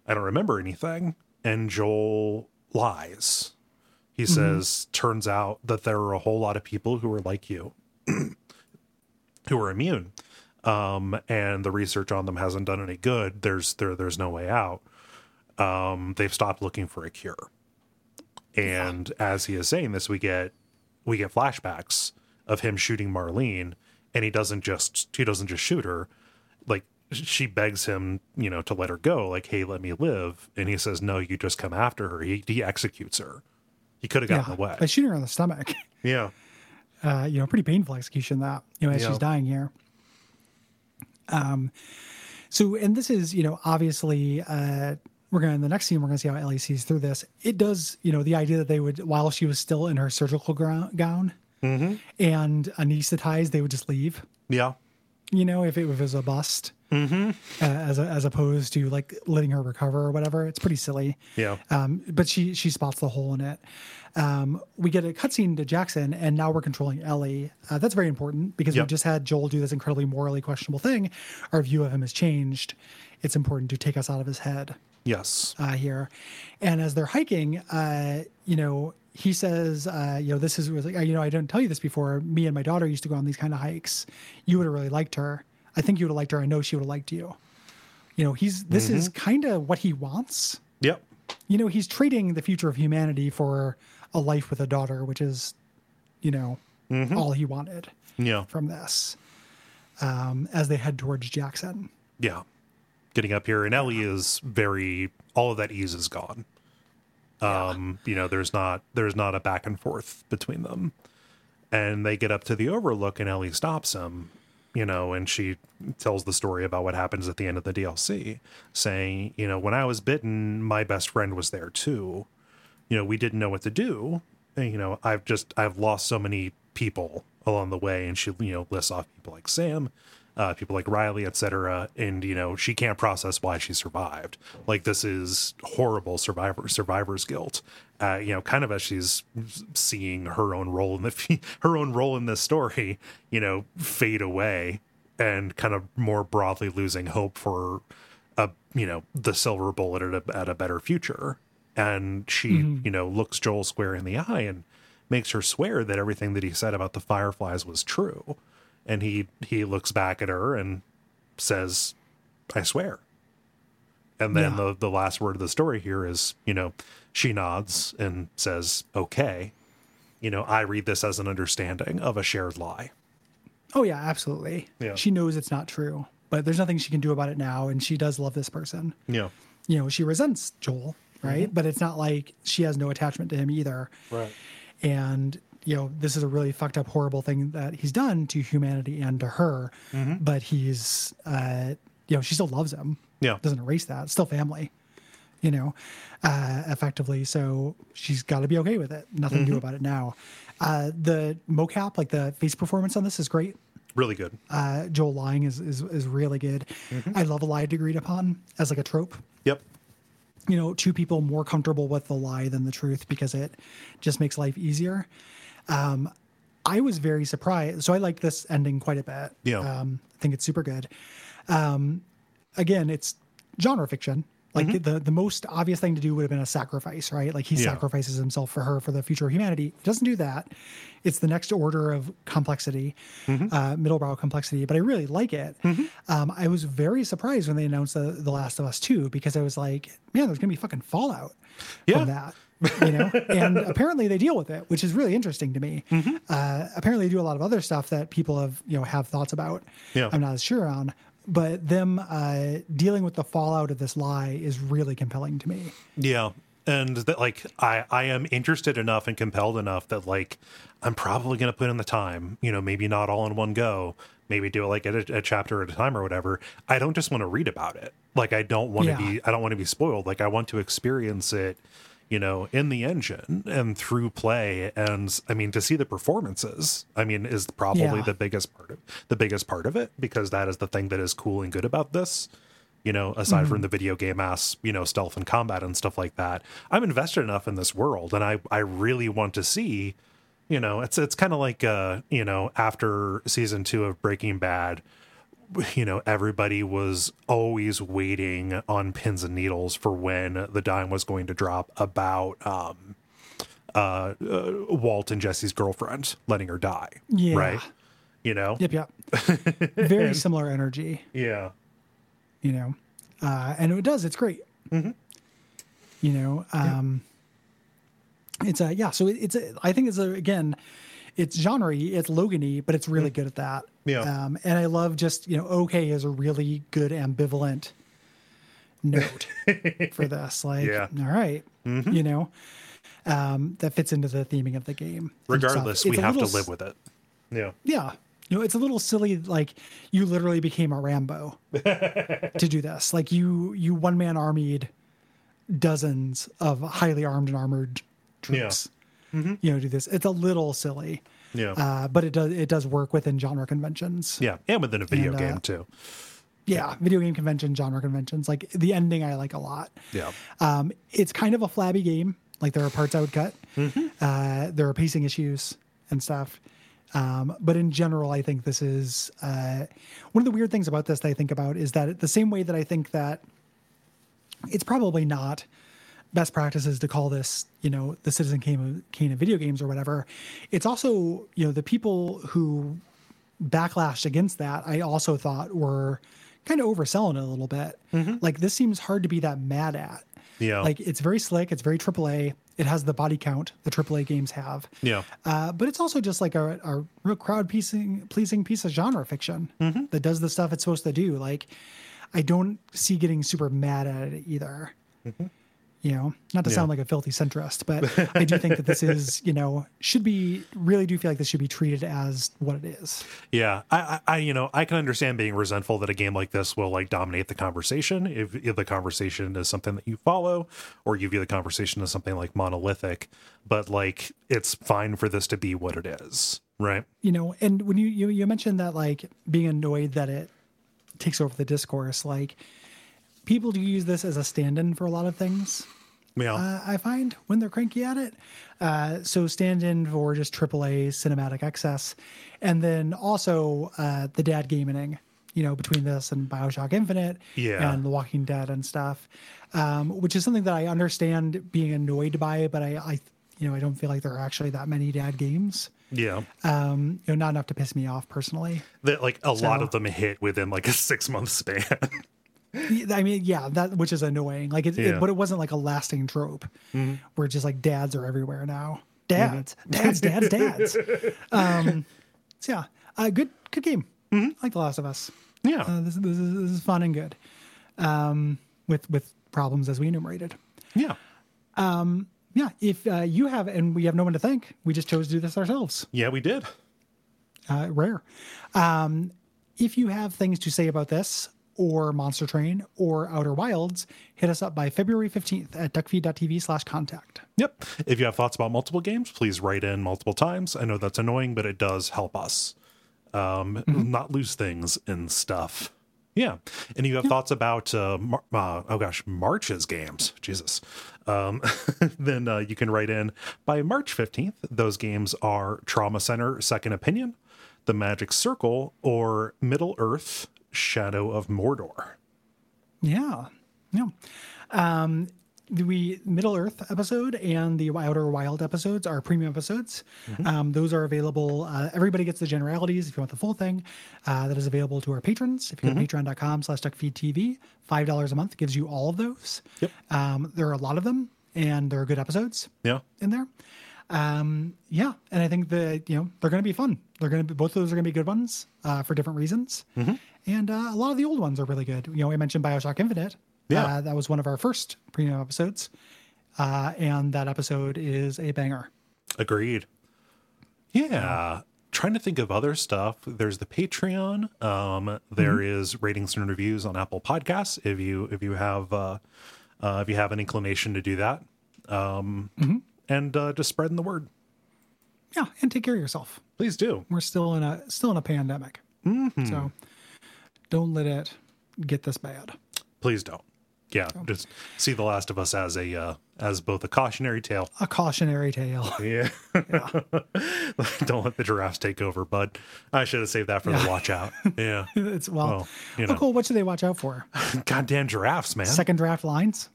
I don't remember anything. And Joel lies. He says, turns out that there are a whole lot of people who are like you, who are immune. Um, and the research on them hasn't done any good. There's there there's no way out. Um, they've stopped looking for a cure. And as he is saying this, we get we get flashbacks of him shooting Marlene, and he doesn't just he doesn't just shoot her. She begs him, you know, to let her go. Like, hey, let me live. And he says, no, you just come after her. He he executes her. He could have gotten away. By shooting her in the stomach. Yeah. uh, you know, pretty painful execution that, you know, as Yeah. she's dying here. Um, so, and this is, you know, obviously, uh, we're going to, in the next scene, we're going to see how Ellie sees through this. It does, you know, the idea that they would, while she was still in her surgical gown and anesthetized, they would just leave, Yeah. you know, if it was a bust. Uh, as, a, as opposed to like letting her recover or whatever, it's pretty silly. Yeah. Um, but she she spots the hole in it. Um, we get a cutscene to Jackson, and now we're controlling Ellie. Uh, that's very important because Yep. we just had Joel do this incredibly morally questionable thing. Our view of him has changed. It's important to take us out of his head Yes. uh, here. And as they're hiking, uh, you know, he says, uh, you know, this is was like, you know, I didn't tell you this before. Me and my daughter used to go on these kind of hikes. You would have really liked her. I think you would have liked her. I know she would have liked you. You know, he's this is kind of what he wants Yep. you know, he's trading the future of humanity for a life with a daughter, which is, you know, all he wanted Yeah. from this. Um, as they head towards Jackson. Yeah. Getting up here, and Ellie is very. All of that ease is gone. Um, you know, there's not there's not a back and forth between them, and they get up to the overlook, and Ellie stops him. You know, and she tells the story about what happens at the end of the DLC, saying, you know, when I was bitten, my best friend was there too. You know, we didn't know what to do. And, you know, I've just I've lost so many people along the way, and she you know lists off people like Sam, uh, people like Riley, etc. And you know she can't process why she survived. Like this is horrible survivor survivor's guilt. Uh, you know, kind of as she's seeing her own role in the her own role in this story, you know, fade away, and kind of more broadly losing hope for a you know the silver bullet at a, at a better future. And she you know looks Joel square in the eye and makes her swear that everything that he said about the fireflies was true and he he looks back at her and says i swear and then Yeah. the the last word of the story here is you know she nods and says okay you know i read this as an understanding of a shared lie Oh, yeah, absolutely. Yeah. She knows it's not true, but there's nothing she can do about it now. And she does love this person. yeah You know, she resents Joel, right? Mm-hmm. But it's not like she has no attachment to him either. right and you know this is a really fucked up horrible thing that he's done to humanity and to her Mm-hmm. but he's uh you know she still loves him Yeah. doesn't erase that it's still family you know uh effectively so she's got to be okay with it nothing Mm-hmm. to do about it now uh the mocap like the face performance on this is great really good uh joel lying is is, is really good Mm-hmm. i love a lie agreed upon as like a trope yep you know, two people more comfortable with the lie than the truth because it just makes life easier. Um, I was very surprised. So I like this ending quite a bit. Yeah. Um, I think it's super good. Um, again, it's genre fiction. Like the the most obvious thing to do would have been a sacrifice, right? Like he Yeah. sacrifices himself for her for the future of humanity. It doesn't do that. It's the next order of complexity, uh, middlebrow complexity. But I really like it. Um, I was very surprised when they announced the, the Last of Us Two because I was like, man, there's gonna be fucking fallout Yeah. from that. You know, and apparently they deal with it, which is really interesting to me. Uh, apparently, they do a lot of other stuff that people have you know have thoughts about. Yeah. I'm not as sure on, but them uh, dealing with the fallout of this lie is really compelling to me. Yeah. And that like I I am interested enough and compelled enough that like I'm probably going to put in the time, you know, maybe not all in one go, maybe do it like at a, a chapter at a time or whatever. I don't just want to read about it. Like I don't want to Yeah. be I don't want to be spoiled. Like I want to experience it, you know, in the engine and through play and I mean to see the performances. I mean is probably Yeah. the biggest part of the biggest part of it because that is the thing that is cool and good about this you know, aside from the video game ass, you know, stealth and combat and stuff like that. I'm invested enough in this world and I I really want to see, you know, it's it's kind of like uh, you know, after season 2 of Breaking Bad you know, everybody was always waiting on pins and needles for when the dime was going to drop about um, uh, uh, Walt and Jesse's girlfriend letting her die. Yeah. Right. You know. Yep, yep. Very similar energy, Yeah. you know, uh, and it does. It's great. Mm-hmm. You know, um, it's a yeah. So it, it's a, I think it's a again, it's genre it's Logan-y, but it's really good at that. Mm. Yeah. Um, and I love just you know, okay is a really good ambivalent note for this. Like, Yeah. Mm-hmm. all right, you know, um, that fits into the theming of the game. Regardless, we have to live with it. Yeah. yeah. You know, it's a little silly. Like you literally became a Rambo to do this. Like you, you one man armied dozens of highly armed and armored troops. You know, do this. It's a little silly, Yeah. uh, but it does it does work within genre conventions. yeah. And within a video and, uh, game too. Yeah, video game convention, genre conventions. Like the ending, I like a lot. Yeah. Um, it's kind of a flabby game. Like there are parts I would cut. Uh, there are pacing issues and stuff. Um, but in general, I think this is uh, one of the weird things about this that I think about is that the same way that I think that it's probably not best practices to call this, you know, the Citizen Kane of, Kane of video games or whatever. It's also, you know, the people who backlashed against that, I also thought were kind of overselling it a little bit. Like this seems hard to be that mad at. Yeah. Like it's very slick. It's very AAA. It has the body count the AAA games have. Yeah. Uh, but it's also just like a, a real crowd pleasing, pleasing piece of genre fiction Mm-hmm. that does the stuff it's supposed to do. Like, I don't see getting super mad at it either. You know, not to. Yeah. sound like a filthy centrist, but I do think that this is, you know, should be really do feel like this should be treated as what it is. Yeah, I, I, I, you know, I can understand being resentful that a game like this will like dominate the conversation if, if the conversation is something that you follow, or you view the conversation as something like monolithic. But like, it's fine for this to be what it is, right? you know and when you, you you mentioned that like being annoyed that it takes over the discourse like people do use this as a stand-in for a lot of things Yeah, uh, i find when they're cranky at it uh, so stand-in for just aaa cinematic excess and then also uh, the dad gaming you know between this and bioshock infinite Yeah. and the walking dead and stuff um, which is something that i understand being annoyed by but i i you know i don't feel like there are actually that many dad games yeah. um, you know, not enough to piss me off personally. That like a lot of them hit within like a six month span. I mean, yeah, that which is annoying. Like, it, Yeah. Mm-hmm. it but it wasn't like a lasting trope where just like dads are everywhere now. Dads, dads, dads, dads. Um, so yeah, uh, good, good game. Like The Last of Us. yeah, Uh, this, this, is, this is fun and good. Um, with with problems as we enumerated. yeah, Yeah, if uh, you have, and we have no one to thank, we just chose to do this ourselves. yeah. We did. uh, rare. Um, if you have things to say about this or Monster Train or Outer Wilds, hit us up by February 15th at duckfeed.tv slash contact. Yep. If you have thoughts about multiple games, please write in multiple times. I know that's annoying, but it does help us um, not lose things and stuff. Yeah. And you have thoughts about, uh, Mar- uh, oh gosh, March's games. Jesus. Um, then uh, you can write in by March 15th. Those games are Trauma Center Second Opinion, The Magic Circle, or Middle Earth Shadow of Mordor. Yeah. Yeah. Um, the Middle Earth episode and the Outer Wild episodes are premium episodes. Um, those are available. Uh, everybody gets the generalities if you want the full thing. Uh, that is available to our patrons. If you go to patreon.com slash duckfeedtv, $5 a month gives you all of those. Yep. Um, there are a lot of them, and they're good episodes Yeah. in there. Um, yeah, and I think that you know they're going to be fun. They're going to be both of those are going to be good ones uh, for different reasons, and uh, a lot of the old ones are really good. You know, I mentioned Bioshock Infinite. Yeah. uh, that was one of our first premium episodes, uh, and that episode is a banger. Agreed. Yeah. Trying to think of other stuff. There's the Patreon. Um, there is ratings and reviews on Apple Podcasts. If you if you have uh, uh, if you have an inclination to do that, um, and uh, just spreading the word, Yeah, and take care of yourself. please do. We're still in a still in a pandemic, so don't let it get this bad. Please don't. yeah, just see The Last of Us as a uh, as both a cautionary tale. A cautionary tale. Yeah, don't let the giraffes take over. But I should have saved that for the watch out. Yeah, It's well, Well, you oh, cool. What should they watch out for? goddamn giraffes, man. Second draft lines.